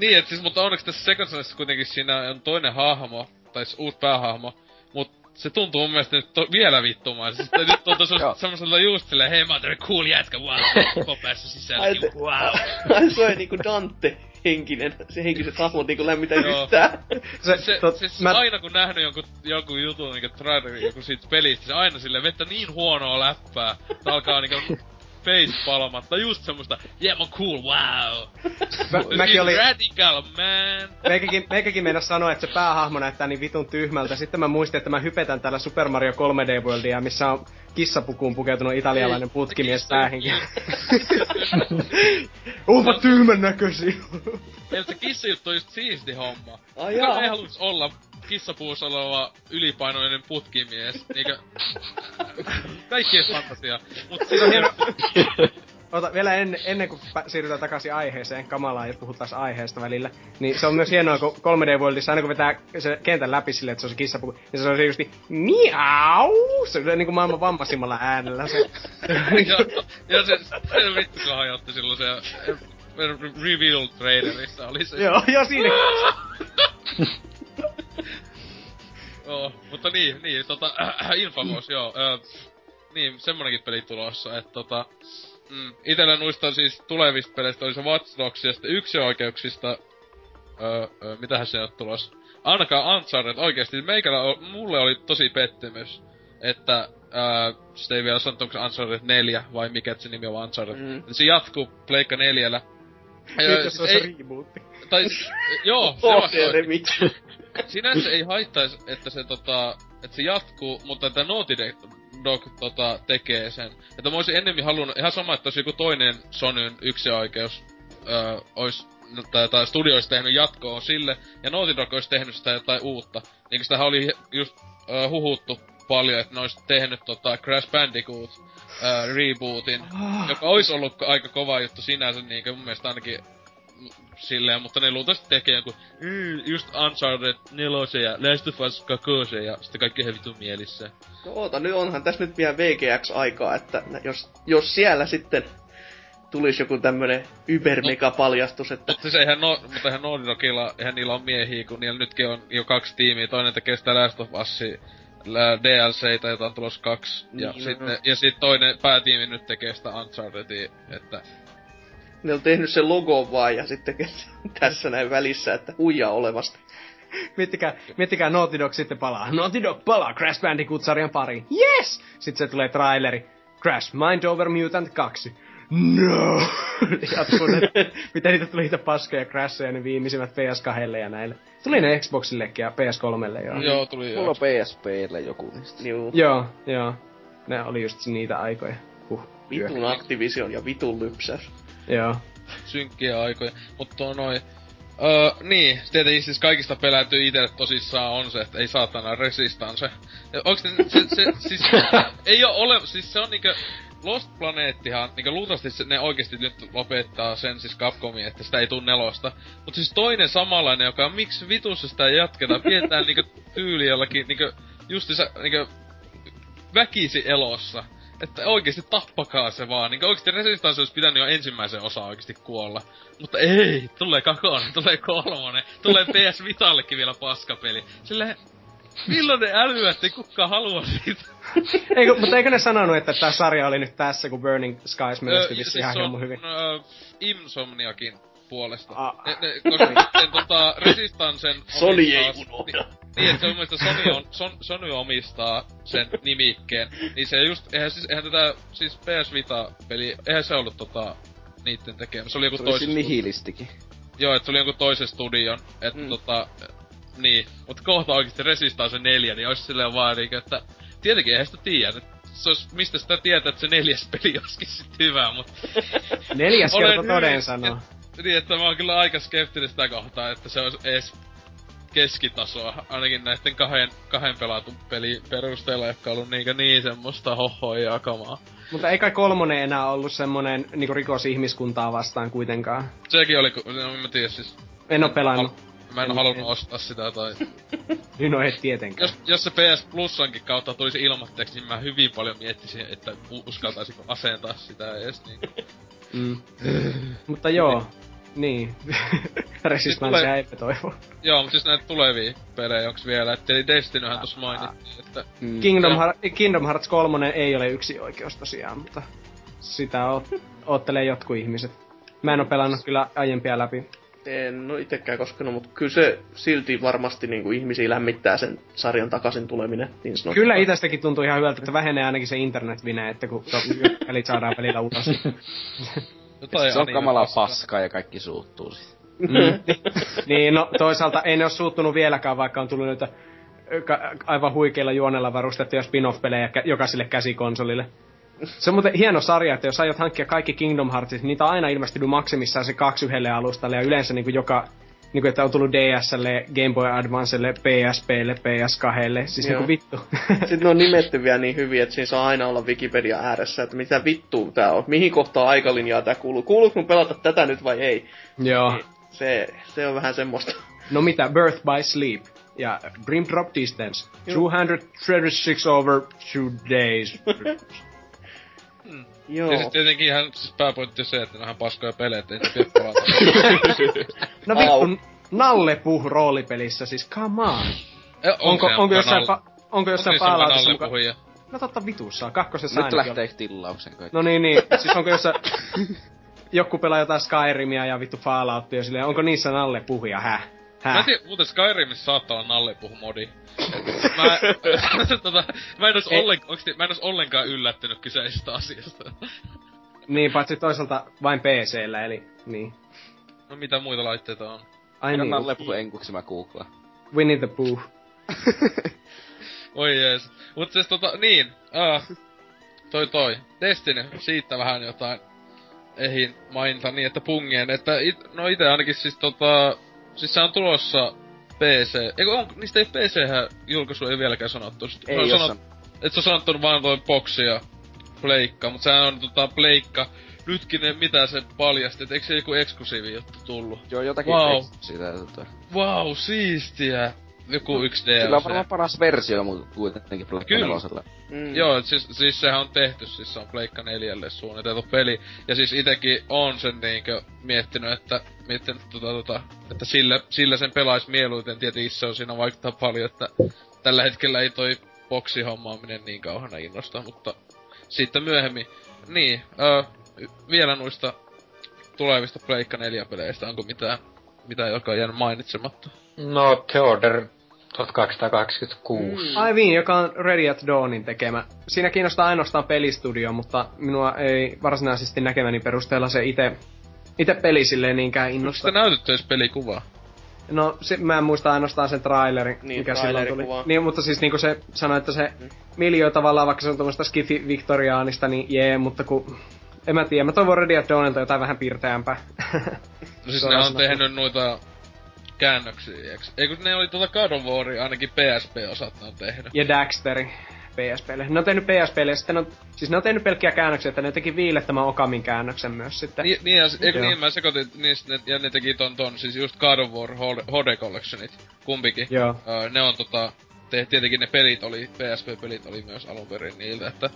niin, et siis, mutta onneksi tässä Second Sonissa kuitenkin siinä on toinen hahmo, tai siis uusi päähahmo, mut se tuntuu mun mielestä nyt to- vielä vittumaiselta. nyt tuntuu Joo. se semmosella just silleen, hei mä oon tämmönen cool jätkä, wow, koko päässä te- wow. Ai se on niinku Dante henkinen, se henkiset hahmot niinku lämmitä yhtään. Se, Se, tot, siis mä, aina kun nähnyt jonkun, jonkun jutun, niinku trailerin joku siitä pelistä, se aina sille vettä niin huonoa läppää, että alkaa niinku face palamatta, just semmoista, yeah, oon cool, wow. (laughs) mä, mäkin oli, Radical, man. meikäkin, meikäkin meinas sanoa, että se päähahmo näyttää niin vitun tyhmältä. Sitten mä muistin, että mä hypetän täällä Super Mario 3D Worldia, missä on kissapukuun pukeutunut italialainen Ei, putkimies kissa- päähenki. (laughs) Onpa tyhmän näköisiä. Eli se kissajuttu on just siisti homma. Ai Kuka jaa. ei halus olla kissapuussa oleva ylipainoinen putkimies, niinkö... Kaikkien fantasia. Mut siinä on hieno... Ota, vielä ennen, ennen kuin siirrytään takaisin aiheeseen, kamalaa ja puhutaan aiheesta välillä, niin se on myös hienoa, kun 3D Worldissa aina kun vetää se kentän läpi silleen, että se on se kissapuku, niin se on se justi miau! Se on niinku maailman vammaisimmalla äänellä se. ja, ja se, se vittu kun hajotti silloin se... eh, Reveal trailerissa oli se. joo, joo siinä. (laughs) (laughs) Joo, mutta niin, niin, tota, äh, (clears throat) Infamous, joo, äh, niin, semmonenkin peli tulossa, että tota, mm, itellä noista siis tulevista peleistä oli se Watch Dogs ja sitten yksioikeuksista, öö, öö, mitähän se on tulossa, ainakaan Uncharted, oikeesti, meikällä, o- mulle oli tosi pettymys, että, äh, sitä ei vielä sanottu, onko se Uncharted 4 vai mikä se nimi on Uncharted, Mm. se jatkuu Pleikka 4 Nyt jos se on se rebootti. tai, joo, se on, se. (laughs) sinänsä ei haittais, että se tota, että se jatkuu, mutta että Naughty Dog tota, tekee sen. Että mä olisin ennemmin halunnut, ihan sama, että olisi joku toinen Sonyn yksinoikeus, öö, ois, no, tai, tai studio olisi tehnyt jatkoa sille, ja Naughty Dog olisi tehnyt sitä jotain uutta. Niin sitähän oli just öö, huhuttu paljon, että ne olisi tehnyt tota Crash Bandicoot öö, rebootin, joka olisi ollut aika kova juttu sinänsä, niin mun mielestä ainakin silleen, mutta ne luultavasti tekee joku mm, just Uncharted 4 ja Last of Us 2 ja sitten kaikki ihan vitun mielissä. No oota, nyt onhan tässä nyt vielä VGX-aikaa, että jos, jos siellä sitten tulisi joku tämmönen ybermega paljastus, että Mutta siis eihän, no, mutta eihän Naughty Dogilla, eihän niillä on miehiä, kun niillä nytkin on jo kaksi tiimiä. Toinen tekee sitä Last of Usia, lä- DLCtä, jota on tulossa kaksi. Ja, Niin, sitten, no. ja sitten toinen päätiimi nyt tekee sitä Unchartedia, että ne on tehnyt sen logon vaan ja sitten (laughs) tässä näin välissä, että huijaa olevasti. Miettikää, miettikää Naughty Dog sitten palaa. Naughty Dog palaa Crash Bandicoot-sarjan pariin. Yes! Sitten se tulee traileri. Crash Mind Over Mutant 2. No! (laughs) Jatkuu ne, mitä niitä tuli niitä paskoja Crashia, ne viimeisimmät PS2 ja näille. Tuli ne Xboxillekin ja PS3 joo. joo, tuli Mulla jo. on PSPlle joku niistä. Juu. Joo, joo. Ne oli just niitä aikoja. Huh. Vitun Activision ja vitun lypsäys. Joo. synkkiä aikoja. Mutta on noin... Öö, niin, tietenkin siis kaikista pelätyy itelle tosissaan on se, että ei saatana resistance. Ja Onks ne, se, se, siis, (laughs) ei oo ole, siis se on niinkö, Lost Planettihan, niinkö luultavasti se, ne oikeesti nyt lopettaa sen siis Capcomi, että sitä ei tuu nelosta. Mut siis toinen samanlainen, joka on miksi vitussa sitä ei jatketa, pidetään niinkö tyyli jollakin niinkö, justiinsa niinkö väkisi elossa. Että oikeesti tappakaa se vaan. Niin oikeesti Resistance olisi pitänyt jo ensimmäisen osa oikeesti kuolla. Mutta ei, tulee kakonen, tulee kolmonen, tulee PS Vitallekin vielä paskapeli. Silleen, milloin ne älyä, ettei kukaan halua siitä? Eikö, mutta eikö ne sanonut, että tämä sarja oli nyt tässä, kun Burning Skies menestyi Ö, vissiin ihan se on, hieman hyvin? ö, Insomniakin puolesta. Ah. Ne, ne, koska sen tota, Resistancen Sony ei unohda. Niin, että se on mielestä Sony, on, Son, Sony omistaa sen nimikkeen. Niin se just, eihän, siis, eihän tätä, siis PS Vita-peli, eihän se ollut tota, niitten tekemä. Se oli joku Se oli toisen nihilistikin. Joo, että se oli jonkun toisen studion. Että Mm. tota, niin. Mut kohta oikeesti Resistance 4, niin olisi silleen vaan niinkö, että tietenkin eihän sitä tiedä. Se olisi, mistä sitä tietää, että se neljäs peli (laughs) olisikin sit hyvä, mut Neljäs kerta toden hyvin- sanoo. niin, että mä oon kyllä aika skeptinen sitä kohtaa, että se olisi edes keskitasoa, ainakin näiden kahden, kahden pelatun pelin perusteella, jotka on ollut niinkö niin semmoista hohoa ja kamaa. Mutta ei kai kolmonen enää ollut semmonen niinku rikos ihmiskuntaa vastaan kuitenkaan. Sekin oli, no, en mä tiedä siis, En oo pelannut. Mä en En- halunnut en- ostaa sitä tai... (laughs) No et tietenkään. Jos, jos se PS Plusankin kautta tulisi ilmatteeksi, niin mä hyvin paljon miettisin, että uskaltaisinko asentaa sitä edes niin. (laughs) Mm. Mutta joo, (laughs) niin. (laughs) Resistance eipä toivo. Joo, mutta siis näitä tulevia pelejä onks vielä, et eli Destinyhän tossa mainittiin, että... Mm. Kingdom, Heart, Kingdom Hearts 3 ei ole yksi oikeus tosiaan, mutta sitä oot, oottelee jotkut ihmiset. Mä en oo pelannut kyllä aiempia läpi. En ole itekään koskenut, mutta kyllä se silti varmasti niin kuin ihmisiä lämmittää sen sarjan takaisin tuleminen. Niin sanotusti. Kyllä itsestäkin tuntuu ihan hyvältä, että vähenee ainakin se internetvine, että kun to- pelit saadaan pelillä ulos. (laughs) Jotain Se on kamala paskaa ja kaikki suuttuu sit. Mm. (laughs) niin, no toisaalta ei ne ole suuttunut vieläkään, vaikka on tullut noita aivan huikeilla juonella varustettuja spin-off-pelejä jokaiselle käsikonsolille. Se on muuten hieno sarja, että jos aiot hankkia kaikki Kingdom Heartsit, niitä on aina ilmestynyt maksimissaan se kaksi yhdelle alustalle, ja yleensä niin kuin joka, niin kuin, että on tullut DSlle, Game Boy Advancelle, PSPlle, PS2, siis niin Joo. kuin vittu. (laughs) Sitten ne on nimetty vielä niin hyvin, että siinä saa aina olla Wikipedia ääressä, että mitä vittua tää on, mihin kohtaan aikalinjaa tää kuuluu, kuuluuko mun pelata tätä nyt vai ei. Joo. Niin Se, se on vähän semmoista. (laughs) No mitä, Birth by Sleep ja Brim Drop Distance. 236 over two days. (laughs) Joo. Ja sit tietenkin ihan siis pääpointti on se, että ihan paskoja pelejä, että ei niitä pidä pelata. (laughs) No vittu, Nalle puh roolipelissä, siis come on. Eh, Onko, onko jossain, fa- onko jossain Falloutissa muka... No totta vitussa on, kakkosessa Nyt ainakin on. lähtee tilauksen kaikki. No niin, niin, siis onko jossain... (laughs) Joku pelaa jotain Skyrimia ja vittu Falloutia silleen, onko niissä Nalle puhuja, häh? Mä en tiedä, muuten Skyrimissa saattaa olla nallepuhu-modi. Mä, (laughs) tota, mä, en ois Ei. ollen, onks, mä en ois ollenkaan yllättynyt kyseisestä asiasta. Niin, paitsi toisaalta vain PCllä, eli niin. No mitä muita laitteita on? Ai Aina niin, Nalle puhu enkuksi mä googlaan. Winnie the Pooh. (laughs) Oi jees. Mut siis tota, niin, äh, toi toi, Destiny, siitä vähän jotain ehin mainita niin, että pungien, että it, no ite ainakin siis tota, siis se on tulossa PC, eikö on, niistä ei PC-hän julkaisu ei vieläkään sanottu. Sit Ei se on jos sanot, et se on sanottu vaan toi boksi ja pleikka, mut sehän on tota pleikka, nytkin ne, mitä se paljasti, et eikö se joku eksklusiivi juttu tullut? Joo, jotakin Wow. Tota. Vau, wow, siistiä! Joku yksi DLC. Sillä on varmaan paras versio, mutta kuitenkin Pleikka Kyllä. Mm. Joo, et siis, siis sehän on tehty, siis se on Pleikka neljälle suunniteltu peli. Ja siis itekin on sen niinkö miettinyt, että, miettinyt tota, tota, että sillä, sillä sen pelais mieluiten. Tietenkin se on siinä vaikuttaa paljon, että tällä hetkellä ei toi boksihommaaminen niin kauheena innosta, mutta sitten myöhemmin. Niin, öö, vielä noista tulevista Pleikka 4 peleistä, onko mitään, mitään joka on jäänyt mainitsematta? No, The Order 1286. Mm. Ai niin, joka on Ready at Dawnin tekemä. Siinä kiinnostaa ainoastaan pelistudio, mutta minua ei varsinaisesti näkemäni perusteella se itse itse peli silleen niinkään Onko innosta. sitä näytetty edes pelikuvaa? No, se, mä en muista ainoastaan sen trailerin, Niin, mikä silloin tuli. Niin, mutta siis niinku se sanoi, että se Mm. miljoo tavallaan, vaikka se on tuommoista skifi viktoriaanista, niin jee, mutta kun... En mä tiedä, mä toivon Ready at Dawnilta jotain vähän piirteämpää. No siis (laughs) ne on tehnyt noita käännöksiä, eiks? Ei kun ne oli tuota God of War, ainakin PSP-osat ne on tehnyt. ja Daxteri PSPlle. Ne on tehnyt PSPlle ja sitten on, siis ne on tehnyt pelkkiä käännöksiä, että ne teki viilettömän Okamin käännöksen myös sitten. Ni, niin, ja, eikö niin, mä sekoitin niistä, ne, ja ne teki ton ton, siis just God of War Horde Collectionit, kumpikin. Joo. Öö, ne on tota, te, tietenkin ne pelit oli, PSP-pelit oli myös alun perin niiltä, että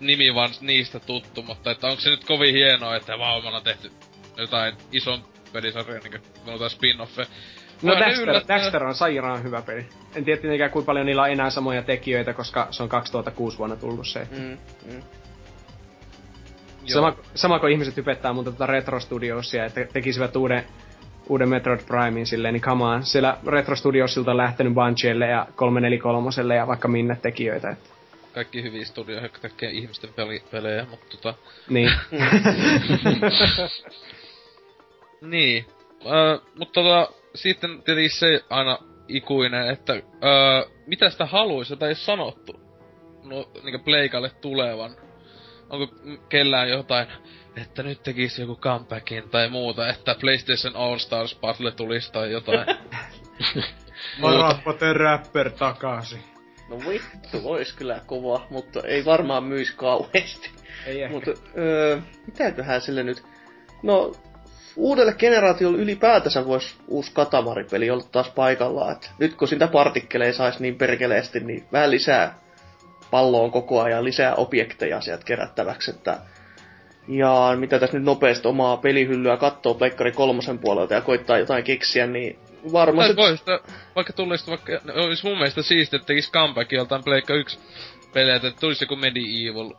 nimi vaan niistä tuttu, mutta että onko se nyt kovin hienoa, että me ollaan tehty jotain ison pelisarja, niinku noita spin-offeja. No Daxter, yllättää. Daxter on sairaan hyvä peli. En tiedä tietenkään kuinka paljon niillä on enää samoja tekijöitä, koska se on 2006 vuonna tullut se. Mm, mm. Sama, sama kuin ihmiset hypettää mun tätä Retro Studiosia, että tekisivät uuden, uuden Metroid Primein silleen, niin come on. Siellä Retro Studiosilta on lähtenyt Bungielle ja 343 ja vaikka minne tekijöitä. Että, Kaikki hyviä studioita, jotka tekee ihmisten peli, pelejä, mutta tota... niin. (laughs) (laughs) Niin. Öö, mutta tota, sitten tietenkin se aina ikuinen, että öö, mitä sitä haluaisi, jota ei sanottu no, niin pleikalle tulevan. Onko kellään jotain, että nyt tekisi joku comebackin tai muuta, että PlayStation All Stars Battle tulisi tai jotain. Varappa the Rapper takaisin. No vittu, ois kyllä kova, mutta ei varmaan myis kauheasti. Ei ehkä. Mutta öö, mitäköhän sille nyt... No, uudelle generaatiolle ylipäätänsä voisi uusi Katamari-peli olla taas paikallaan. Et nyt kun sitä partikkeleja saisi niin perkeleesti, niin vähän lisää palloon koko ajan, lisää objekteja sieltä kerättäväksi. Että ja mitä tässä nyt nopeasti omaa pelihyllyä katsoo Pleikkari kolmosen puolelta ja koittaa jotain keksiä, niin varmasti... Vois, vaikka tulisi vaikka, olisi mun mielestä siistiä, että tekisi comeback joltain Pleikka 1 peleitä, että tulisi joku Medieval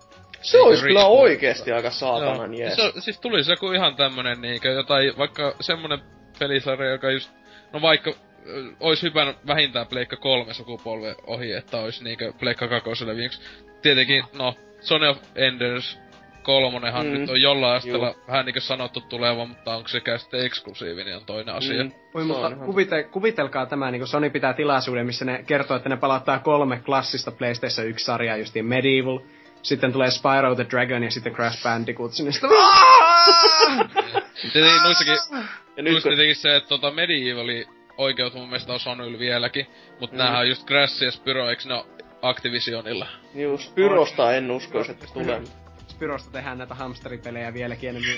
se olisi kyllä oikeesti aika saatanan jees. Se, siis tulisi joku ihan tämmönen niinkö jotain, vaikka semmonen pelisarja, joka just, no vaikka ois hypännyt vähintään Pleikka kolme sukupolve ohi, että ois niinkö Pleikka kakoselle viimeksi. Tietenkin, no, Sony of Enders kolmonenhan Mm. mm. nyt on jollain asteella Juu. vähän niinkö sanottu tuleva, mutta onko sekään sitten eksklusiivinen on toinen asia. Mm. Oi, Se mutta kuvite, kuvitelkaa tämä, niin Sony pitää tilaisuuden, missä ne kertoo, että ne palauttaa kolme klassista PlayStation 1-sarjaa, justiin Medieval, sitten tulee Spyro the Dragon ja sitten Crash Bandicoot sinne. Sitten, Tietenkin noissakin, Ja nyt kun, tietenkin se, että tota Medievalin oikeut mun mielestä on Sonylla vieläkin, mutta mm. näähän on just Crash ja Spyro, eiks ne oo Activisionilla? just Pyrosta en uskoisi, että tulee. Spyrosta tehdään näitä hamsteripelejä vieläkin enemmän.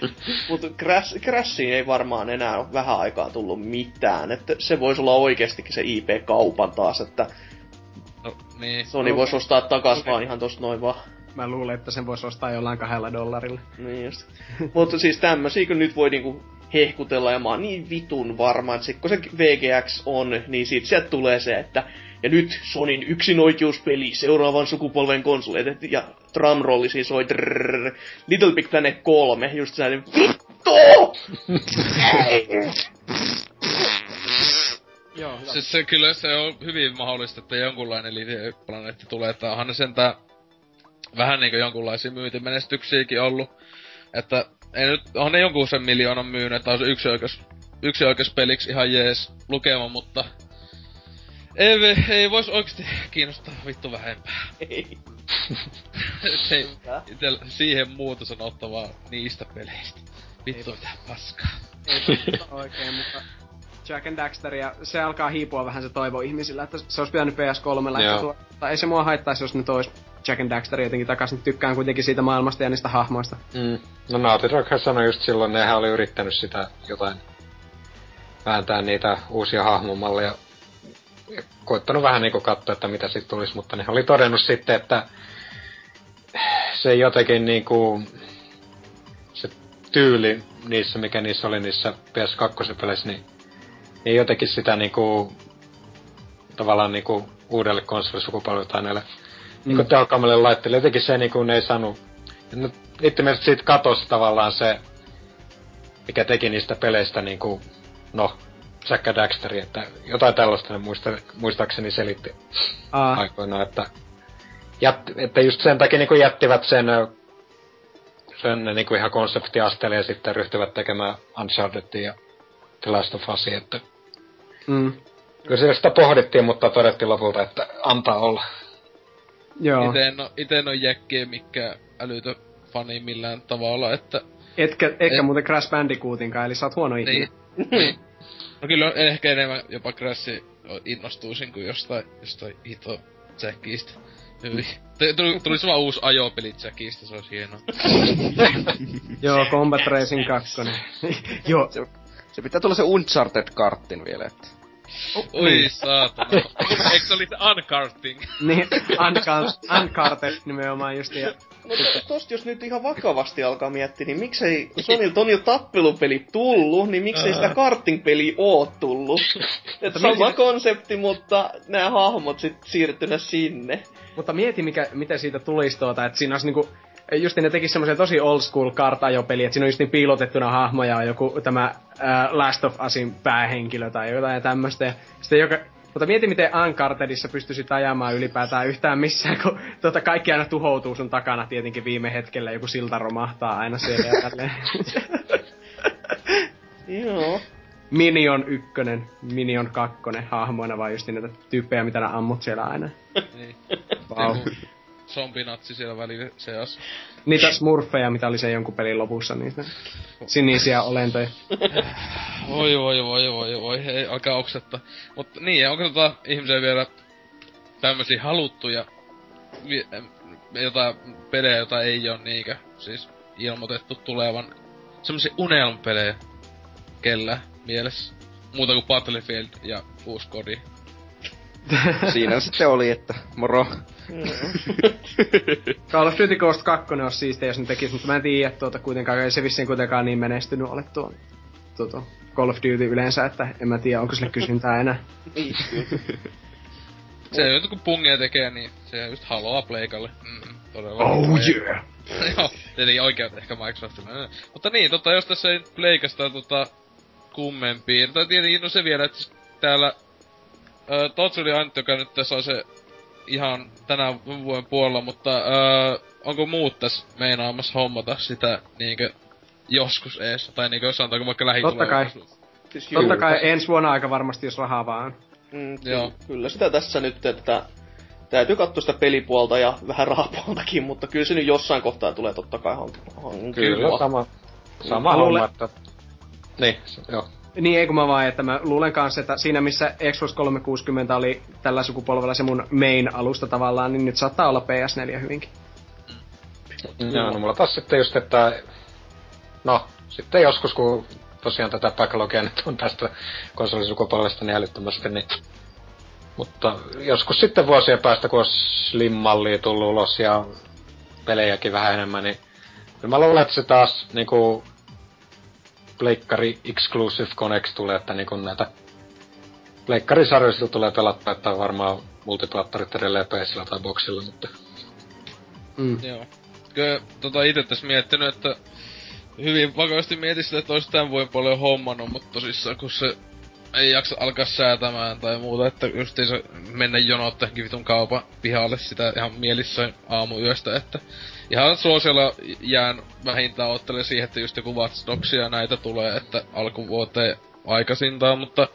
(laughs) Mutta Crash, Crashiin ei varmaan enää ole vähän aikaa tullut mitään. Että se voisi olla oikeastikin se IP-kaupan taas, että No niin. Sony voisi ostaa takas vaan ihan tosta noin vaan. Mä luulen, että sen voisi ostaa jollain kahdella dollarilla. Niin just. Mutta siis tämmösiä kun nyt voi niinku hehkutella ja mä oon niin vitun varma, että sit kun se VGX on, niin sit sieltä tulee se, että ja nyt Sonin yksinoikeuspeli seuraavan sukupolven konsoleet, et- ja drumrolli siis soi drrrr, Little Big Planet 3, just sellainen VITTU! (laughs) Joo, Se, se, kyllä se on hyvin mahdollista, että jonkunlainen Little Planetti tulee, että onhan ne sentään vähän niinku jonkunlaisia myyntimenestyksiäkin ollut. Että ei nyt, on ne jonkun sen miljoonan myynyt, että on se yksi oikeus, yksi oikeus peliksi ihan jees lukema, mutta ei, ve- ei vois oikeesti kiinnostaa vittu vähempää. (laughs) Ei. Ei itel, siihen muuta sanottavaa niistä peleistä. Vittu mitä paskaa. ei oikein, mutta Jack and Daxter ja se alkaa hiipua vähän se toivo ihmisillä, että se olisi pitänyt PS3 Joo. ehkä tuo. Tai ei se mua haittaisi, jos nyt olisi Jack and Daxter jotenkin takaisin. Tykkään kuitenkin siitä maailmasta ja niistä hahmoista. Mm. No Naughty Doghan sanoi just silloin, nehän oli yrittänyt sitä jotain vääntää niitä uusia hahmomalleja. Ja koittanut vähän niinku katsoa, että mitä siitä tulisi, mutta ne oli todennut sitten, että se jotenkin niinku se tyyli niissä, mikä niissä oli niissä PS2-peleissä, niin ei jotenkin sitä niinku tavallaan niinku uudelle konsolisukupolvelle tai näille mm. niinku tehokkaammille laitteille. Jotenkin se niinku ne ei saanut No, niiden mielestä siitä katosi tavallaan se, mikä teki niistä peleistä niinku, no, Jack Daxteri, että jotain tällaista ne muista, muistaakseni selitti Aa, aikoinaan, että, jätti, että just sen takia niinku jättivät sen, sen niinku ihan konseptiasteelle ja sitten ryhtyvät tekemään Unchartedia ja The Last of Usia, että mm, kyllä siellä sitä pohdittiin, mutta todettiin lopulta, että antaa olla. joo. Ite en oo, ite en oo jäkkiä mikä älytö fani millään tavalla, että Etkä, etkä En- muuten Crash Bandicootinkaan, eli sä oot huono ihminen. niin. niin. No kyllä ehkä enemmän jopa Crash innostuisin kuin jostain, jostain hito Jackista. Tuli- Tulisi vaan uusi ajopeli Jackista, se olisi hienoa. (laughs) Joo, Combat Racing 2. (laughs) joo, Se, pitää tulla se Uncharted-karttin vielä, että... Oi saatana. Eikö se oli se uncarting? (laughs) niin, Uncart- Uncharted nimenomaan just. Ja, Mutta tosta jos nyt ihan vakavasti alkaa miettiä, niin miksei Sonilta on jo tappelupeli tullut, niin miksei sitä karting-peliä oo tullut? Et sama konsepti, mutta nämä hahmot sit siirtynä sinne. mutta mieti, mikä, miten siitä tulisi tuota, että siinä olisi niinku, just ne tekis semmoisen tosi old school kartajopeli, että siinä on just niin piilotettuna hahmoja on joku tämä ää, Last of Usin päähenkilö tai jotain tämmöistä. Ja sitten joka, mutta mieti, miten Unchartedissa pystyisit ajamaan ylipäätään yhtään missään, kun tuota, kaikki aina tuhoutuu sun takana tietenkin viime hetkellä, joku silta romahtaa aina siellä ja tälleen. (laughs) Joo. Minion ykkönen, Minion kakkonen hahmoina, vaan just niitä tyyppejä, mitä ne ammut siellä aina. niin. Vau. Joku Zombinatsi siellä välillä seassa. Niitä smurfeja, mitä oli se jonkun pelin lopussa, niitä sinisiä olentoja. (sighs) Voi voi voi voi voi, ei alkaa oksetta. Mutta niin, onko tota ihmisiä vielä tämmösiä haluttuja jotain pelejä, jota ei oo niinkö siis ilmoitettu tulevan semmosia unelmpelejä kellä mielessä. Muuta kuin Battlefield ja uusi kodi. Siinä sitten oli, että moro. Call of Duty Ghost 2 on siistiä, jos ne tekis, mutta mä en tiedä tuota kuitenkaan, ei se vissiin kuitenkaan niin menestynyt ole tuo, tuo, Call of Duty yleensä, että en mä tiedä, onko sille kysyntää enää. Niin, (laughs) Se nyt kun pungia tekee, niin se just haluaa pleikalle. Mm, todella. Oh yeah! (laughs) Joo, tietenkin oikeut ehkä Microsoftilla. Mutta niin, tota, jos tässä ei pleikasta tota kummempiin, tai tietenkin no se vielä, että siis täällä Totsuri Antti, joka nyt tässä on se ihan tänä vuoden puolella, mutta öö, onko muut tässä meinaamassa hommata sitä niinkö joskus ees, tai niinkö sanotaanko vaikka Totta kai. lähitulevaisuudessa? Siis Totta kai ensi vuonna aika varmasti, jos rahaa vaan. Mm, ky- Joo. Kyllä sitä tässä nyt, että täytyy katsoa sitä pelipuolta ja vähän rahapuoltakin, mutta kyllä se nyt jossain kohtaa tulee totta kai hank- hankittua. Kyllä, sama, sama Mä homma, että... Niin, joo. Niin, ei kun mä vaan, että mä luulen kanssa, että siinä missä Xbox 360 oli tällä sukupolvella se mun main-alusta tavallaan, niin nyt saattaa olla PS4 hyvinkin. Joo, no mulla taas sitten just, että... No, sitten joskus kun tosiaan tätä backlogia nyt on tästä konsolisukupolvesta niin älyttömästi, niin... Mutta joskus sitten vuosien päästä, kun on Slim-mallia tullut ulos ja pelejäkin vähän enemmän, niin kyllä mä luulen, että se taas niinku Pleikkari Exclusive Connect tulee, että niinku näitä Pleikkarisarjoista tulee pelattua, että on varmaan multiplattarit edelleen PCllä tai boxilla, mutta Mm. Joo. Kyllä tota ite tässä miettinyt, että hyvin vakavasti mietin sitä, että olisi tämän vuoden paljon hommannut, mutta tosissaan kun se ei jaksa alkaa säätämään tai muuta, että justiinsa mennä jonottaa vitun kaupan pihalle sitä ihan mielissään aamuyöstä, että ihan suosiolla jään vähintään ottelen siihen, että just joku Watch Dogsia näitä tulee, että alkuvuoteen aikaisintaan, mutta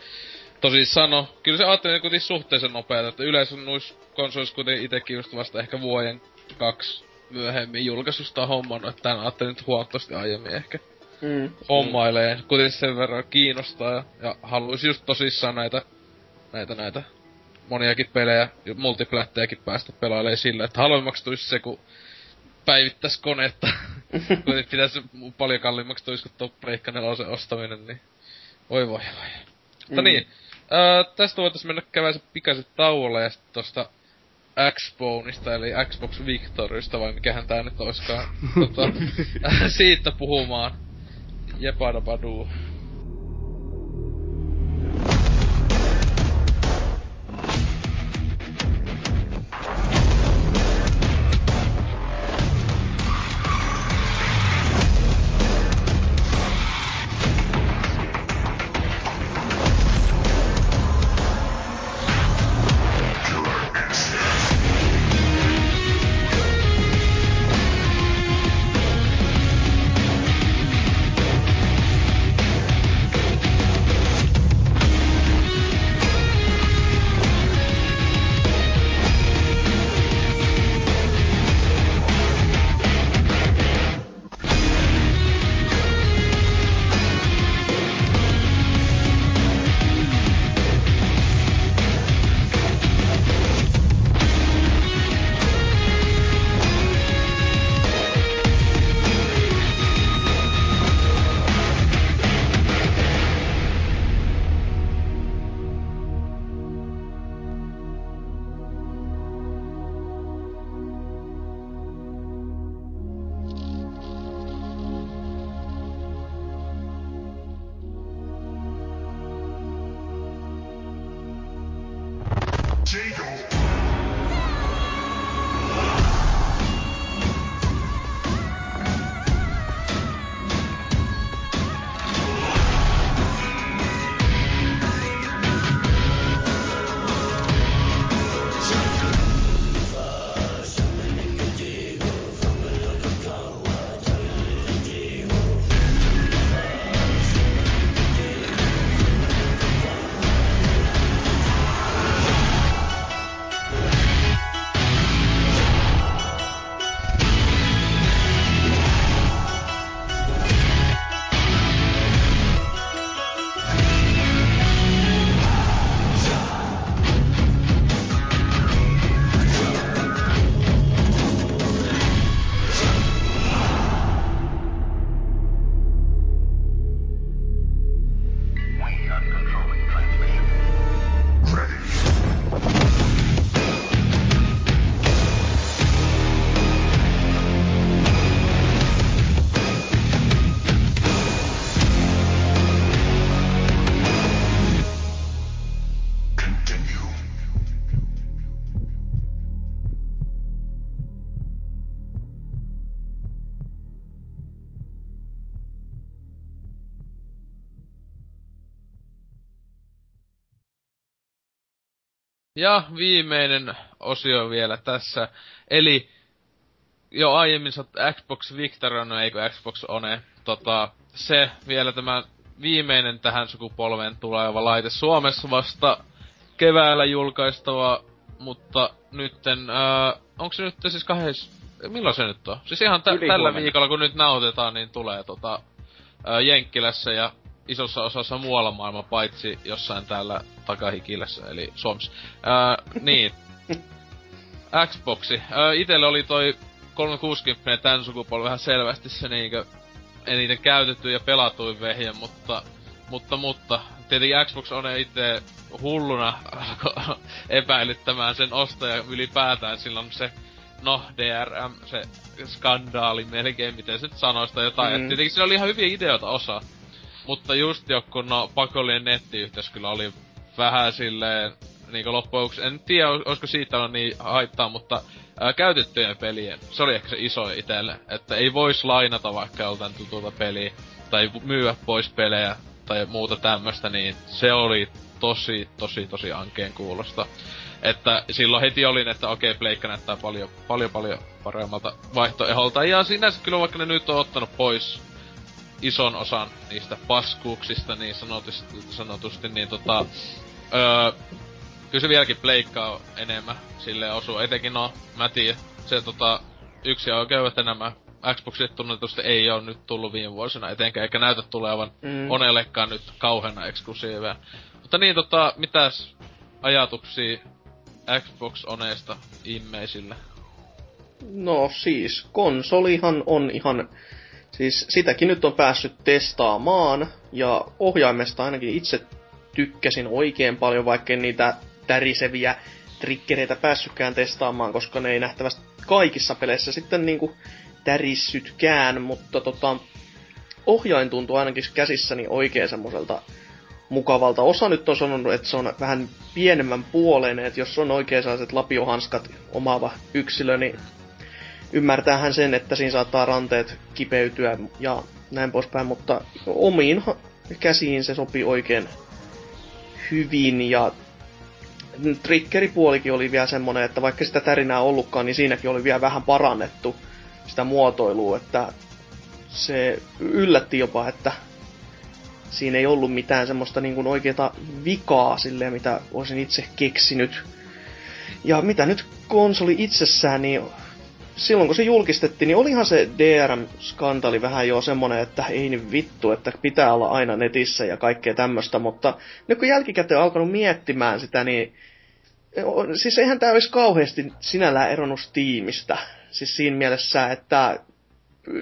tosissaan no, kyllä se ajattelin kuitenkin suhteellisen nopeeta, että yleensä noissa konsolissa kuitenkin itekin just vasta ehkä vuoden kaksi myöhemmin julkaisusta hommannut, että tän ajattelin nyt huomattavasti aiemmin ehkä Mm. hommailee. Kuitenkin sen verran kiinnostaa ja, ja haluaisi just tosissaan näitä, näitä, näitä moniakin pelejä, ja multiplättejäkin päästä pelailemaan sillä, että halvemmaksi tulisi se, kun päivittäis konetta. (laughs) Kuitenkin pitäisi paljon kalliimmaksi tuo Pleikka 4 ostaminen, niin voi voi voi. Mutta Mm. niin, ää, tästä voitaisiin mennä käydä se pikaiset tauolle ja sitten tosta Xboneista, eli Xbox Victorista, vai mikähän tää nyt oiskaan, tota, (laughs) siitä puhumaan. Jepadabadoo. Ja viimeinen osio vielä tässä. Eli jo aiemmin Xbox Victor, no eikö Xbox One, tota, se vielä tämä viimeinen tähän sukupolveen tuleva laite Suomessa vasta keväällä julkaistava, mutta nytten, äh, onko se nyt siis kahdessa, milloin se nyt on? Siis ihan tä- tällä viikolla, kun nyt nautetaan, niin tulee tota, äh, Jenkkilässä ja isossa osassa muualla maailmaa, paitsi jossain täällä takahikilässä, eli Suomessa. Äh, niin. (laughs) Xboxi. Äh, itelle oli toi 360 tän sukupolven vähän selvästi se niinkö eniten käytetty ja pelatuin vehje, mutta mutta, mutta, tietenkin Xbox on itse hulluna (laughs) epäilyttämään sen ostaja ylipäätään silloin se, no DRM, se skandaali melkein, miten se nyt sanoisi tai jotain. Mm. Et tietenkin siinä oli ihan hyviä ideoita osa. Mutta just joku, no pakollinen nettiyhteys kyllä oli vähän silleen, niinku loppujen en tiedä olisiko siitä on niin haittaa, mutta ää, käytettyjen pelien, se oli ehkä se iso itelle, että ei vois lainata vaikka joltain tutulta peliä, tai myyä pois pelejä tai muuta tämmöstä, niin se oli tosi, tosi, tosi ankeen kuulosta. Että silloin heti olin, että okei, okay, Pleikka näyttää paljon, paljon, paljon paremmalta vaihtoeholta. Ja sinänsä kyllä vaikka ne nyt on ottanut pois ison osan niistä paskuuksista niin sanotusti, sanotusti niin tota... Öö, kyllä se vieläkin pleikkaa enemmän sille osuu. Etenkin no, mä tiedän, se tota, yksi oikeudet enemmän Xboxille tunnetusti ei ole nyt tullut viime vuosina etenkään, eikä näytä tulevan mm. Onellekaan nyt kauheana eksklusiiveja. Mutta niin tota, mitäs ajatuksia Xbox Oneesta immeisille? No siis, konsolihan on ihan... Siis sitäkin nyt on päässyt testaamaan, ja ohjaimesta ainakin itse tykkäsin oikein paljon, vaikka niitä täriseviä triggereitä päässytkään testaamaan, koska ne ei nähtävästi kaikissa peleissä sitten niinku tärissytkään, mutta tota, ohjain tuntuu ainakin käsissäni oikein semmoiselta mukavalta. Osa nyt on sanonut, että se on vähän pienemmän puoleinen, että jos on oikein sellaiset lapiohanskat omaava yksilö, niin ymmärtäähän sen, että siinä saattaa ranteet kipeytyä ja näin poispäin, mutta omiin käsiin se sopii oikein hyvin ja triggeripuolikin oli vielä semmonen, että vaikka sitä tärinää ollutkaan, niin siinäkin oli vielä vähän parannettu sitä muotoilua, että se yllätti jopa, että siinä ei ollut mitään semmoista niin kuin oikeata vikaa silleen, mitä olisin itse keksinyt. Ja mitä nyt konsoli itsessään, niin silloin kun se julkistettiin, niin olihan se DRM-skandaali vähän jo semmonen, että ei niin vittu, että pitää olla aina netissä ja kaikkea tämmöistä, mutta nyt kun jälkikäteen on alkanut miettimään sitä, niin siis eihän tämä olisi kauheasti sinällään eronnut Steamista. Siis siinä mielessä, että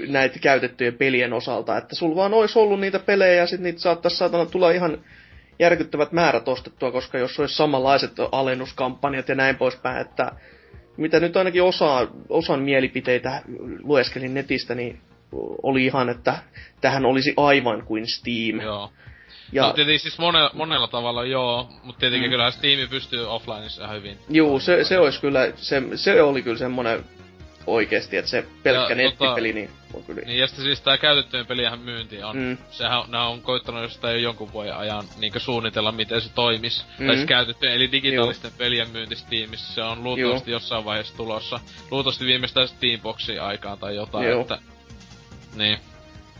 näitä käytettyjen pelien osalta, että sulla vaan olisi ollut niitä pelejä ja sitten niitä saattaisi saatana tulla ihan järkyttävät määrät ostettua, koska jos olisi samanlaiset alennuskampanjat ja näin poispäin, että mitä nyt ainakin osa, osan mielipiteitä lueskelin netistä, niin oli ihan, että tähän olisi aivan kuin Steam. Joo. Ja... No tietenkin siis monella, monella tavalla joo, mutta tietenkin mm. kyllä Steam pystyy offlineissa hyvin. Joo, se, se olisi kyllä, se, se oli kyllä semmonen oikeesti, että se pelkkä ja, nettipeli, tota, niin on kyllä... Niin, ja sitten siis tää käytettyjen peliähän myynti on, mm. sehän, nää on koittanut jostain jo jonkun vuoden ajan niinkö suunnitella, miten se toimis. Mm. Tai siis käytettyjen, eli digitaalisten Joo. pelien myynti Steamissa, se on luultavasti Joo. jossain vaiheessa tulossa. Luultavasti viimeistään Steamboxin aikaan tai jotain, Joo. että... Niin.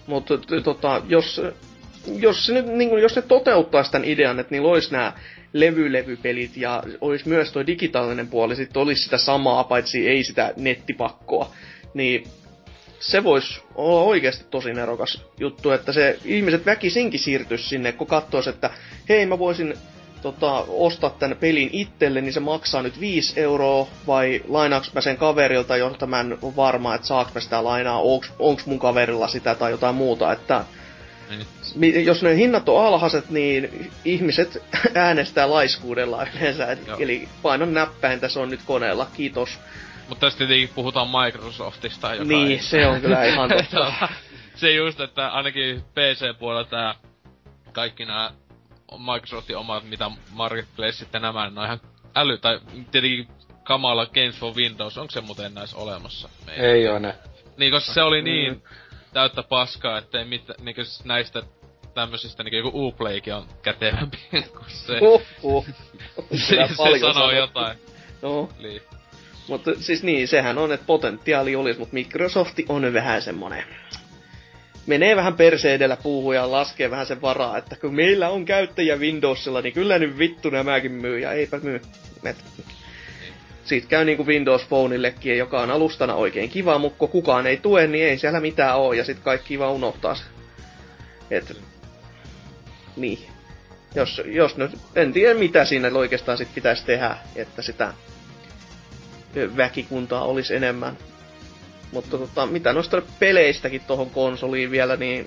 Mutta tota, jos, jos, se nyt, niin kun, jos ne toteuttaa tämän idean, että niillä olisi nämä levylevypelit ja olisi myös tuo digitaalinen puoli, sitten olisi sitä samaa, paitsi ei sitä nettipakkoa, niin se voisi olla oikeasti tosi nerokas juttu, että se ihmiset väkisinkin siirtyisi sinne, kun katsoisi, että hei mä voisin tota, ostaa tämän pelin itselle, niin se maksaa nyt 5 euroa, vai lainaaks mä sen kaverilta, jolta mä en ole varma, että saaks mä sitä lainaa, onks, onks mun kaverilla sitä tai jotain muuta, että niin. Jos ne hinnat on alhaiset, niin ihmiset (laughs) äänestää laiskuudella yleensä. Joo. Eli painon näppäin, tässä on nyt koneella, kiitos. Mutta tästä tietenkin puhutaan Microsoftista, joka Niin, ei... se on kyllä ihan (laughs) totta. se just, että ainakin PC-puolella tää kaikki nämä Microsoftin omat, mitä Marketplace ja nämä, ne on ihan äly, tai tietenkin kamala Games for Windows, onko se muuten näissä olemassa? Meidän? Ei oo ne. Niin, koska se oli niin mm täyttä paskaa, ettei mitään, niinku näistä tämmöisistä niinku joku Uplaykin on kätevämpi (laughs) kuin se. Uh, uh. (laughs) se, se sanoo sanottu. jotain. No, Niin. Mutta siis niin, sehän on, että potentiaali olisi, mutta Microsoft on vähän semmonen menee vähän perse edellä puuhun ja laskee vähän sen varaa, että kun meillä on käyttäjä Windowsilla, niin kyllä nyt vittu nämäkin myy, ja eipä myy. Et, siitä käy niinku Windows Phoneillekin, joka on alustana oikein kiva, mutta kun kukaan ei tue, niin ei siellä mitään oo, ja sit kaikki vaan unohtaa se. Et, niin. Jos, jos nyt, en tiedä mitä siinä oikeastaan sit pitäisi tehdä, että sitä väkikuntaa olisi enemmän. Mutta tota, mitä noista peleistäkin tuohon konsoliin vielä, niin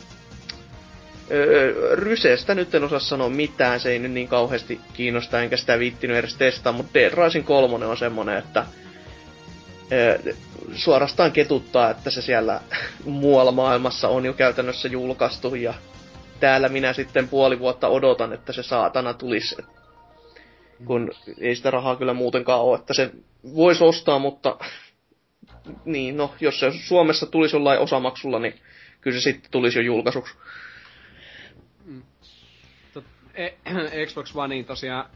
Öö, Rysestä nyt en osaa sanoa mitään, se ei nyt niin kauheasti kiinnosta, enkä sitä viittinyt edes testaa, mutta Dead Rising 3 on semmonen, että öö, suorastaan ketuttaa, että se siellä (laughs) muualla maailmassa on jo käytännössä julkaistu, ja täällä minä sitten puoli vuotta odotan, että se saatana tulisi. Kun ei sitä rahaa kyllä muutenkaan ole, että se voisi ostaa, mutta (laughs) niin, no, jos se Suomessa tulisi jollain osamaksulla, niin kyllä se sitten tulisi jo julkaisuksi. Tot, e- (clears throat) Xbox Oneiin tosiaan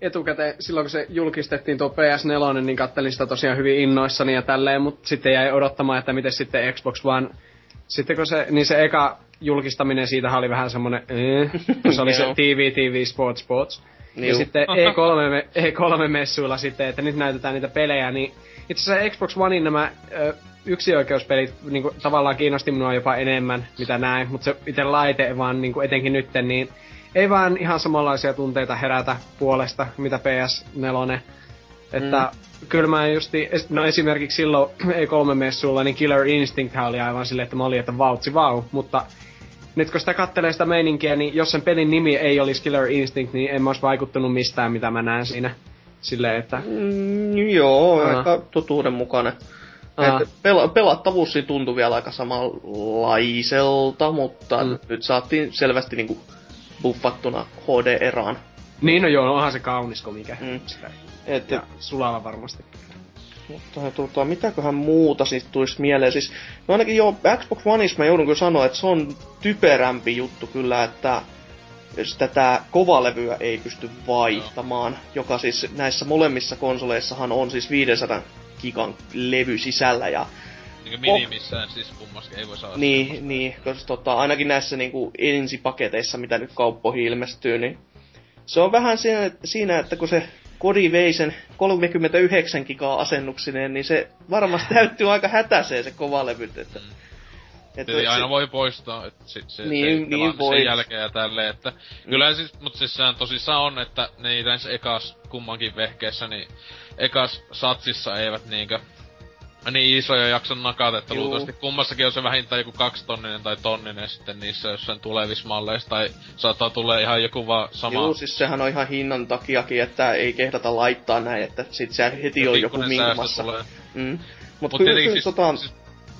etukäteen, silloin kun se julkistettiin tuo PS4, niin kattelin sitä tosiaan hyvin innoissani ja tälleen, mutta sitten jäi odottamaan, että miten sitten Xbox One, sitten kun se, niin se eka julkistaminen siitä oli vähän semmonen, eh, (laughs) kun se oli se. TV, TV, Sports, Sports. Ja Niu. sitten (laughs) E3, me- E3-messuilla sitten, että nyt näytetään niitä pelejä, niin itse asiassa Xbox Onein nämä ö, yksioikeuspelit niin kuin, tavallaan kiinnosti minua jopa enemmän, mitä näin, mutta se itse laite vaan niin kuin, etenkin nytten, niin ei vaan ihan samanlaisia tunteita herätä puolesta, mitä PS4. Että mm. kyllä mä justi, no esimerkiksi silloin E3-messuilla, niin Killer Instinct oli aivan silleen, että mä olin, että vautsi vau, mutta nyt kun sitä kattelee sitä meininkiä, niin jos sen pelin nimi ei olisi Killer Instinct, niin en mä olisi vaikuttunut mistään, mitä mä näen siinä. Silleen, että... Mm, joo, Aa. aika totuudenmukainen. Aa. Et pela- pelattavuus siinä tuntui vielä aika samanlaiselta, mutta Mm. nyt saatiin selvästi niinku buffattuna HD-eraan. Niin no joo, onhan se kaunis kuin mikä. Mm. Sitä. Et, Ja sulalla varmasti. Mutta tota, mitäköhän muuta siis tulisi mieleen? Siis, no ainakin joo, Xbox Oneissa mä joudun kyllä sanoa, että se on typerämpi juttu kyllä, että jos tätä kovalevyä ei pysty vaihtamaan, joka siis näissä molemmissa konsoleissahan on siis 500 gigan levy sisällä ja Niinku minimissään siis kummaskin ei voi saada Niin, niin koska tota, ainakin näissä niinku ensipaketeissa, mitä nyt kauppoihin ilmestyy, niin se on vähän siinä, siinä että kun se kodi vei sen 39 gigaa asennuksineen, niin se varmasti täyttyy aika hätäiseen se kovalevyt. Että, Mm. että Eli aina se, voi poistaa, että sit se, Niin, se niin sen voi. jälkeen ja tälleen, että kyllä siis, mut siis sehän tosissaan on, että näissä ekas kummankin vehkeessä, niin ekas satsissa eivät niinkö niin isoja jakso nakata, että Juu. luultavasti kummassakin on se vähintään joku kaksitonninen tai tonninen sitten niissä jossain tulevissa malleissa, tai saattaa tulla ihan joku vaan sama. Juu, siis sehän on ihan hinnan takiakin, että ei kehdata laittaa näin, että sit se heti on joku tulee. Mm. Mut, Mut kyllä, siis, tota, siis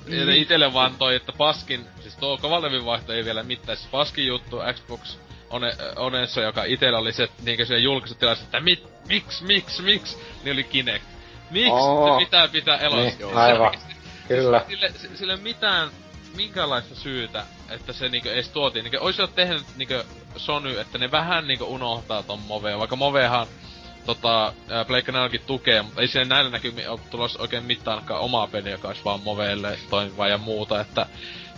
mm. itelle vaan toi, että paskin, siis tuo kovalevin vaihto ei vielä mitään, siis paskin juttu Xbox One, Onessa, joka itellä oli se, niinkö se julkaisu tilassa, että mit, miksi, miksi, miksi, niin oli Kinect. Miksi Aa. se pitää pitää elossa? Niin, aivan. (laughs) Kyllä. Sille, si- sille mitään, minkäänlaista syytä, että se niinkö edes tuotiin. Niinkö ois jo tehnyt niinkö Sony, että ne vähän niinkö unohtaa ton Moveen, vaikka Movehan tota, Pleikka 4 tukee, mutta ei siinä näillä näkymin ole tulossa oikein mitään ainakaan omaa peliä, joka olisi vaan Moveelle toimiva ja muuta, että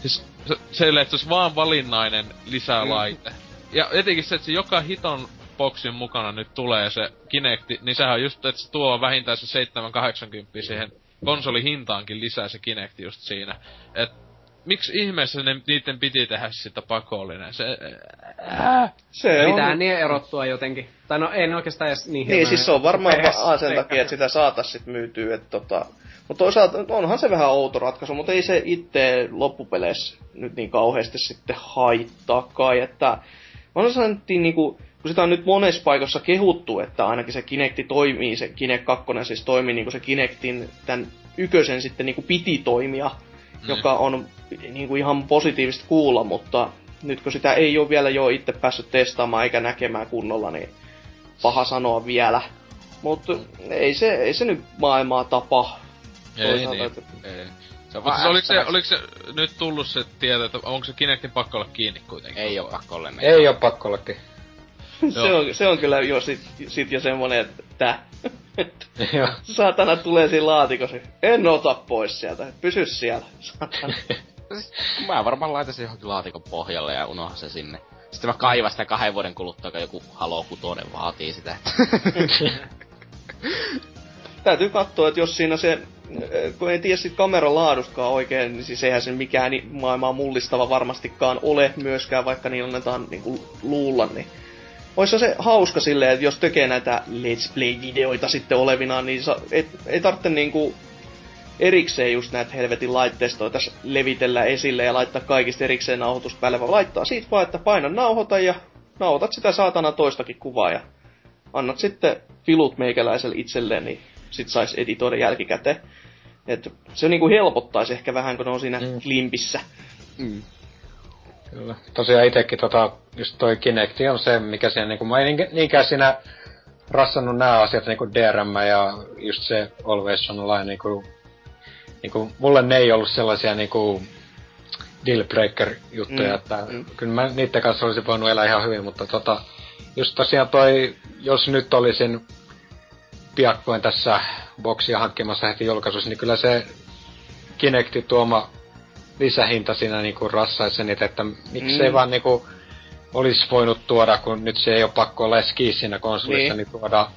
siis se, se, että se olisi vaan valinnainen lisälaite. Ja etenkin se, että se joka hiton boksin mukana nyt tulee se Kinecti, niin sehän on just, että se tuo vähintään se 780 siihen konsolihintaankin lisää se Kinecti just siinä. Et miksi ihmeessä ne, niiden piti tehdä sitä pakollinen? Se, ää, se on... Pitää niin erottua jotenkin. Tai no ei ne oikeastaan edes niin Niin, siis se on varmaan vaan sen takia, että sitä saatais sit myytyä, että tota... Mutta toisaalta onhan se vähän outo ratkaisu, mutta ei se itse loppupeleissä nyt niin kauheasti sitten haittaakaan, että on sanottiin niinku, kun sitä on nyt monessa paikassa kehuttu, että ainakin se Kinecti toimii, se Kinect 2 siis toimii niinku se Kinectin tämän ykösen sitten niinku piti toimia, Mm. joka on niinku ihan positiivista kuulla, mutta nyt kun sitä ei ole vielä jo itse päässyt testaamaan eikä näkemään kunnolla, niin paha sanoa vielä. Mutta ei se, ei se nyt maailmaa tapa. ei, Toisaalta, niin, että- ei. Se Mutta siis oliko se, oliko se nyt tullut se tieto, että onko se Kinectin pakko olla kiinni kuitenkin? Ei ajan? pakko olla Ei oo pakko ollakin. Se, on, se on kyllä jo sit, sit jo semmonen, että. (laughs) Joo. Saatana tulee siinä laatikossa. En ota pois sieltä. Pysy siellä. (laughs) Mä varmaan laitan sen johonkin laatikon pohjalle ja unohan se sinne. Sitten mä kaivan sitä kahden vuoden kuluttua, kun joku Halo kutonen vaatii sitä. (laughs) Täytyy katsoa, että jos siinä se, kun ei tiedä sit kameran laadustakaan oikein, niin siis eihän se mikään maailmaa mullistava varmastikaan ole myöskään, vaikka niillä annetaan niinku luulla, niin Oissa se hauska silleen, että jos tekee näitä Let's Play-videoita sitten olevinaan, niin sa- et, ei tarvitse niinku erikseen just näitä helvetin laitteistoja tässä levitellä esille ja laittaa kaikista erikseen nauhoitus päälle, vaan laittaa siitä vaan, että paina nauhoita ja nauhoitat sitä saatana toistakin kuvaa ja annat sitten filut meikäläiselle itselleen, niin sit sais editoida jälkikäteen. Et se niinku helpottaisi ehkä vähän, kun ne on siinä mm. klimpissä. mm. Kyllä. Tosiaan itekin tota, just toi Kinecti on se, mikä siinä niinku, mä en niinkä- niinkään siinä rassannut nämä asiat niinku DRM ja just se Always Online niinku, niinku, mulle ne ei ollut sellaisia niinku dealbreaker juttuja, Mm, että mm. kyllä mä niiden kanssa olisin voinut elää ihan hyvin, mutta tota, just tosiaan toi, jos nyt olisin piakkoin tässä boksia hankkimassa heti julkaisussa, niin kyllä se Kinecti tuoma lisähinta siinä niinku rassaisi sen, että miksei Mm. vaan niinku olisi voinut tuoda, kun nyt se ei ole pakko olla edes kiinni siinä konsolissa, niin, Niin. tuoda,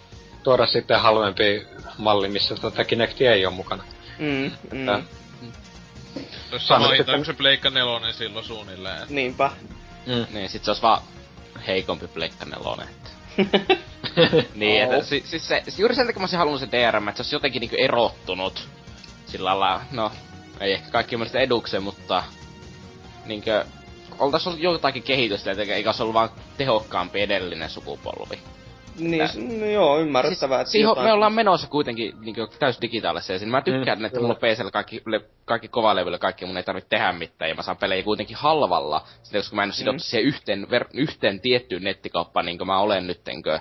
tuoda sitten halvempi malli, missä tota Kinectia ei ole mukana. Mm, mm. Sano sama hinta sitten- se Pleikka nelonen silloin suunnilleen. Niinpä. Mm. Niin, sit se olisi vaan heikompi Pleikka nelonen. että- (laughs) niin, Oo. että si, siis se, juuri sen takia mä olisin halunnut se DRM, että se olisi jotenkin niinku erottunut. Sillä lailla, no, ei ehkä kaikki mielestä edukseen, mutta niinkö, oltais ollut jotakin kehitystä, että eikä se ollut vaan tehokkaampi edellinen sukupolvi. Niin, no joo, ymmärrettävää. että siihen jotain- me ollaan menossa kuitenkin niinku täys digitaaliseen. Mä tykkään, Mm, että mulla on PCllä kaikki, le, kaikki kovalevyllä kaikki, mun ei tarvitse tehdä mitään, ja mä saan pelejä kuitenkin halvalla, sitten koska mä en oo sidottu Mm. siihen yhteen, ver, yhteen tiettyyn nettikauppaan, niin kuin mä olen nyttenkö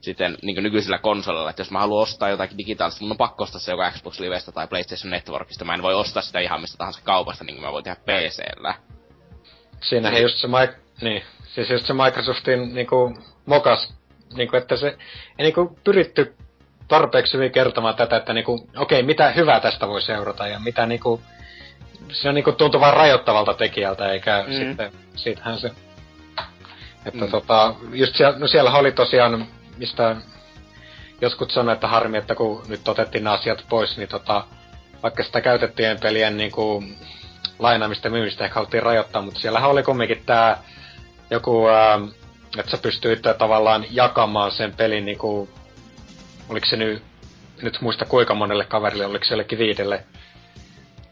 sitten niin nykyisellä konsolilla, että jos mä haluan ostaa jotakin digitaalista, mun on pakko ostaa se joko Xbox Livestä tai PlayStation Networkista, mä en voi ostaa sitä ihan mistä tahansa kaupasta, niin kuin mä voin tehdä PCllä. Siinähän just se, niin, siis just se Microsoftin niinku mokas, niinku, että se ei niinku pyritty tarpeeksi hyvin kertomaan tätä, että niinku, okei, mitä hyvää tästä voi seurata ja mitä niinku, se on niinku tuntuu vaan rajoittavalta tekijältä, eikä Mm. sitten, siitähän se, että mm. tota, just siellä, no siellä oli tosiaan, mistä jotkut sanoivat, että harmi, että kun nyt otettiin nämä asiat pois, niin tota, vaikka sitä käytettyjen pelien niinku lainaamista ja myymistä ehkä haluttiin rajoittaa, mutta siellähän oli kumminkin tää joku, ää, että sä pystyit tavallaan jakamaan sen pelin niinku, oliko se nyt, nyt muista kuinka monelle kaverille, oliko se jollekin viidelle,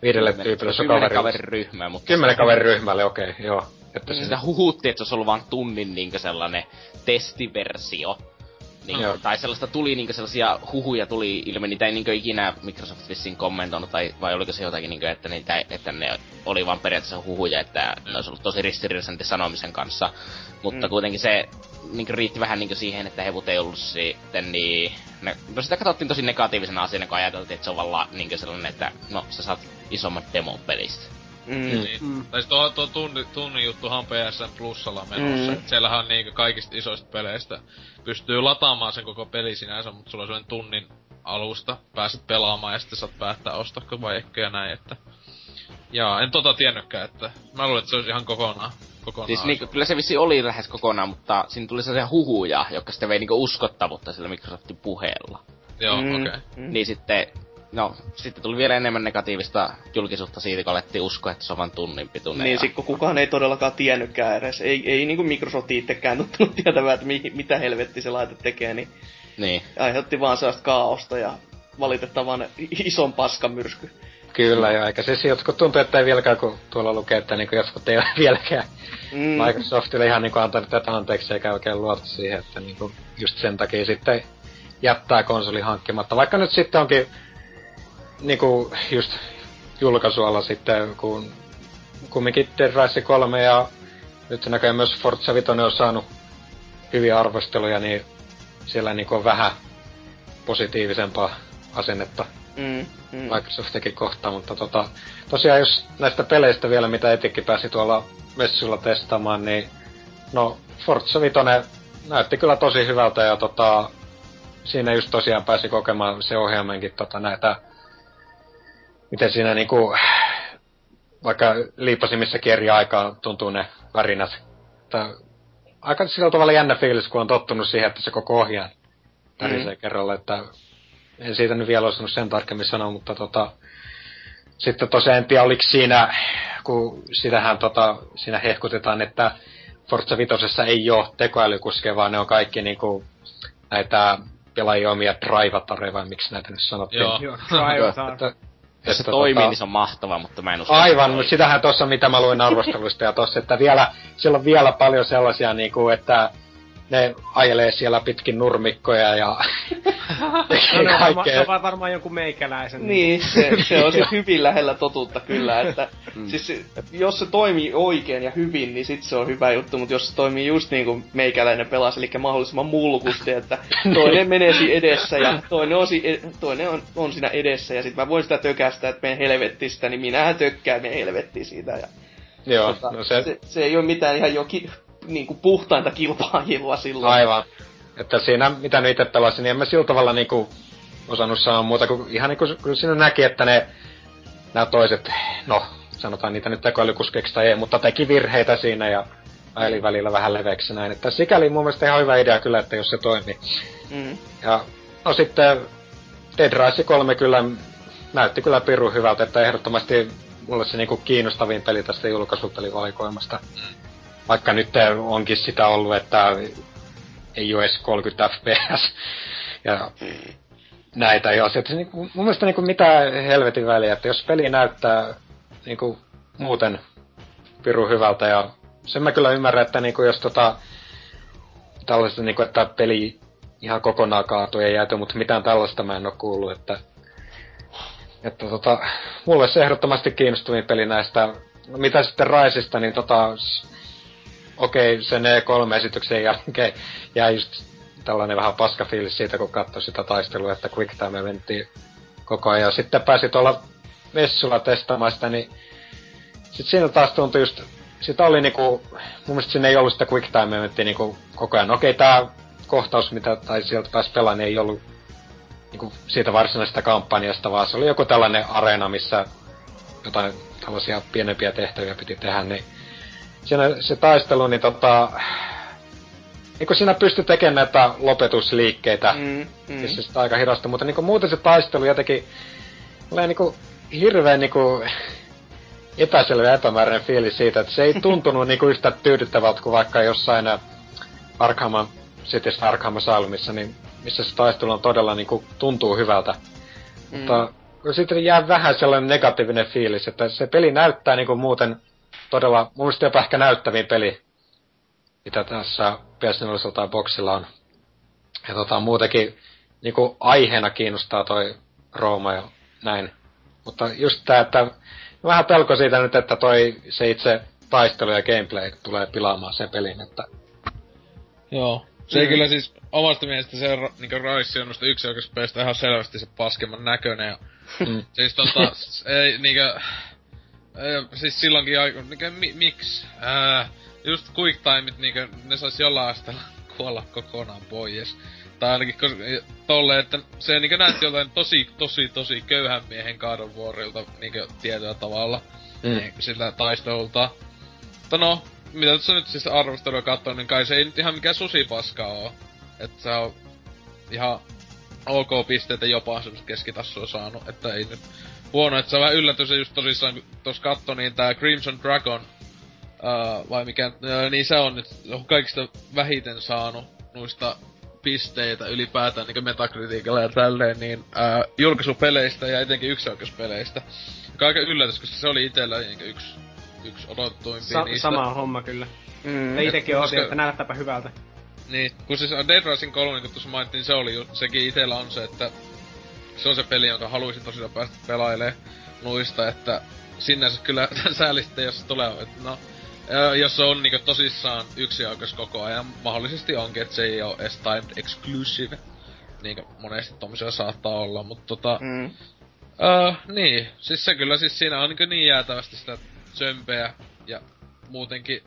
viidelle tyypille Kymmenen kaverille. kaveriryhmää, mutta Kymmenen kaveriryhmälle, okei, okay, joo. Että se, sitä huhuttiin, että se olisi ollut vaan tunnin niinkö sellainen testiversio. Niin, Joo. tai sellaista tuli niinkö sellaisia huhuja tuli ilmi, niitä ei niinkö ikinä Microsoft vissiin kommentoinut, tai vai oliko se jotakin niinkö, että, niitä, että ne oli vaan periaatteessa huhuja, että ne olisi ollut tosi ristiriitaisen sanomisen kanssa. Mutta Mm. kuitenkin se niinkö riitti vähän niinkö siihen, että hevut ei ollut sitten niin... Ne, no sitä katsottiin tosi negatiivisena asiana, kun ajateltiin, että se on vaan la, niinkö sellainen, että no sä saat isomman demon pelistä. Mm. Niin. Mm. Tai siis tuo, tuo tunnin, tunnin juttuhan PSN Plusalla on menossa. Mm. Siellähän on niinku kaikista isoista peleistä. Pystyy lataamaan sen koko peli sinänsä, mutta sulla on sellainen tunnin alusta. Pääset pelaamaan ja sitten saat päättää ostako vai eikö ja näin, että... Jaa, en tota tiennytkään, että... Mä luulen, että se olisi ihan kokonaan. kokonaan Siis niinku, kyllä se vissi oli lähes kokonaan, mutta siinä tuli sellaisia huhuja, jotka sitten vei niinku uskottavuutta sillä Microsoftin puheella. Joo, Mm. okei. Okay. Mm. Niin sitten, no, sitten tuli vielä enemmän negatiivista julkisuutta siitä, kun alettiin uskoa, että se on vain tunnin pituinen. Niin, ja- sit kun kukaan ei todellakaan tiennytkään edes. Ei, ei niinku Microsoft itsekään tuntunut (laughs) tietävää, että mi, mitä helvetti se laite tekee, niin Niin. aiheutti vaan sellaista kaaosta ja valitettavan ison paskamyrsky. kyllä joo, eikä siis jotkut tuntuu, että ei vieläkään, kun tuolla lukee, että niinku jotkut ei ole (laughs) vieläkään Mm. Microsoftille ihan niinku antanut tätä anteeksi eikä oikein luota siihen, että niinku just sen takia sitten jättää konsoli hankkimatta. Vaikka nyt sitten onkin niinku just julkaisualla sitten, kun kumminkin Rise 3 ja nyt se näköjään myös Forza 5 on saanut hyviä arvosteluja, niin siellä niinku on vähän positiivisempaa asennetta Mm, mm. Microsoftikin kohtaan, mutta tota, tosiaan jos näistä peleistä vielä, mitä etikin pääsi tuolla messuilla testaamaan, niin no Forza 5 näytti kyllä tosi hyvältä ja tota, siinä just tosiaan pääsi kokemaan se ohjelmankin tota näitä, miten siinä niinku, vaikka liipasimissa eri aikaa tuntuu ne värinät. Tää, aika sillä tavalla jännä fiilis, kun on tottunut siihen, että se koko ohjaa tärisee mm. kerralla, että en siitä nyt vielä osannut sen tarkemmin sanoa, mutta tota, sitten tosiaan en tiedä, oliko siinä, kun sitähän tota, siinä hehkutetaan, että Forza Vitosessa ei ole tekoälykuskeja, vaan ne on kaikki niinku näitä pelaajia omia drivatareja, vai miksi näitä nyt sanottiin. Joo, Joo drivatar. Että, jos se toimii, tota... niin se on mahtava, mutta mä en usko. Aivan, mutta sitähän tuossa, mitä mä luin arvosteluista ja tossa, että vielä, siellä on vielä paljon sellaisia, niinku, että ne ajelee siellä pitkin nurmikkoja ja (laughs) no, ne, on varma, ne on varmaan jonkun meikäläisen. Niin, se, se on (laughs) siis hyvin lähellä totuutta kyllä, että mm. siis jos se toimii oikein ja hyvin, niin sit se on hyvä juttu, mutta jos se toimii just niin kuin meikäläinen pelasi, eli mahdollisimman mulkusti, että toinen (laughs) menee siinä edessä ja toinen on, si- toinen on, on siinä edessä ja sit mä voin sitä tökästä, että menen helvettiin sitä, niin minähän tökkään menen helvettiin siitä ja Joo, tota, no se... se... se... ei ole mitään ihan jokin niinku puhtainta kilpailua silloin. Aivan. Että siinä, mitä nyt itse pelasin, niin en mä sillä tavalla niinku osannut sanoa muuta kuin ihan niinku, kun siinä näki, että ne, nämä toiset, no, sanotaan niitä nyt tekoälykuskeiksi tai ei, mutta teki virheitä siinä ja ajelin välillä vähän leveäksi näin. Että sikäli mun mielestä ihan hyvä idea kyllä, että jos se toimii. Mm. Ja no sitten Dead Rise 3 kyllä näytti kyllä pirun hyvältä, että ehdottomasti mulle se niinku kiinnostavin peli tästä julkaisupelivalikoimasta. Vaikka nyt onkin sitä ollut, että ei ole edes 30 fps. Ja näitä jo. Se, niinku, mun mielestä niinku mitä helvetin väliä, että jos peli näyttää niinku muuten piru hyvältä ja sen mä kyllä ymmärrän, että niinku jos tota tällaista niinku, että peli ihan kokonaan kaatuu ja jääty, mutta mitään tällaista mä en oo kuullut, että että tota, mulle se ehdottomasti kiinnostavin peli näistä, no mitä sitten Raisista, niin tota, okei, okay, sen E3-esityksen jälkeen jäi just tällainen vähän paska fiilis siitä, kun katsoi sitä taistelua, että quick time mentiin koko ajan. Sitten pääsi tuolla messulla testaamaan sitä, niin sitten siinä taas tuntui just, sitä oli niinku, mun mielestä siinä ei ollut sitä quick time mentiin niinku koko ajan. Okei, okay, tää kohtaus, mitä, tai sieltä pääsi pelaamaan, niin ei ollut niinku siitä varsinaisesta kampanjasta, vaan se oli joku tällainen areena, missä jotain tällaisia pienempiä tehtäviä piti tehdä, niin siinä se taistelu, niin tota... Niin siinä pystyy tekemään näitä lopetusliikkeitä, mm, mm. siis sitä aika hidasta, mutta niin muuten se taistelu jotenkin... Tulee niinku hirveen niinku epäselvä ja epämääräinen fiilis siitä, että se ei (laughs) tuntunut niinku yhtä tyydyttävältä kuin vaikka jossain Arkham City Arkham Asylumissa, niin missä se taistelu on todella niinku tuntuu hyvältä. Mm. Mutta sitten jää vähän sellainen negatiivinen fiilis, että se peli näyttää niinku muuten todella, mun mielestä jopa ehkä näyttävin peli, mitä tässä ps tai boxilla on. Ja tota, muutenkin niinku aiheena kiinnostaa toi Rooma ja näin. Mutta just tää, että vähän pelko siitä nyt, että toi se itse taistelu ja gameplay tulee pilaamaan sen pelin, että... Joo. Se mm. kyllä siis omasta mielestä se niinku Raissi on yksi oikeastaan ihan selvästi se paskemman näköinen ja mm. siis tota, ei niinkö siis silloinkin aiku... Mikä, mi, miksi? Ää, just quick timeit niinkö, ne sais jollain asteella (laughs) kuolla kokonaan pois. Tai ainakin tolle, että se niinkö näytti jotain tosi, tosi, tosi köyhän miehen God of Warilta niinkö tietyllä tavalla. Mm. Niin, sillä taistelulta. Mutta no, mitä tässä nyt siis arvostelua katsoo, niin kai se ei nyt ihan mikään susipaska oo. Että se on ihan ok pisteitä jopa semmoset keskitasoa saanut, että ei nyt huono, että se on vähän yllätys, just tosissaan, kun tos katto, niin tää Crimson Dragon, uh, vai mikä, uh, niin se on nyt kaikista vähiten saanut noista pisteitä ylipäätään niin metakritiikalla ja tälleen, niin uh, julkaisupeleistä ja etenkin yksioikeuspeleistä. Joka aika yllätys, koska se oli itellä niin yksi, yksi odotetuimpia Sa- niistä. Sama homma kyllä. Mm, ja itekin otin, että näyttääpä hyvältä. Niin, kun siis Dead Rising 3, niin kun tuossa mainittiin, se oli ju, sekin itellä on se, että se on se peli, jonka haluaisin tosiaan päästä pelailemaan luista, että sinne (laughs) se kyllä säälistä, jos tulee, että no, jos se on niinku tosissaan yksi oikeus koko ajan, mahdollisesti onkin, että se ei ole S-Timed exclusive, niinku monesti tommosia saattaa olla, mutta tota, mm. Uh, niin, siis se kyllä siis siinä on niin, niin jäätävästi sitä sömpeä ja muutenkin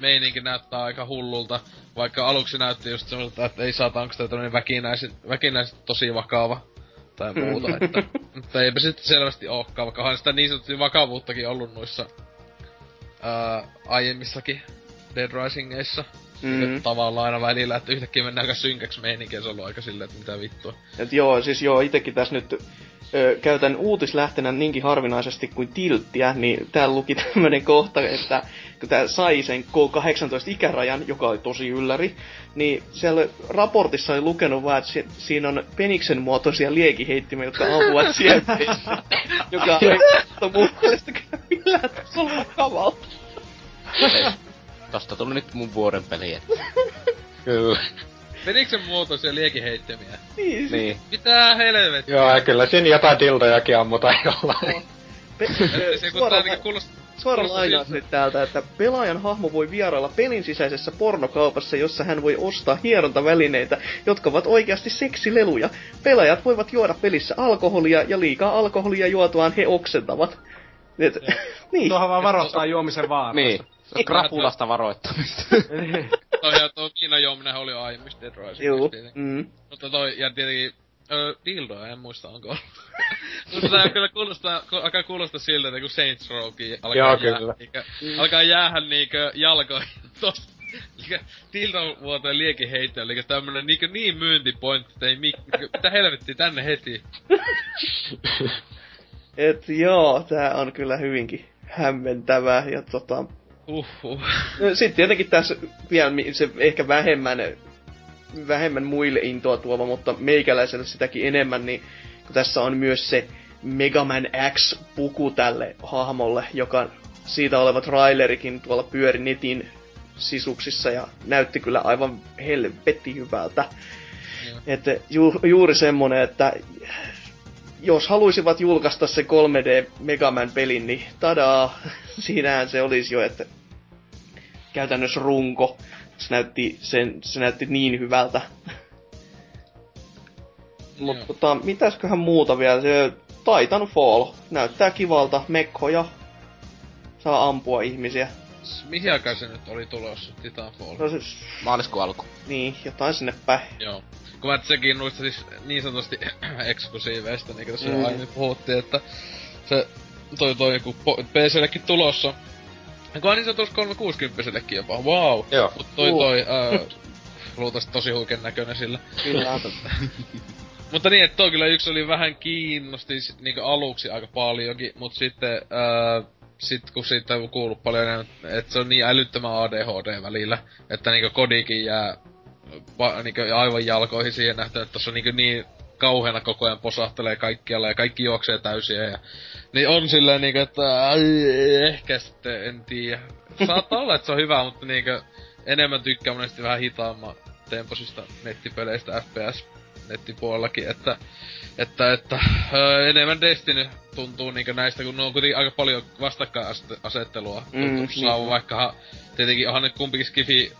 meininki näyttää aika hullulta. Vaikka aluksi näytti just semmoilta, että ei saata, onko tämä tämmönen väkinäiset, väkinäiset tosi vakava tai muuta, (laughs) että, mutta eipä sitten selvästi ookaan, vaikka on sitä niin sanottua vakavuuttakin ollut noissa ää, aiemmissakin Dead Risingeissa. Mm. Tavallaan aina välillä, että yhtäkkiä mennään aika synkäksi meininki ja se on ollut aika silleen, että mitä vittua. Et joo, siis joo, itekin tässä nyt ö, käytän uutislähtenä niinkin harvinaisesti kuin tilttiä, niin täällä luki tämmönen kohta, että kun tää sai sen K18-ikärajan, joka oli tosi ylläri, niin siellä raportissa oli lukenut vaan, että siinä on peniksen muotoisia liekiheittimiä, jotka ampuvat (laughs) sieltä, joka on mun mielestä kyllä millään tasolla kavalta. Tosta tuli nyt mun vuoden peli, että... (laughs) Kyllä. Peniksen muotoisia liekiheittimiä. Niin. niin. Mitä helvettiä? Joo, ja kyllä siinä jotain dildojakin ammutaan jollain. Pe- se suoraan, kuulostaa Suora lainaus nyt täältä, että pelaajan hahmo voi vierailla pelin sisäisessä pornokaupassa, jossa hän voi ostaa hierontavälineitä, jotka ovat oikeasti seksileluja. Pelaajat voivat juoda pelissä alkoholia ja liikaa alkoholia juotuaan he oksentavat. Et, (laughs) niin. Tuohan vaan varoittaa juomisen vaarasta. Niin. Krapulasta varoittamista. toi ja tuo viina juominen oli jo aiemmista Dead Rising. Joo. Mm. Mutta toi, ja tietenkin Öö, dildo, en muista onko (laughs) Mutta tää kyllä kuulostaa, alkaa kuulostaa siltä, että kun Saints Rowkin alkaa Joo, jää, kyllä. Niinkö, mm. alkaa jäähän niinkö jalkoihin (laughs) tosta. Niinkö dildon vuoteen liekin heittää, eli tämmönen niinkö niin myyntipointti, että ei mik, mitä helvettiä tänne heti. (laughs) Et joo, tää on kyllä hyvinkin hämmentävää ja tota... Uhuh. Sitten tietenkin tässä vielä se ehkä vähemmän vähemmän muille intoa tuova, mutta meikäläiselle sitäkin enemmän, niin kun tässä on myös se Mega Man X-puku tälle hahmolle, joka siitä oleva trailerikin tuolla pyöri netin sisuksissa ja näytti kyllä aivan helvetti hyvältä. Että ju, juuri semmonen, että jos haluaisivat julkaista se 3D Mega Man pelin, niin tadaa, (laughs) siinähän se olisi jo, että käytännössä runko se näytti, sen, se näytti niin hyvältä. Mutta tota, mitäsköhän muuta vielä? Se Titanfall näyttää kivalta. Mekkoja saa ampua ihmisiä. Mihin aikaan se nyt oli tulossa, Titanfall? No siis... Maaliskuun alku. Niin, jotain sinne päin. Joo. Kun mä sekin noista siis niin sanotusti (clears throat) eksklusiiveista, niin kuin tässä mm. aiemmin puhuttiin, että se toi toi joku PCllekin tulossa, Kunhan niin se tuossa 360 jopa, wow. Joo. Mut toi toi, uh. luultavasti tosi huikean näköinen sillä. Kyllä. (laughs) mutta niin, että toi kyllä yksi oli vähän kiinnosti niinku aluksi aika paljonkin, mut sitten uh, sit kun siitä on kuullut paljon enemmän, että se on niin älyttömän ADHD välillä, että niinku kodikin jää va, niinku aivan jalkoihin siihen nähtäen, että tossa on niinku niin kauheana koko ajan posahtelee kaikkialla ja kaikki juoksee täysiä ja... Niin on silleen niinku, että ai, ehkä sitten, en tiedä. Saattaa olla, että se on hyvä, mutta niinku enemmän tykkää monesti vähän hitaamman temposista nettipeleistä FPS nettipuolellakin, että että, että öö, enemmän Destiny tuntuu niinku näistä, kun ne on kuitenkin aika paljon vastakkainasettelua. Mm, niin. vaikka tietenkin onhan nyt kumpikin skifi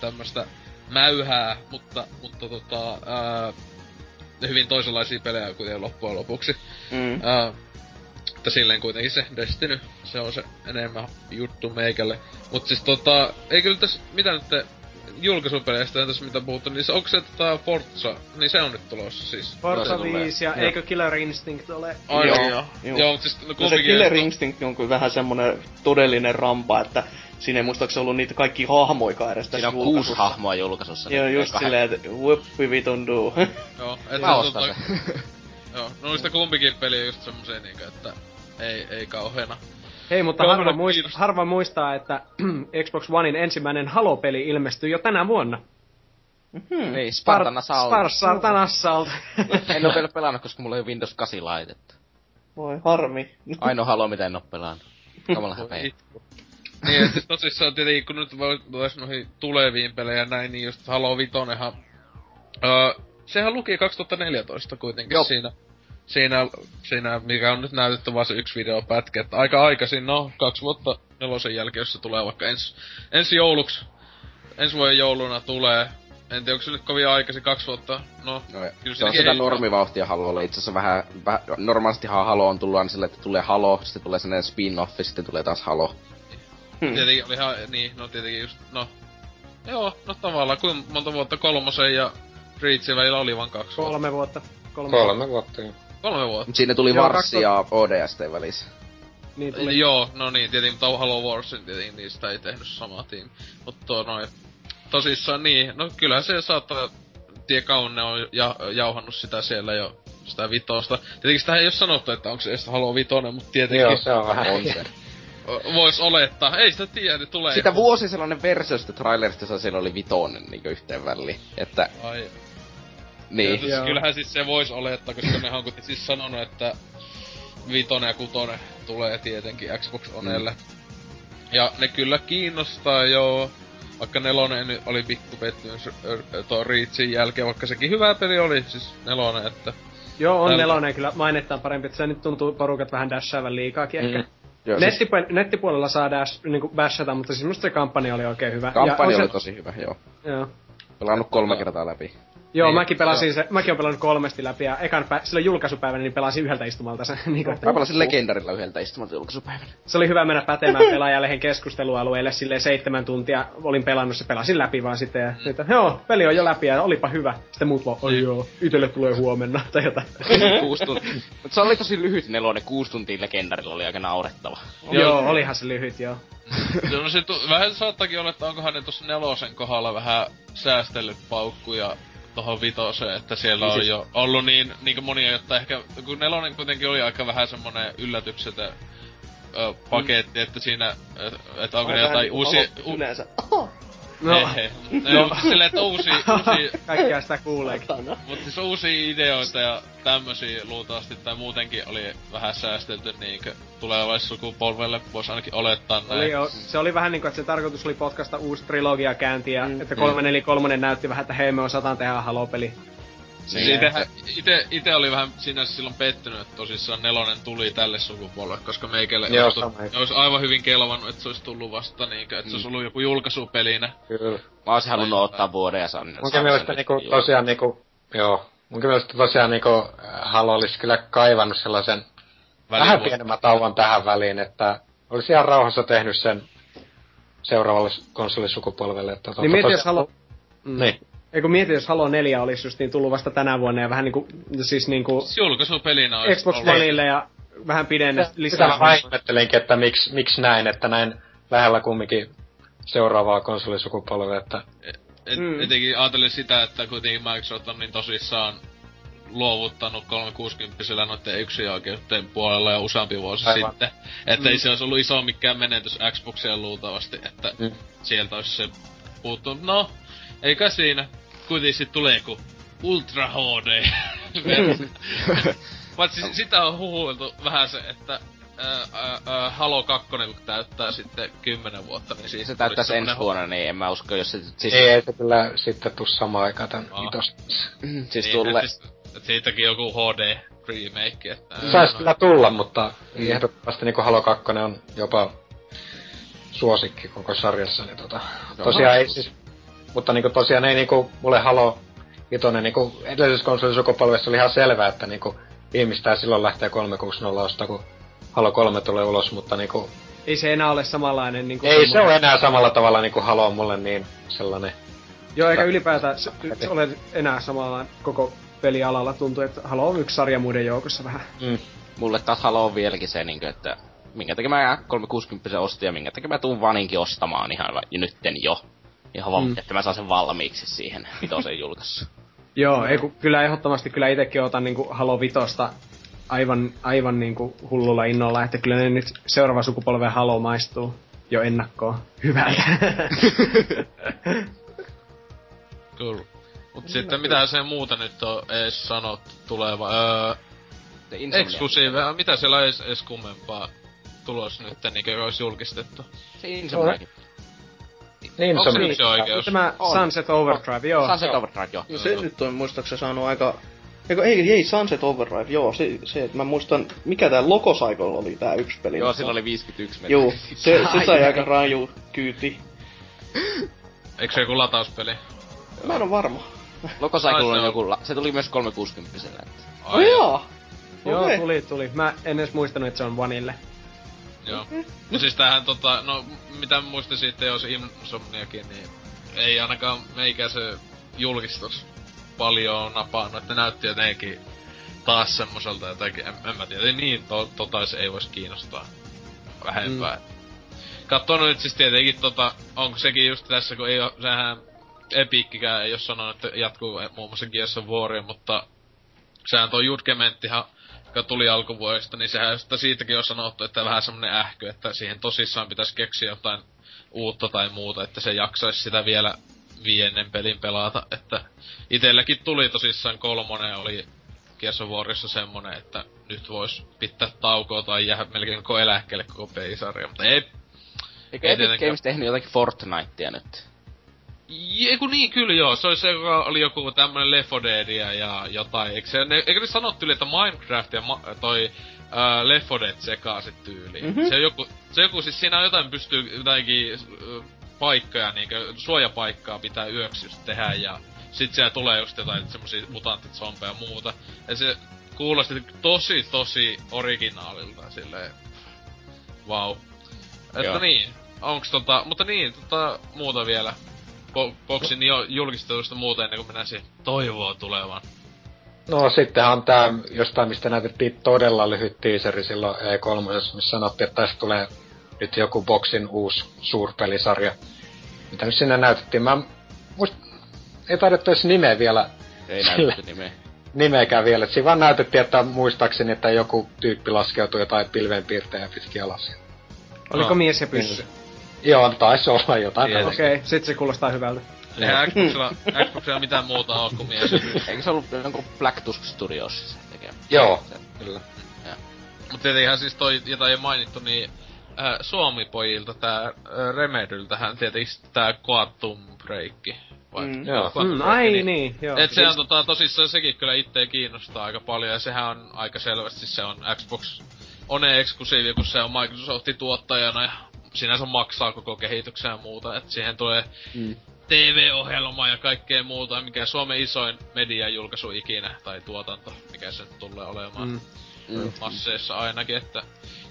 tämmöstä mäyhää, mutta, mutta tota, ää, hyvin toisenlaisia pelejä kuin loppujen lopuksi. Mm. Uh, mutta silleen kuitenkin se Destiny, se on se enemmän juttu meikälle. Mut siis tota, ei kyllä tässä, mitä nyt te julkaisupeleistä tässä mitä puhuttu, niin se, onko se tota Forza, niin se on nyt tulossa siis. Forza 5 ja, eikö Killer Instinct ole? Ai joo. Joo, joo. joo mutta siis no, no se Killer Instinct on kyllä vähän semmonen todellinen rampa, että siinä ei muistaakseni ollut niitä kaikki hahmoikaan edes tässä Siinä on kuusi hahmoa julkaisussa. Joo, just silleen, että whoopi vitun duu. (laughs) Joo, et Mä ostan tota- se. (laughs) Joo, no niistä kumpikin peli on just semmoseen niinkö, että ei, ei kauheena. Hei, mutta harva, muist, harva muistaa, että (clears throat) Xbox Onein ensimmäinen Halo-peli ilmestyi jo tänä vuonna. Mm-hmm. Ei, Spartan Assault. Spar- Spartan Assault. (laughs) en oo vielä pelannut, koska mulla ei Windows 8 laitettu. Voi harmi. Ainoa Halo, mitä en oo pelannut. Kamala häpeä. Niin, että siis tosissaan tietenkin, kun nyt vois noihin tuleviin pelejä näin, niin just Halo Vitonenhan... Öö, sehän luki 2014 kuitenkin Jop. siinä. Siinä, siinä, mikä on nyt näytetty vaan se yksi videopätkä, että aika aikaisin, no, kaksi vuotta nelosen jälkeen, jos se tulee vaikka ensi, ensi jouluksi, ensi vuoden jouluna tulee, en tiedä, onko se nyt kovin aikaisin, kaksi vuotta, no... No, Kyllä se on sitä normivauhtia Halolla. Itse asiassa vähän, vähän normaalistihan Halo on tullut aina sille, että tulee Halo, sitten tulee sellainen spin-offi, sitten tulee taas Halo. Hmm. Tietenkin oli ihan, niin, no tietenkin just, no... Joo, no tavallaan, kuinka monta vuotta kolmosen ja Reachin välillä oli vaan kaksi vuotta. Kolme vuotta. Kolme, Kolme vuotta. jo. Kolme vuotta. Mut siinä tuli Joo, Varssi ja ODST välissä. Niin tuli. Joo, no niin, tietenkin, mutta Halo Warsin tietenkin niistä ei tehnyt sama tiimi. Mutta noin, tosissaan niin, no kyllähän se saattaa, tie Kaunne on ja, jauhannut sitä siellä jo, sitä vitosta. Tietenkin sitä ei ole sanottu, että onko se edes Halo vitonen, mutta tietenkin Joo, se on vähän. (laughs) On se. Vois olettaa. Ei sitä tiedä, niin tulee. Sitä vuosi sellainen versio sitä trailerista, jossa siellä oli vitonen niinku yhteen väliin. Että, Ai, niin. Siis Joo. kyllähän siis se vois olettaa, koska ne on kuitenkin siis sanonut, että vitonen ja kutonen tulee tietenkin Xbox Onelle. Mm. Ja ne kyllä kiinnostaa joo. Vaikka nelonen oli pikku pettymys tuon Reachin jälkeen, vaikka sekin hyvä peli oli, siis nelonen, että... Joo, on Täällä- nelonen kyllä mainittaan parempi, että se nyt tuntuu porukat vähän dashaavan liikaakin ehkä. Joo, siis Nettipu- nettipuolella saa dash, niinku bashata, mutta siis musta se kampanja oli oikein hyvä. kampanja ja oli se, tosi hyvä, joo. Joo. Pelannut kolme kertaa läpi. Joo, Niin, mäkin pelasin se, mäkin olen pelannut kolmesti läpi ja ekan pä- silloin julkaisupäivänä niin pelasin yhdeltä istumalta sen. niin kuin, että Mä pelasin legendarilla yhdeltä istumalta julkaisupäivänä. se oli hyvä mennä pätemään pelaajalehen keskustelualueelle silleen seitsemän tuntia olin pelannut se, pelasin läpi vaan sitten ja sitten, joo, peli on jo läpi ja olipa hyvä. Sitten muut vaan, oi joo, itelle tulee huomenna tai jotain. (laughs) kuusi tuntia. Mut se oli tosi lyhyt nelonen, kuusi tuntia legendarilla oli aika naurettava. joo, olihan se lyhyt joo. (laughs) no se tu- vähän saattakin olla, että onkohan ne tuossa nelosen kohdalla vähän säästellyt paukkuja tohon vitoseen, että siellä Niin on siis- jo ollut niin, niin monia, jotta ehkä, kun nelonen kuitenkin oli aika vähän semmonen yllätyksetön ö, paketti, että siinä, että onko ne jotain uusia... Yleensä. No, He, he. No, silleen, että uusia, uusia kaikkea sitä kuuleekin. Mutta siis uusia ideoita ja tämmösiä luultavasti tai muutenkin oli vähän säästelty niinkö sukupolvelle, vois ainakin olettaa näin. Oli jo, se oli vähän niinku, että se tarkoitus oli potkasta uusi trilogia käynti ja mm, että 343 näytti vähän, että hei me osataan tehdä Halo-peli. Siis Niin. ite, ite, oli vähän sinänsä silloin pettynyt, että tosissaan nelonen tuli tälle sukupolvelle, koska meikälle Joo, olisi, sama. olisi aivan hyvin kelvannut, että se olisi tullut vasta niinkö, että se Mm. olisi ollut joku julkaisupelinä. Kyllä. Mä oisin halunnut ottaa vuoden ja saanut Munkin mielestä niinku tosiaan niinku, joo. Munkin mielestä tosiaan niinku äh, Halo olisi kyllä kaivannut sellaisen vähän Välivuotta. pienemmän tauon tähän väliin, että olisi ihan rauhassa tehnyt sen seuraavalle konsolisukupolvelle. Että tota, Niin mieti, jos tosiaan- Halo... Mm. Niin. Eikö mieti, jos Halo 4 olisi just niin tullut vasta tänä vuonna ja vähän niinku, siis niinku julkaisupelinä olisi Xbox ollut- Oneille ja vähän pidennä Sitä lisää. mä vaan ihmettelinkin, että miksi, miksi näin, että näin lähellä kumminkin seuraavaa konsolisukupolvea, että Et, Mm. Etenkin ajatellen sitä, että kuitenkin Microsoft on niin tosissaan luovuttanut 360 noiden yksioikeuteen puolella ja useampi vuosi Aivan. sitten. Että Mm. ei se olisi ollut iso mikään menetys Xboxia luultavasti, että Mm. sieltä olisi se puuttunut. No, eikä siinä. Kuitenkin sit tulee ku Ultra HD. (laughs) Paitsi si- sitä on huhuiltu vähän se, että ää, ää, Halo 2 kun täyttää sitten 10 vuotta, niin siis Se olisi ensi vuonna, niin en mä usko, jos se siis, ei, ei se kyllä sitten tuu samaan aikaan tän Aa. vitos. siis Niin, tulee. Siis, et siitäkin joku HD remake, että... Saisi kyllä tulla, mutta ehdottomasti niinku Halo 2 on jopa suosikki koko sarjassa, niin tota, tosiaan ei siis, mutta niinku tosiaan ei niinku, mulle Halo vitonen niinku edellisessä konsolisukupolvessa oli ihan selvää, että niinku ihmistä silloin lähtee 360 ostaa, kun Halo 3 tulee ulos, mutta niinku, Ei se enää ole samanlainen niinku... ei se ole enää samalla tavalla niinku Halo on mulle niin sellainen. Joo, eikä ylipäätään se, se ole enää samanlainen koko pelialalla. Tuntuu, että Halo on yksi sarja muiden joukossa vähän. Mm. Mulle taas Halo on vieläkin se, niinkö, että minkä takia mä 360 ostin ja minkä takia mä tuun vaninkin ostamaan ihan nytten jo. Ihan vaan, Mm. että mä saan sen valmiiksi siihen vitosen julkaisuun. (laughs) Joo, ei, kun, kyllä ehdottomasti kyllä itekin otan niinku Halo Vitosta aivan, aivan niinku hullulla innolla, että kyllä ne nyt seuraava sukupolven Halo maistuu jo ennakkoon hyvältä. (laughs) Kyllä. Mut sitten mitä se muuta nyt on ees sanottu tuleva? Öö. Exclusive, mitä siellä on ees, ees kummempaa tulos nyt, niin olisi julkistettu? Se Insomniac. Niin Onko se se on. yksi oikeus? Tämä On. Sunset Overdrive, joo. Sunset Overdrive, joo. No se nyt on muistaakseni saanut aika... Eikö, ei, ei, Sunset Overdrive, joo, se, se että mä muistan, mikä tää Lokocycle oli tää yksi peli. Joo, sillä oli 51 metriä. Joo, se, se sai aika raju kyyti. Eikö se joku latauspeli? Mä en oo varma. Se on joku, la- se tuli myös 360 että. Oh joo. Joo, Okei. tuli, tuli. Mä en edes muistanut, että se on Vanille. Joo. No siis tämähän tota, no mitä muistin siitä jos Insomniakin, niin ei ainakaan meikä se julkistus paljon napannut, että näytti jotenkin taas semmoselta jotenkin, en, en mä tiedä, niin to, tota se ei vois kiinnostaa vähempää. Mm. Katso nyt siis tietenkin tota, onko sekin just tässä, kun ei oo, sehän Epikkikään ei oo sanonut, että jatkuu muun muassa Gears of War, mutta sehän tuo Judgementtihan joka tuli alkuvuodesta, niin sehän sitä siitäkin on sanottu, että vähän semmonen ähkö, että siihen tosissaan pitäisi keksiä jotain uutta tai muuta, että se jaksaisi sitä vielä viiennen pelin pelata, että itelläkin tuli tosissaan kolmonen oli Warissa semmonen, että nyt vois pitää taukoa tai jäädä melkein koko eläkkeelle koko pelisarja, mutta ei, Eikö Ei Epic tietenkään. Games tehnyt jotakin Fortnitea nyt? Eiku niin, kyllä joo. Se oli se, joka oli joku tämmönen Left 4 Deadia ja jotain. Eikö, se, ne, eikö ne sanottu yli, että Minecraft ja ma, toi Left 4 Dead sekaiset tyyliin? Mhm. Mm-hmm. Se, on joku, se joku, siis siinä on jotain pystyy jotainkin uh, paikkoja, niinkö suojapaikkaa pitää yöksi tehdä ja sit siellä tulee just jotain semmosia mutantit zombeja ja muuta. Ja se kuulosti tosi tosi originaalilta silleen. Vau. Wow. Että Joo. niin, onks tota, mutta niin, tota, muuta vielä. Bo- boksin jo julkistelusta muuta ennen kuin mennään siihen toivoa tulevaan. No sittenhän on tää jostain, mistä näytettiin todella lyhyt teaseri silloin E3, missä sanottiin, että tästä tulee nyt joku boksin uusi suurpelisarja. Mitä nyt sinne näytettiin? Mä muist... Ei taidettu edes nimeä vielä, Ei näytetty nimeä. nimeäkään vielä. Siinä vaan näytettiin, että muistaakseni, että joku tyyppi laskeutui jotain pilvenpiirtejä pitkin alas. Oliko No. mies ja pyssy? Joo, taisi olla jotain. Okei, sit se kuulostaa hyvältä. Eihän Xboxilla, Xboxilla mitään muuta oo kuin mies. Eikö se ollut jonkun Black Tusk Studios tekemä? Joo, Se- kyllä. Mut tietenkin siis toi, jota ei mainittu, niin äh, Suomi-pojilta tää äh, Remedyltähän tietenkin tää Quantum Break. Vai? Mm. Joo. Quantum Mm, Break, ai niin. niin, joo. Et se on tota, tosissaan sekin kyllä itteä kiinnostaa aika paljon ja sehän on aika selvästi se on Xbox One eksklusiivi, kun se on Microsoftin tuottajana ja sinänsä maksaa koko kehityksen ja muuta, että siihen tulee Mm. TV-ohjelma ja kaikkea muuta, mikä Suomen isoin mediajulkaisu ikinä, tai tuotanto, mikä se nyt tulee olemaan Mm. Mm. masseissa ainakin, että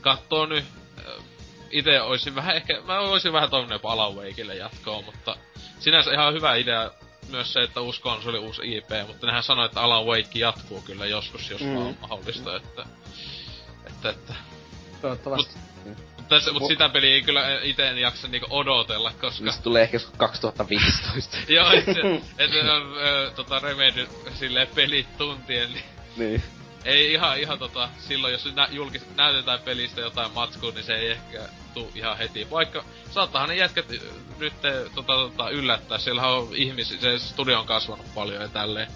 kattoo nyt, äh, ite oisin vähän ehkä, mä oisin vähän toivonut jopa Alan Wakeille jatkoa, mutta sinänsä ihan hyvä idea myös se, että uusi konsoli, uusi IP, mutta nehän sanoi, että Alan Wake jatkuu kyllä joskus, jos Mm. mm. vaan on mahdollista, että, että, että Toivottavasti. Mut, tässä, mut sitä peliä ei kyllä ite en jaksa niinku odotella, koska... Se tulee ehkä joskus 2015. (laughs) Joo, et se, (laughs) et se on ö, tota Remedy silleen pelit tuntien, niin niin. ei ihan, ihan tota, silloin jos nä, julkis, näytetään pelistä jotain matskua, niin se ei ehkä tuu ihan heti. Vaikka saattahan ne jätkät ö, nyt tota, tota, yllättää, siellä on ihmisiä, se studio on kasvanut paljon ja tälleen.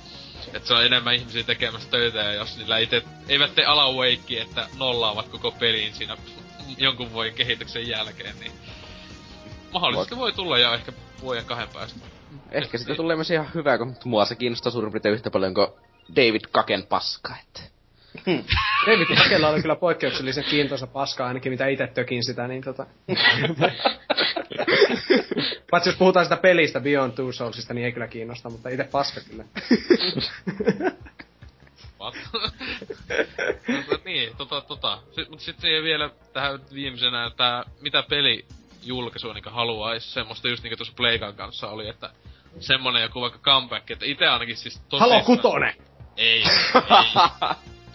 Et se on enemmän ihmisiä tekemässä töitä ja jos niillä ite, eivät tee Alan Wakea, että nollaavat koko pelin siinä jonkun vuoden kehityksen jälkeen, niin mahdollisesti voi tulla jo ehkä vuoden kahden päästä. Ehkä siitä tulee myös ihan hyvä, kun mua se kiinnostaa suurin piirtein yhtä paljon kuin David Kaken paska, että... David Hakella oli kyllä poikkeuksellisen kiintoisa paska, ainakin mitä itse tökin sitä, niin tota... Paitsi jos puhutaan sitä pelistä Beyond Two Soulsista, niin ei kyllä kiinnosta, mutta itse paska kyllä. What? Mutta niin, tota, tota. Sitten, mut sit siihen vielä tähän viimeisenä, että mitä peli julkaisua niinku haluais, semmoista just niinku tuossa Playkan kanssa oli, että semmonen joku vaikka comeback, että itse ainakin siis tosi... Halo kutonen! Ei, ei.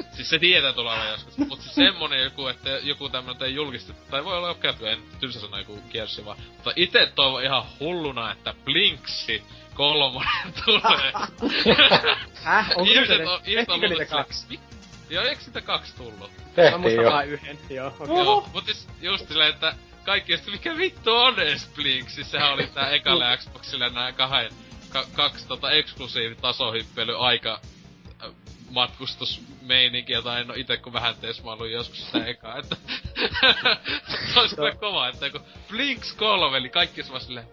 (laughs) siis se tietää tulevan joskus. Mut siis semmonen joku, että joku tämmönen ei julkistettu, tai voi olla joku en tylsä sana joku kiersi vaan. Mutta ite toivon ihan hulluna, että Blinksi kolmonen (laughs) tulee. (laughs) Häh? Onko Ihmiset on- ihmiset on tehtikö niitä luullut, että- kaksi? Mi- Joo, eikö sitä kaksi tullut? Mä Tehtiin muistan jo. vain yhden, joo. okei. Joo, mut siis just silleen, että kaikki just mikä vittu on edes Blink, siis sehän oli tää ekalle (laughs) Xboxille nää kahden, ka, kaksi tota eksklusiivitasohyppely aika äh, matkustusmeininki, jota en oo ite kun vähän tesmailu joskus sitä eka, että se olisi kyllä kova, että kun Blinks 3, eli kaikki olisi vaan silleen?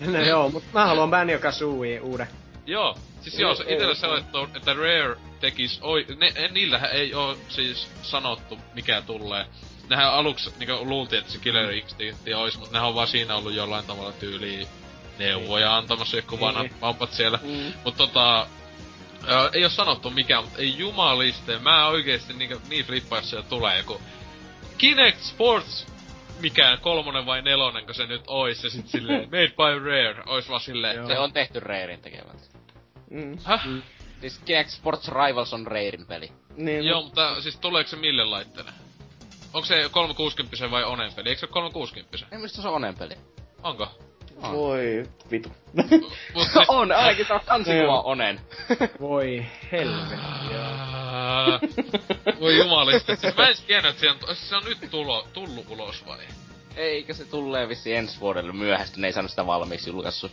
No (laughs) joo, mut mä haluan Banjo Kazooie uuden. Joo, siis joo, se itellä se on, että, että Rare tekis, oi, ne, niillähän ei oo siis sanottu mikä tulee. Nehän aluksi niinku luultiin, että se Killer Instinct ois, mutta nehän on vaan siinä ollut jollain tavalla tyyliin neuvoja antamassa joku vanhat Niin. vampat siellä. Mm. Mut tota, ää, ei oo sanottu mikään, mutta ei jumaliste, mä oikeesti niin, niin siellä tulee joku Kinect Sports mikään kolmonen vai nelonen, kun se nyt ois, ja sit silleen (laughs) made by Rare, ois vaan silleen, Joo. Se on tehty Rairin tekemältä. Mm. häh? Siis Kinect Sports Rivals on Rairin peli. Niin, Joo, mutta siis tuleeko se mille laitteelle? Onko se 360 vai Onen peli? Eikö se ole 360? Ei mistä se on Onen peli. Onko? On. Voi vitu. (laughs) On, ainakin se on kansikuva. Onen. (laughs) Voi helvetti, Ää, Voi jumalista, siis mä en tiennyt, että se on, se on nyt tulo, tullut ulos vai? Eikä se tulee vissi ensi vuodelle myöhästi, ne ei saanut sitä valmiiksi julkaissut.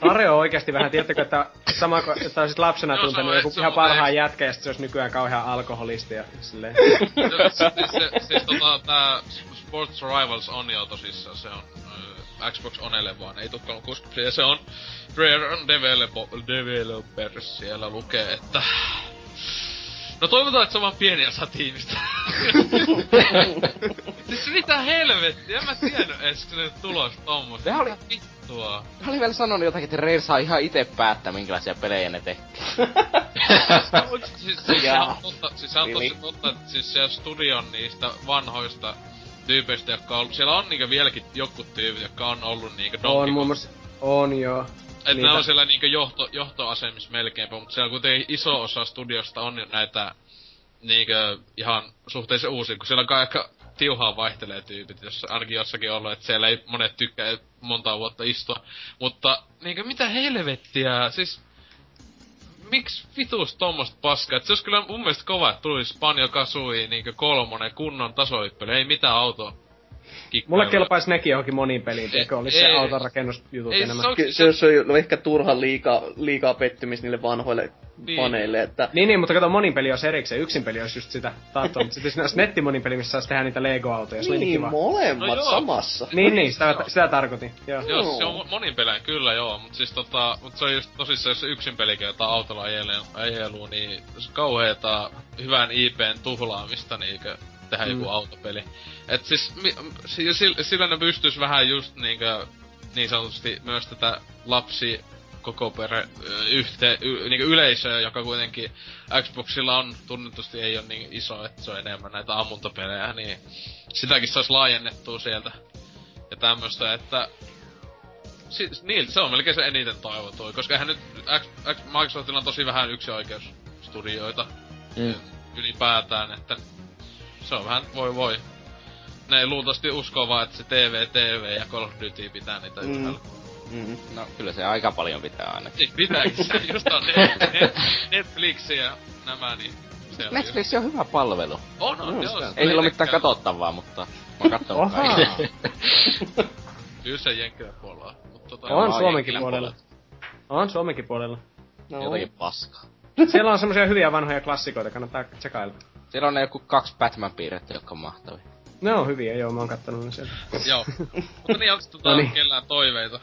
Tare on oikeasti vähän, tiedättekö, että sama kuin että olisit lapsena Joo, se tuntenut joku se ihan parhaan jätkä ja se olisi nykyään kauhean alkoholisti ja silleen. siis, se, siis tota, tää Sports Rivals on jo tosissaan, se on äh, Xbox Onelle vaan, ei tuu 360 ja se on Rare on developer, developers siellä lukee, että No toivotaan, että se on vaan pieni osa tiimistä. (laughs) siis mitä helvettiä, en mä tiennyt edes, kun se tulos tommosta. Sehän oli- vittua. Ne oli vielä sanonut jotakin, että Rare saa ihan itse päättää, minkälaisia pelejä ne tekee. (laughs) siis, siis, sehän on totta, siis sehän on tosi totta, että siis siellä studion niistä vanhoista tyypeistä, jotka on, siellä on niinkö vieläkin jotkut tyypit, jotka on ollut niinkö Donkey on muun muassa, on joo. Että ne niitä. on siellä niinkö johto, johtoasemissa melkeinpä, mutta siellä kuitenkin iso osa studiosta on jo näitä niinkö ihan suhteellisen uusia, kun siellä kai aika tiuhaa vaihtelee tyypit, jos ainakin jossakin ollut, että siellä ei monet tykkää monta vuotta istua. Mutta niinkö mitä helvettiä, siis miksi vitus tommosta paskaa? Se olisi kyllä mun mielestä kova, että tulisi Banjo Kazooie niinkö kolmonen kunnon tasohyppely, ei mitään auto. Mulle kelpaisi nekin johonkin moniin peliin, tiedätkö, olisi se ei. autonrakennusjutut Ei, enemmän. se on- Ky- se, se on no ehkä turhan liikaa, liikaa pettymys niille vanhoille Niin. paneille, että Niin, niin, mutta kato, monin peli olisi erikseen. Yksin peli olisi just sitä tahtoa, mutta sitten siinä olisi nettimonin peli, missä saisi tehdä niitä Lego-autoja. Se oli niin niin, kiva. molemmat No samassa. Niin, niin, sitä, sitä tarkoitin. Joo. Joo, Joo. se on monin pelejä kyllä joo, mut siis tota, mut se on just tosissaan, jos se yksin pelikin jota autolla ajelee, ajeluu, niin se on kauheeta hyvän IPn tuhlaamista niinkö tehdä Mm. joku autopeli. Et siis, mi, si, sillä, sillä ne pystyis vähän just niinkö, niin sanotusti myös tätä lapsi koko perhe yhte, y, niinku yleisöä, joka kuitenkin Xboxilla on tunnetusti ei ole niin iso, että se on enemmän näitä ammuntapelejä, niin sitäkin saisi laajennettua sieltä. Ja tämmöstä, että siis, niiltä se on melkein se eniten toivotui, koska eihän nyt X, X, Microsoftilla on tosi vähän yksioikeusstudioita Mm. ylipäätään, että se on vähän voi voi. Ne luultavasti uskoo vaan, että se TV, TV ja Call of Duty pitää niitä Mm. mm. ylhäällä. Mm. No, kyllä se aika paljon pitää ainakin. Siis pitääkin se just on (laughs) net, net, Netflix ja nämä, niin se on Netflix on hyvä palvelu. On, on, No, joo. Ei sillä ole mitään katsottavaa, mutta mä oon kattonut Oha. kaikki. (laughs) Kyllä se jenkkilä puolella. Mut tota, On Mä Suomenkin puolella. On Suomenkin puolella. No, Jotakin paskaa. Siellä on semmosia hyviä vanhoja klassikoita, kannattaa tsekailla. Siellä on ne joku kaksi Batman-piirrettä, jotka on mahtavia. Ne on hyviä, joo, mä oon kattonut ne sieltä. (laughs) Joo. (laughs) Mutta niin, onks tota No niin. kellään toiveita?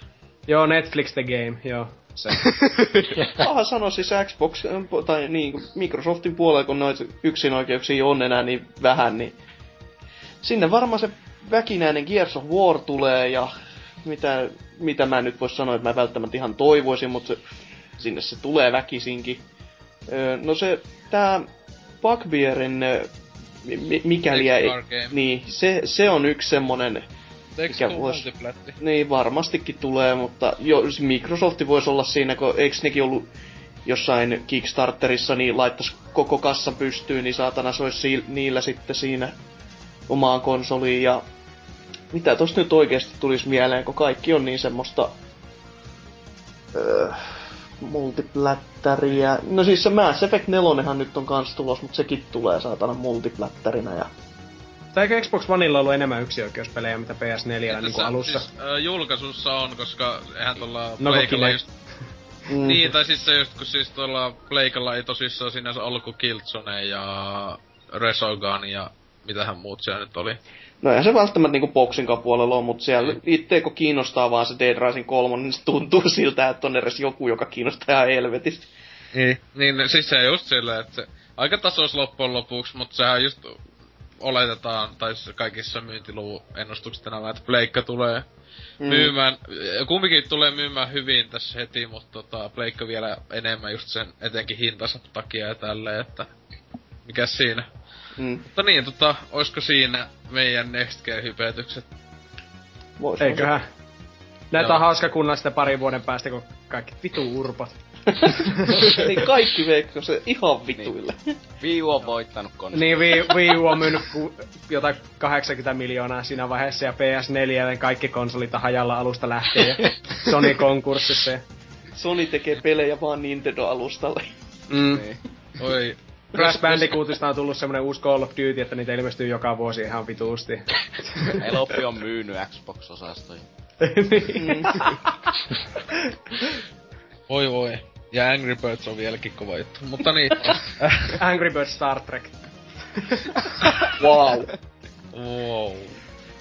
Joo, Netflix the game, joo. Se. (laughs) Paha sanoa siis Xbox, tai niin, Microsoftin puolella, kun noita yksinoikeuksia on enää niin vähän, niin sinne varmaan se väkinäinen Gears of War tulee ja mitä, mitä mä nyt vois sanoa, että mä välttämättä ihan toivoisin, mutta se, sinne se tulee väkisinkin. Öö, no se, tää Bugbearin mi- mikäli ei, niin, se, se on yksi semmonen, Mikä vois- niin varmastikin tulee, mutta jo, Microsoft voisi olla siinä, kun eikö nekin ollut jossain Kickstarterissa, niin laittaisi koko kassa pystyyn, niin saatana se olisi si- niillä sitten siinä omaan konsoliin. Ja mitä tosta nyt oikeasti tulisi mieleen, kun kaikki on niin semmoista öö, multiplättäriä. No siis se Mass Effect 4 nyt on kans tulos, mutta sekin tulee saatana multiplättärinä. Ja... Tai eikö Xbox Oneilla ollut enemmän yksioikeuspelejä, mitä PS4 niin kuin Tässä alussa? Siis, äh, julkaisussa on, koska eihän tuolla No, Pleikalla just... Mm. Niin, tai siis se just, kun siis tuolla Pleikalla ei tosissaan sinänsä ollut kuin Killzone ja Resogun ja mitähän muut siellä nyt oli. No eihän se välttämättä niinku boksin puolella ole, mutta siellä itse kun kiinnostaa vaan se Dead Rising 3, niin se tuntuu (laughs) siltä, että on edes joku, joka kiinnostaa ihan helvetisti. Niin. Niin, siis se just silleen, että se aika tasos loppujen lopuksi, mutta sehän just oletetaan, tai siis kaikissa myyntiluvun ennustukset enää, että Pleikka tulee mm. myymään, kumpikin tulee myymään hyvin tässä heti, mutta tota, Pleikka vielä enemmän just sen etenkin hintansa takia ja tälleen, että mikä siinä. Mm. Mutta niin, tota, oisko siinä meidän Next hypetykset Eiköhän. Näitä on hauska kunnalla sitten parin vuoden päästä, kun kaikki vitu urpot. (laughs) niin kaikki veikko se ihan vituille. Niin. Wii U on voittanut konsoli. Niin, Wii, Wii U on myynyt ku, jotain 80 miljoonaa siinä vaiheessa ja PS4 kaikki konsolit on hajalla alusta lähtien ja (laughs) Sony konkurssissa. Ja... Sony tekee pelejä vaan Nintendo-alustalle. Mm. Niin. Oi, Crash Bandicootista on tullut semmonen uusi Call of Duty, että niitä ilmestyy joka vuosi ihan vituusti. Eloppi on myynyt Xbox-osastoja. niin. voi voi. Ja Angry Birds on vieläkin kova juttu. Mutta niin. (laughs) Angry Birds Star Trek. wow. wow.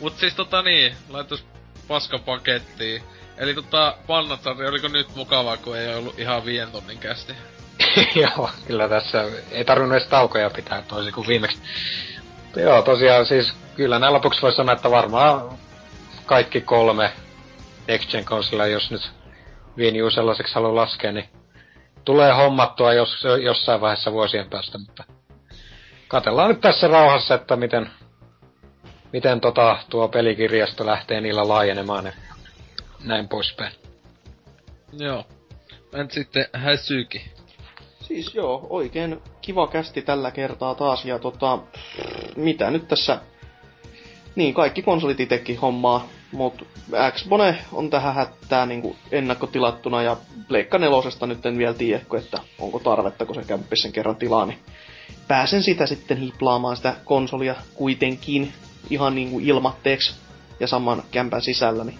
Mut siis tota niin, laitos paskapakettiin. Eli tota, Pannatari, oliko nyt mukavaa, kun ei ollut ihan viien tonnin kästi? (laughs) Joo, kyllä tässä ei tarvinnut edes taukoja pitää toisin kuin viimeksi. Joo, tosiaan siis kyllä näin lopuksi voi sanoa, että varmaan kaikki kolme Next Gen konsolia, jos nyt Wii U sellaiseksi haluaa laskea, niin tulee hommattua jos, jossain vaiheessa vuosien päästä, mutta katellaan nyt tässä rauhassa, että miten, miten tota, tuo pelikirjasto lähtee niillä laajenemaan ja näin poispäin. Joo. Entä sitten Häsyki? Siis joo, oikein kiva kästi tällä kertaa taas. Ja tota, mitä nyt tässä... Niin, kaikki konsolit itekin hommaa, mut Xbone on tähän hättää niinku ennakkotilattuna ja Pleikka nelosesta nyt en vielä tiedä, että onko tarvetta, kun se kämppis sen kerran tilaa, niin pääsen sitä sitten hiplaamaan sitä konsolia kuitenkin ihan niinku ilmatteeksi ja saman kämpän sisällä, niin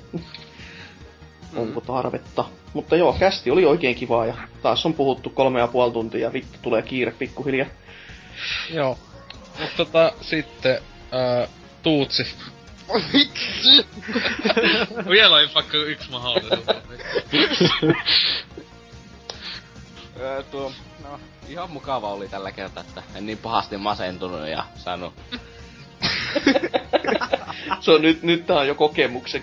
onko tarvetta. Mutta joo, kästi oli oikein kivaa ja taas on puhuttu kolme ja puoli tuntia ja vittu tulee kiire pikkuhiljaa. Joo. Mutta tota, sitten, ää, Tuutsi. Vitsi! (laughs) Vielä on vaikka yksi mahdollisuus. tuo, no, ihan mukava oli tällä kertaa, että en niin pahasti masentunut ja saanut... (laughs) Se on nyt, nyt tää on jo kokemuksen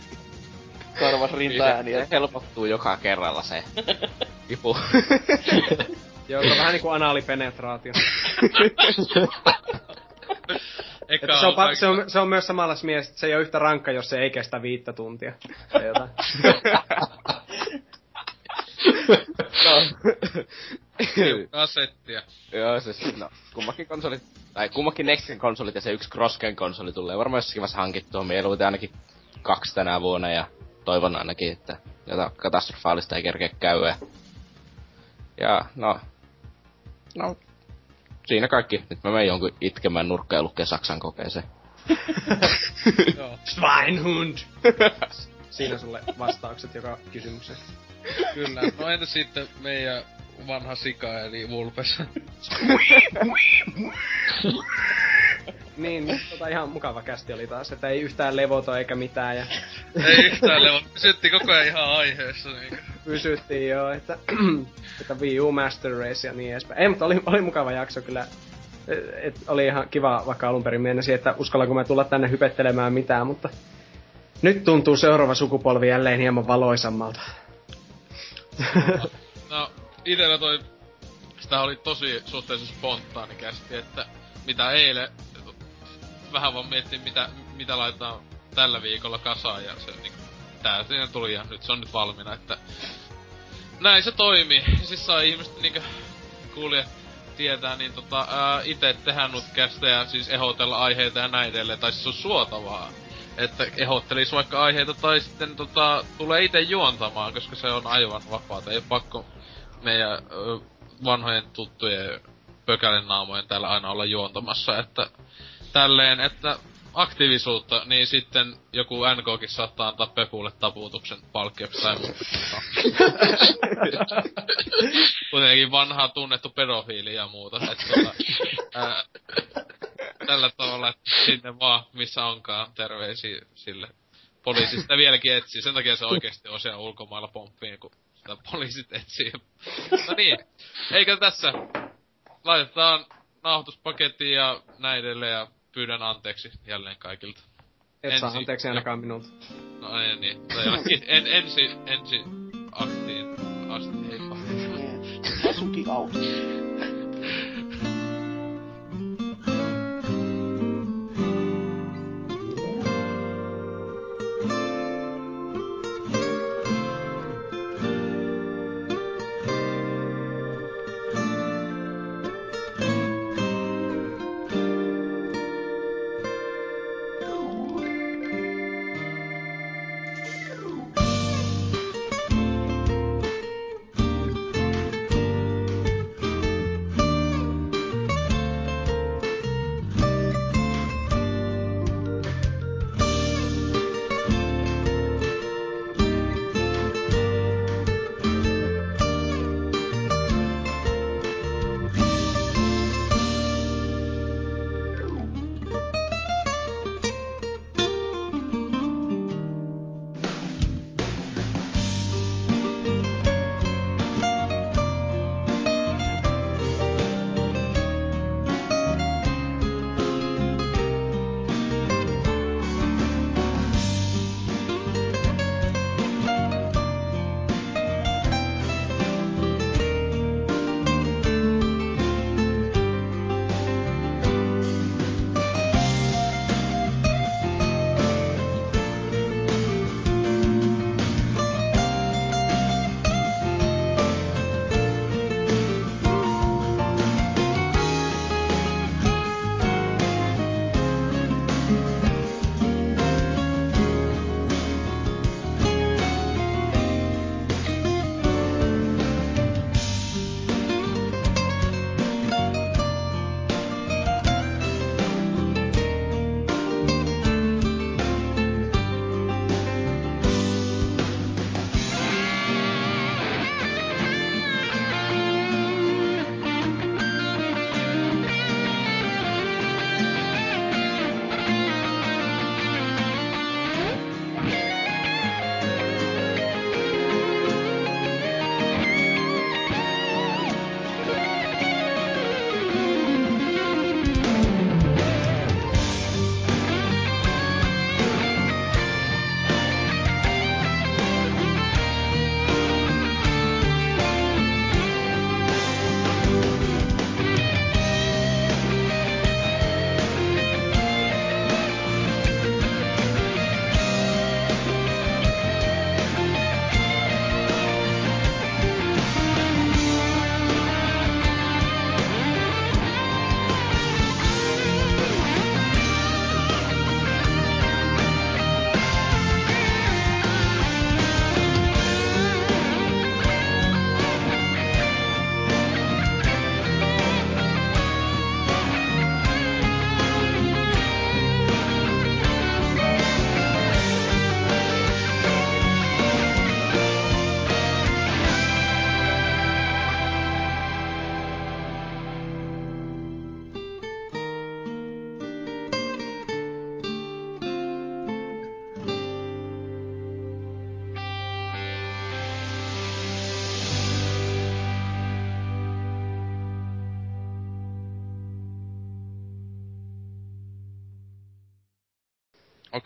karvas rintaääniä. Se helpottuu joka kerralla se (laughs) kipu. (laughs) Joo, on vähän niinku anaalipenetraatio. (laughs) se, on, pa- se, on, se on myös samalla mies, että se ei ole yhtä rankka, jos se ei kestä viittä tuntia. Kasettia. Joo, siis no, kummakin konsolit, tai kummakin Nextin konsolit ja se yksi Crossgen konsoli tulee varmaan jossakin vaiheessa hankittua. Mieluiten ainakin kaksi tänä vuonna ja toivon ainakin, että jotain katastrofaalista ei kerkeä käydä. Ja no, no, siinä kaikki. Nyt mä menen jonkun itkemään nurkka ja lukee Saksan kokeeseen. (laughs) Schweinhund! Siinä sulle vastaukset joka kysymykseen. Kyllä. No entä sitten meidän vanha sika eli Vulpes? niin, tota ihan mukava kästi oli taas, että ei yhtään levoto eikä mitään. Ja... ei yhtään levoto, pysyttiin koko ajan ihan aiheessa. Niin. Pysyttiin joo, että, (clears throat) että Wii U Master Race ja niin edespäin. Ei, mutta oli, oli mukava jakso kyllä. Et, oli ihan kiva, vaikka alun perin mennäsi, että uskallanko mä tulla tänne hypettelemään mitään, mutta nyt tuntuu seuraava sukupolvi jälleen hieman valoisammalta. (laughs) itellä toi, sitä oli tosi suhteellisen spontaani kästi, että mitä eilen vähän vaan miettii, mitä, mitä laitetaan tällä viikolla kasaan, ja se niin, tää siinä tuli, ja nyt se on nyt valmiina, että näin se toimii. Siis sai ihmiset niinku kuulijat tietää, niin tota, ää, ite tehdä nutkästä siis ehdotella aiheita ja näin edelleen, tai siis on suotavaa. Että ehottelis vaikka aiheita tai sitten tota, tulee itse juontamaan, koska se on aivan vapaata. Ei ole pakko meidän ö, vanhojen tuttujen pökälen naamojen täällä aina olla juontamassa, että tälleen, että aktiivisuutta, niin sitten joku NKkin saattaa antaa Pepulle taputuksen palkkioksi tai (laughs) muuta. Kuitenkin vanhaa tunnettu pedofiili ja muuta. Että, tota, ää, tällä tavalla, että sinne vaan, missä onkaan, terveisiä sille. Poliisi sitä vieläkin etsii, sen takia se oikeesti on siellä ulkomailla pomppiin, kun sitä poliisit etsii. No niin, eikö tässä laitetaan nauhoituspaketti ja näin edelleen ja pyydän anteeksi jälleen kaikilta. Et Ensi- saa anteeksi ainakaan minulta. No ei niin, mutta jollekin en, ensi, ensi aktiin asti, heippa. Asuki out.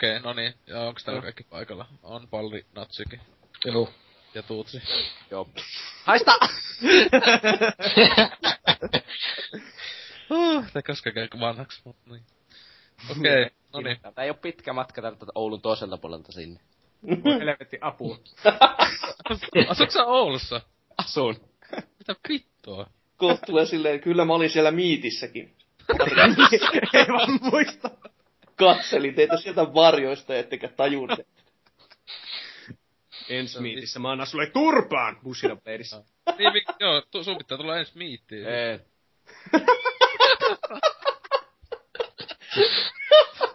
Okei, no niin. Ja onks täällä Joo. kaikki paikalla? On Palli, Natsikin Joo. ja Tuutsi. Joo. Haista! Uh, Tää koskaan käy vanhaksi, mut niin. Okei, no niin. Tää ei oo pitkä matka täältä Oulun toiselta puolelta sinne. Voi helvetti apua. (laughs) Asuuko sä Oulussa? Asun. Mitä vittua? Kohta tulee silleen, kyllä mä olin siellä miitissäkin. (laughs) ei vaan muista. Katselin teitä sieltä varjoista, ettekä tajunneet. Ensi miitissä mä annan sulle turpaan Bushido Bladeissa. (laughs) Niin, mik, joo, tu, sun pitää tulla ensi miittiin. Ei. (laughs)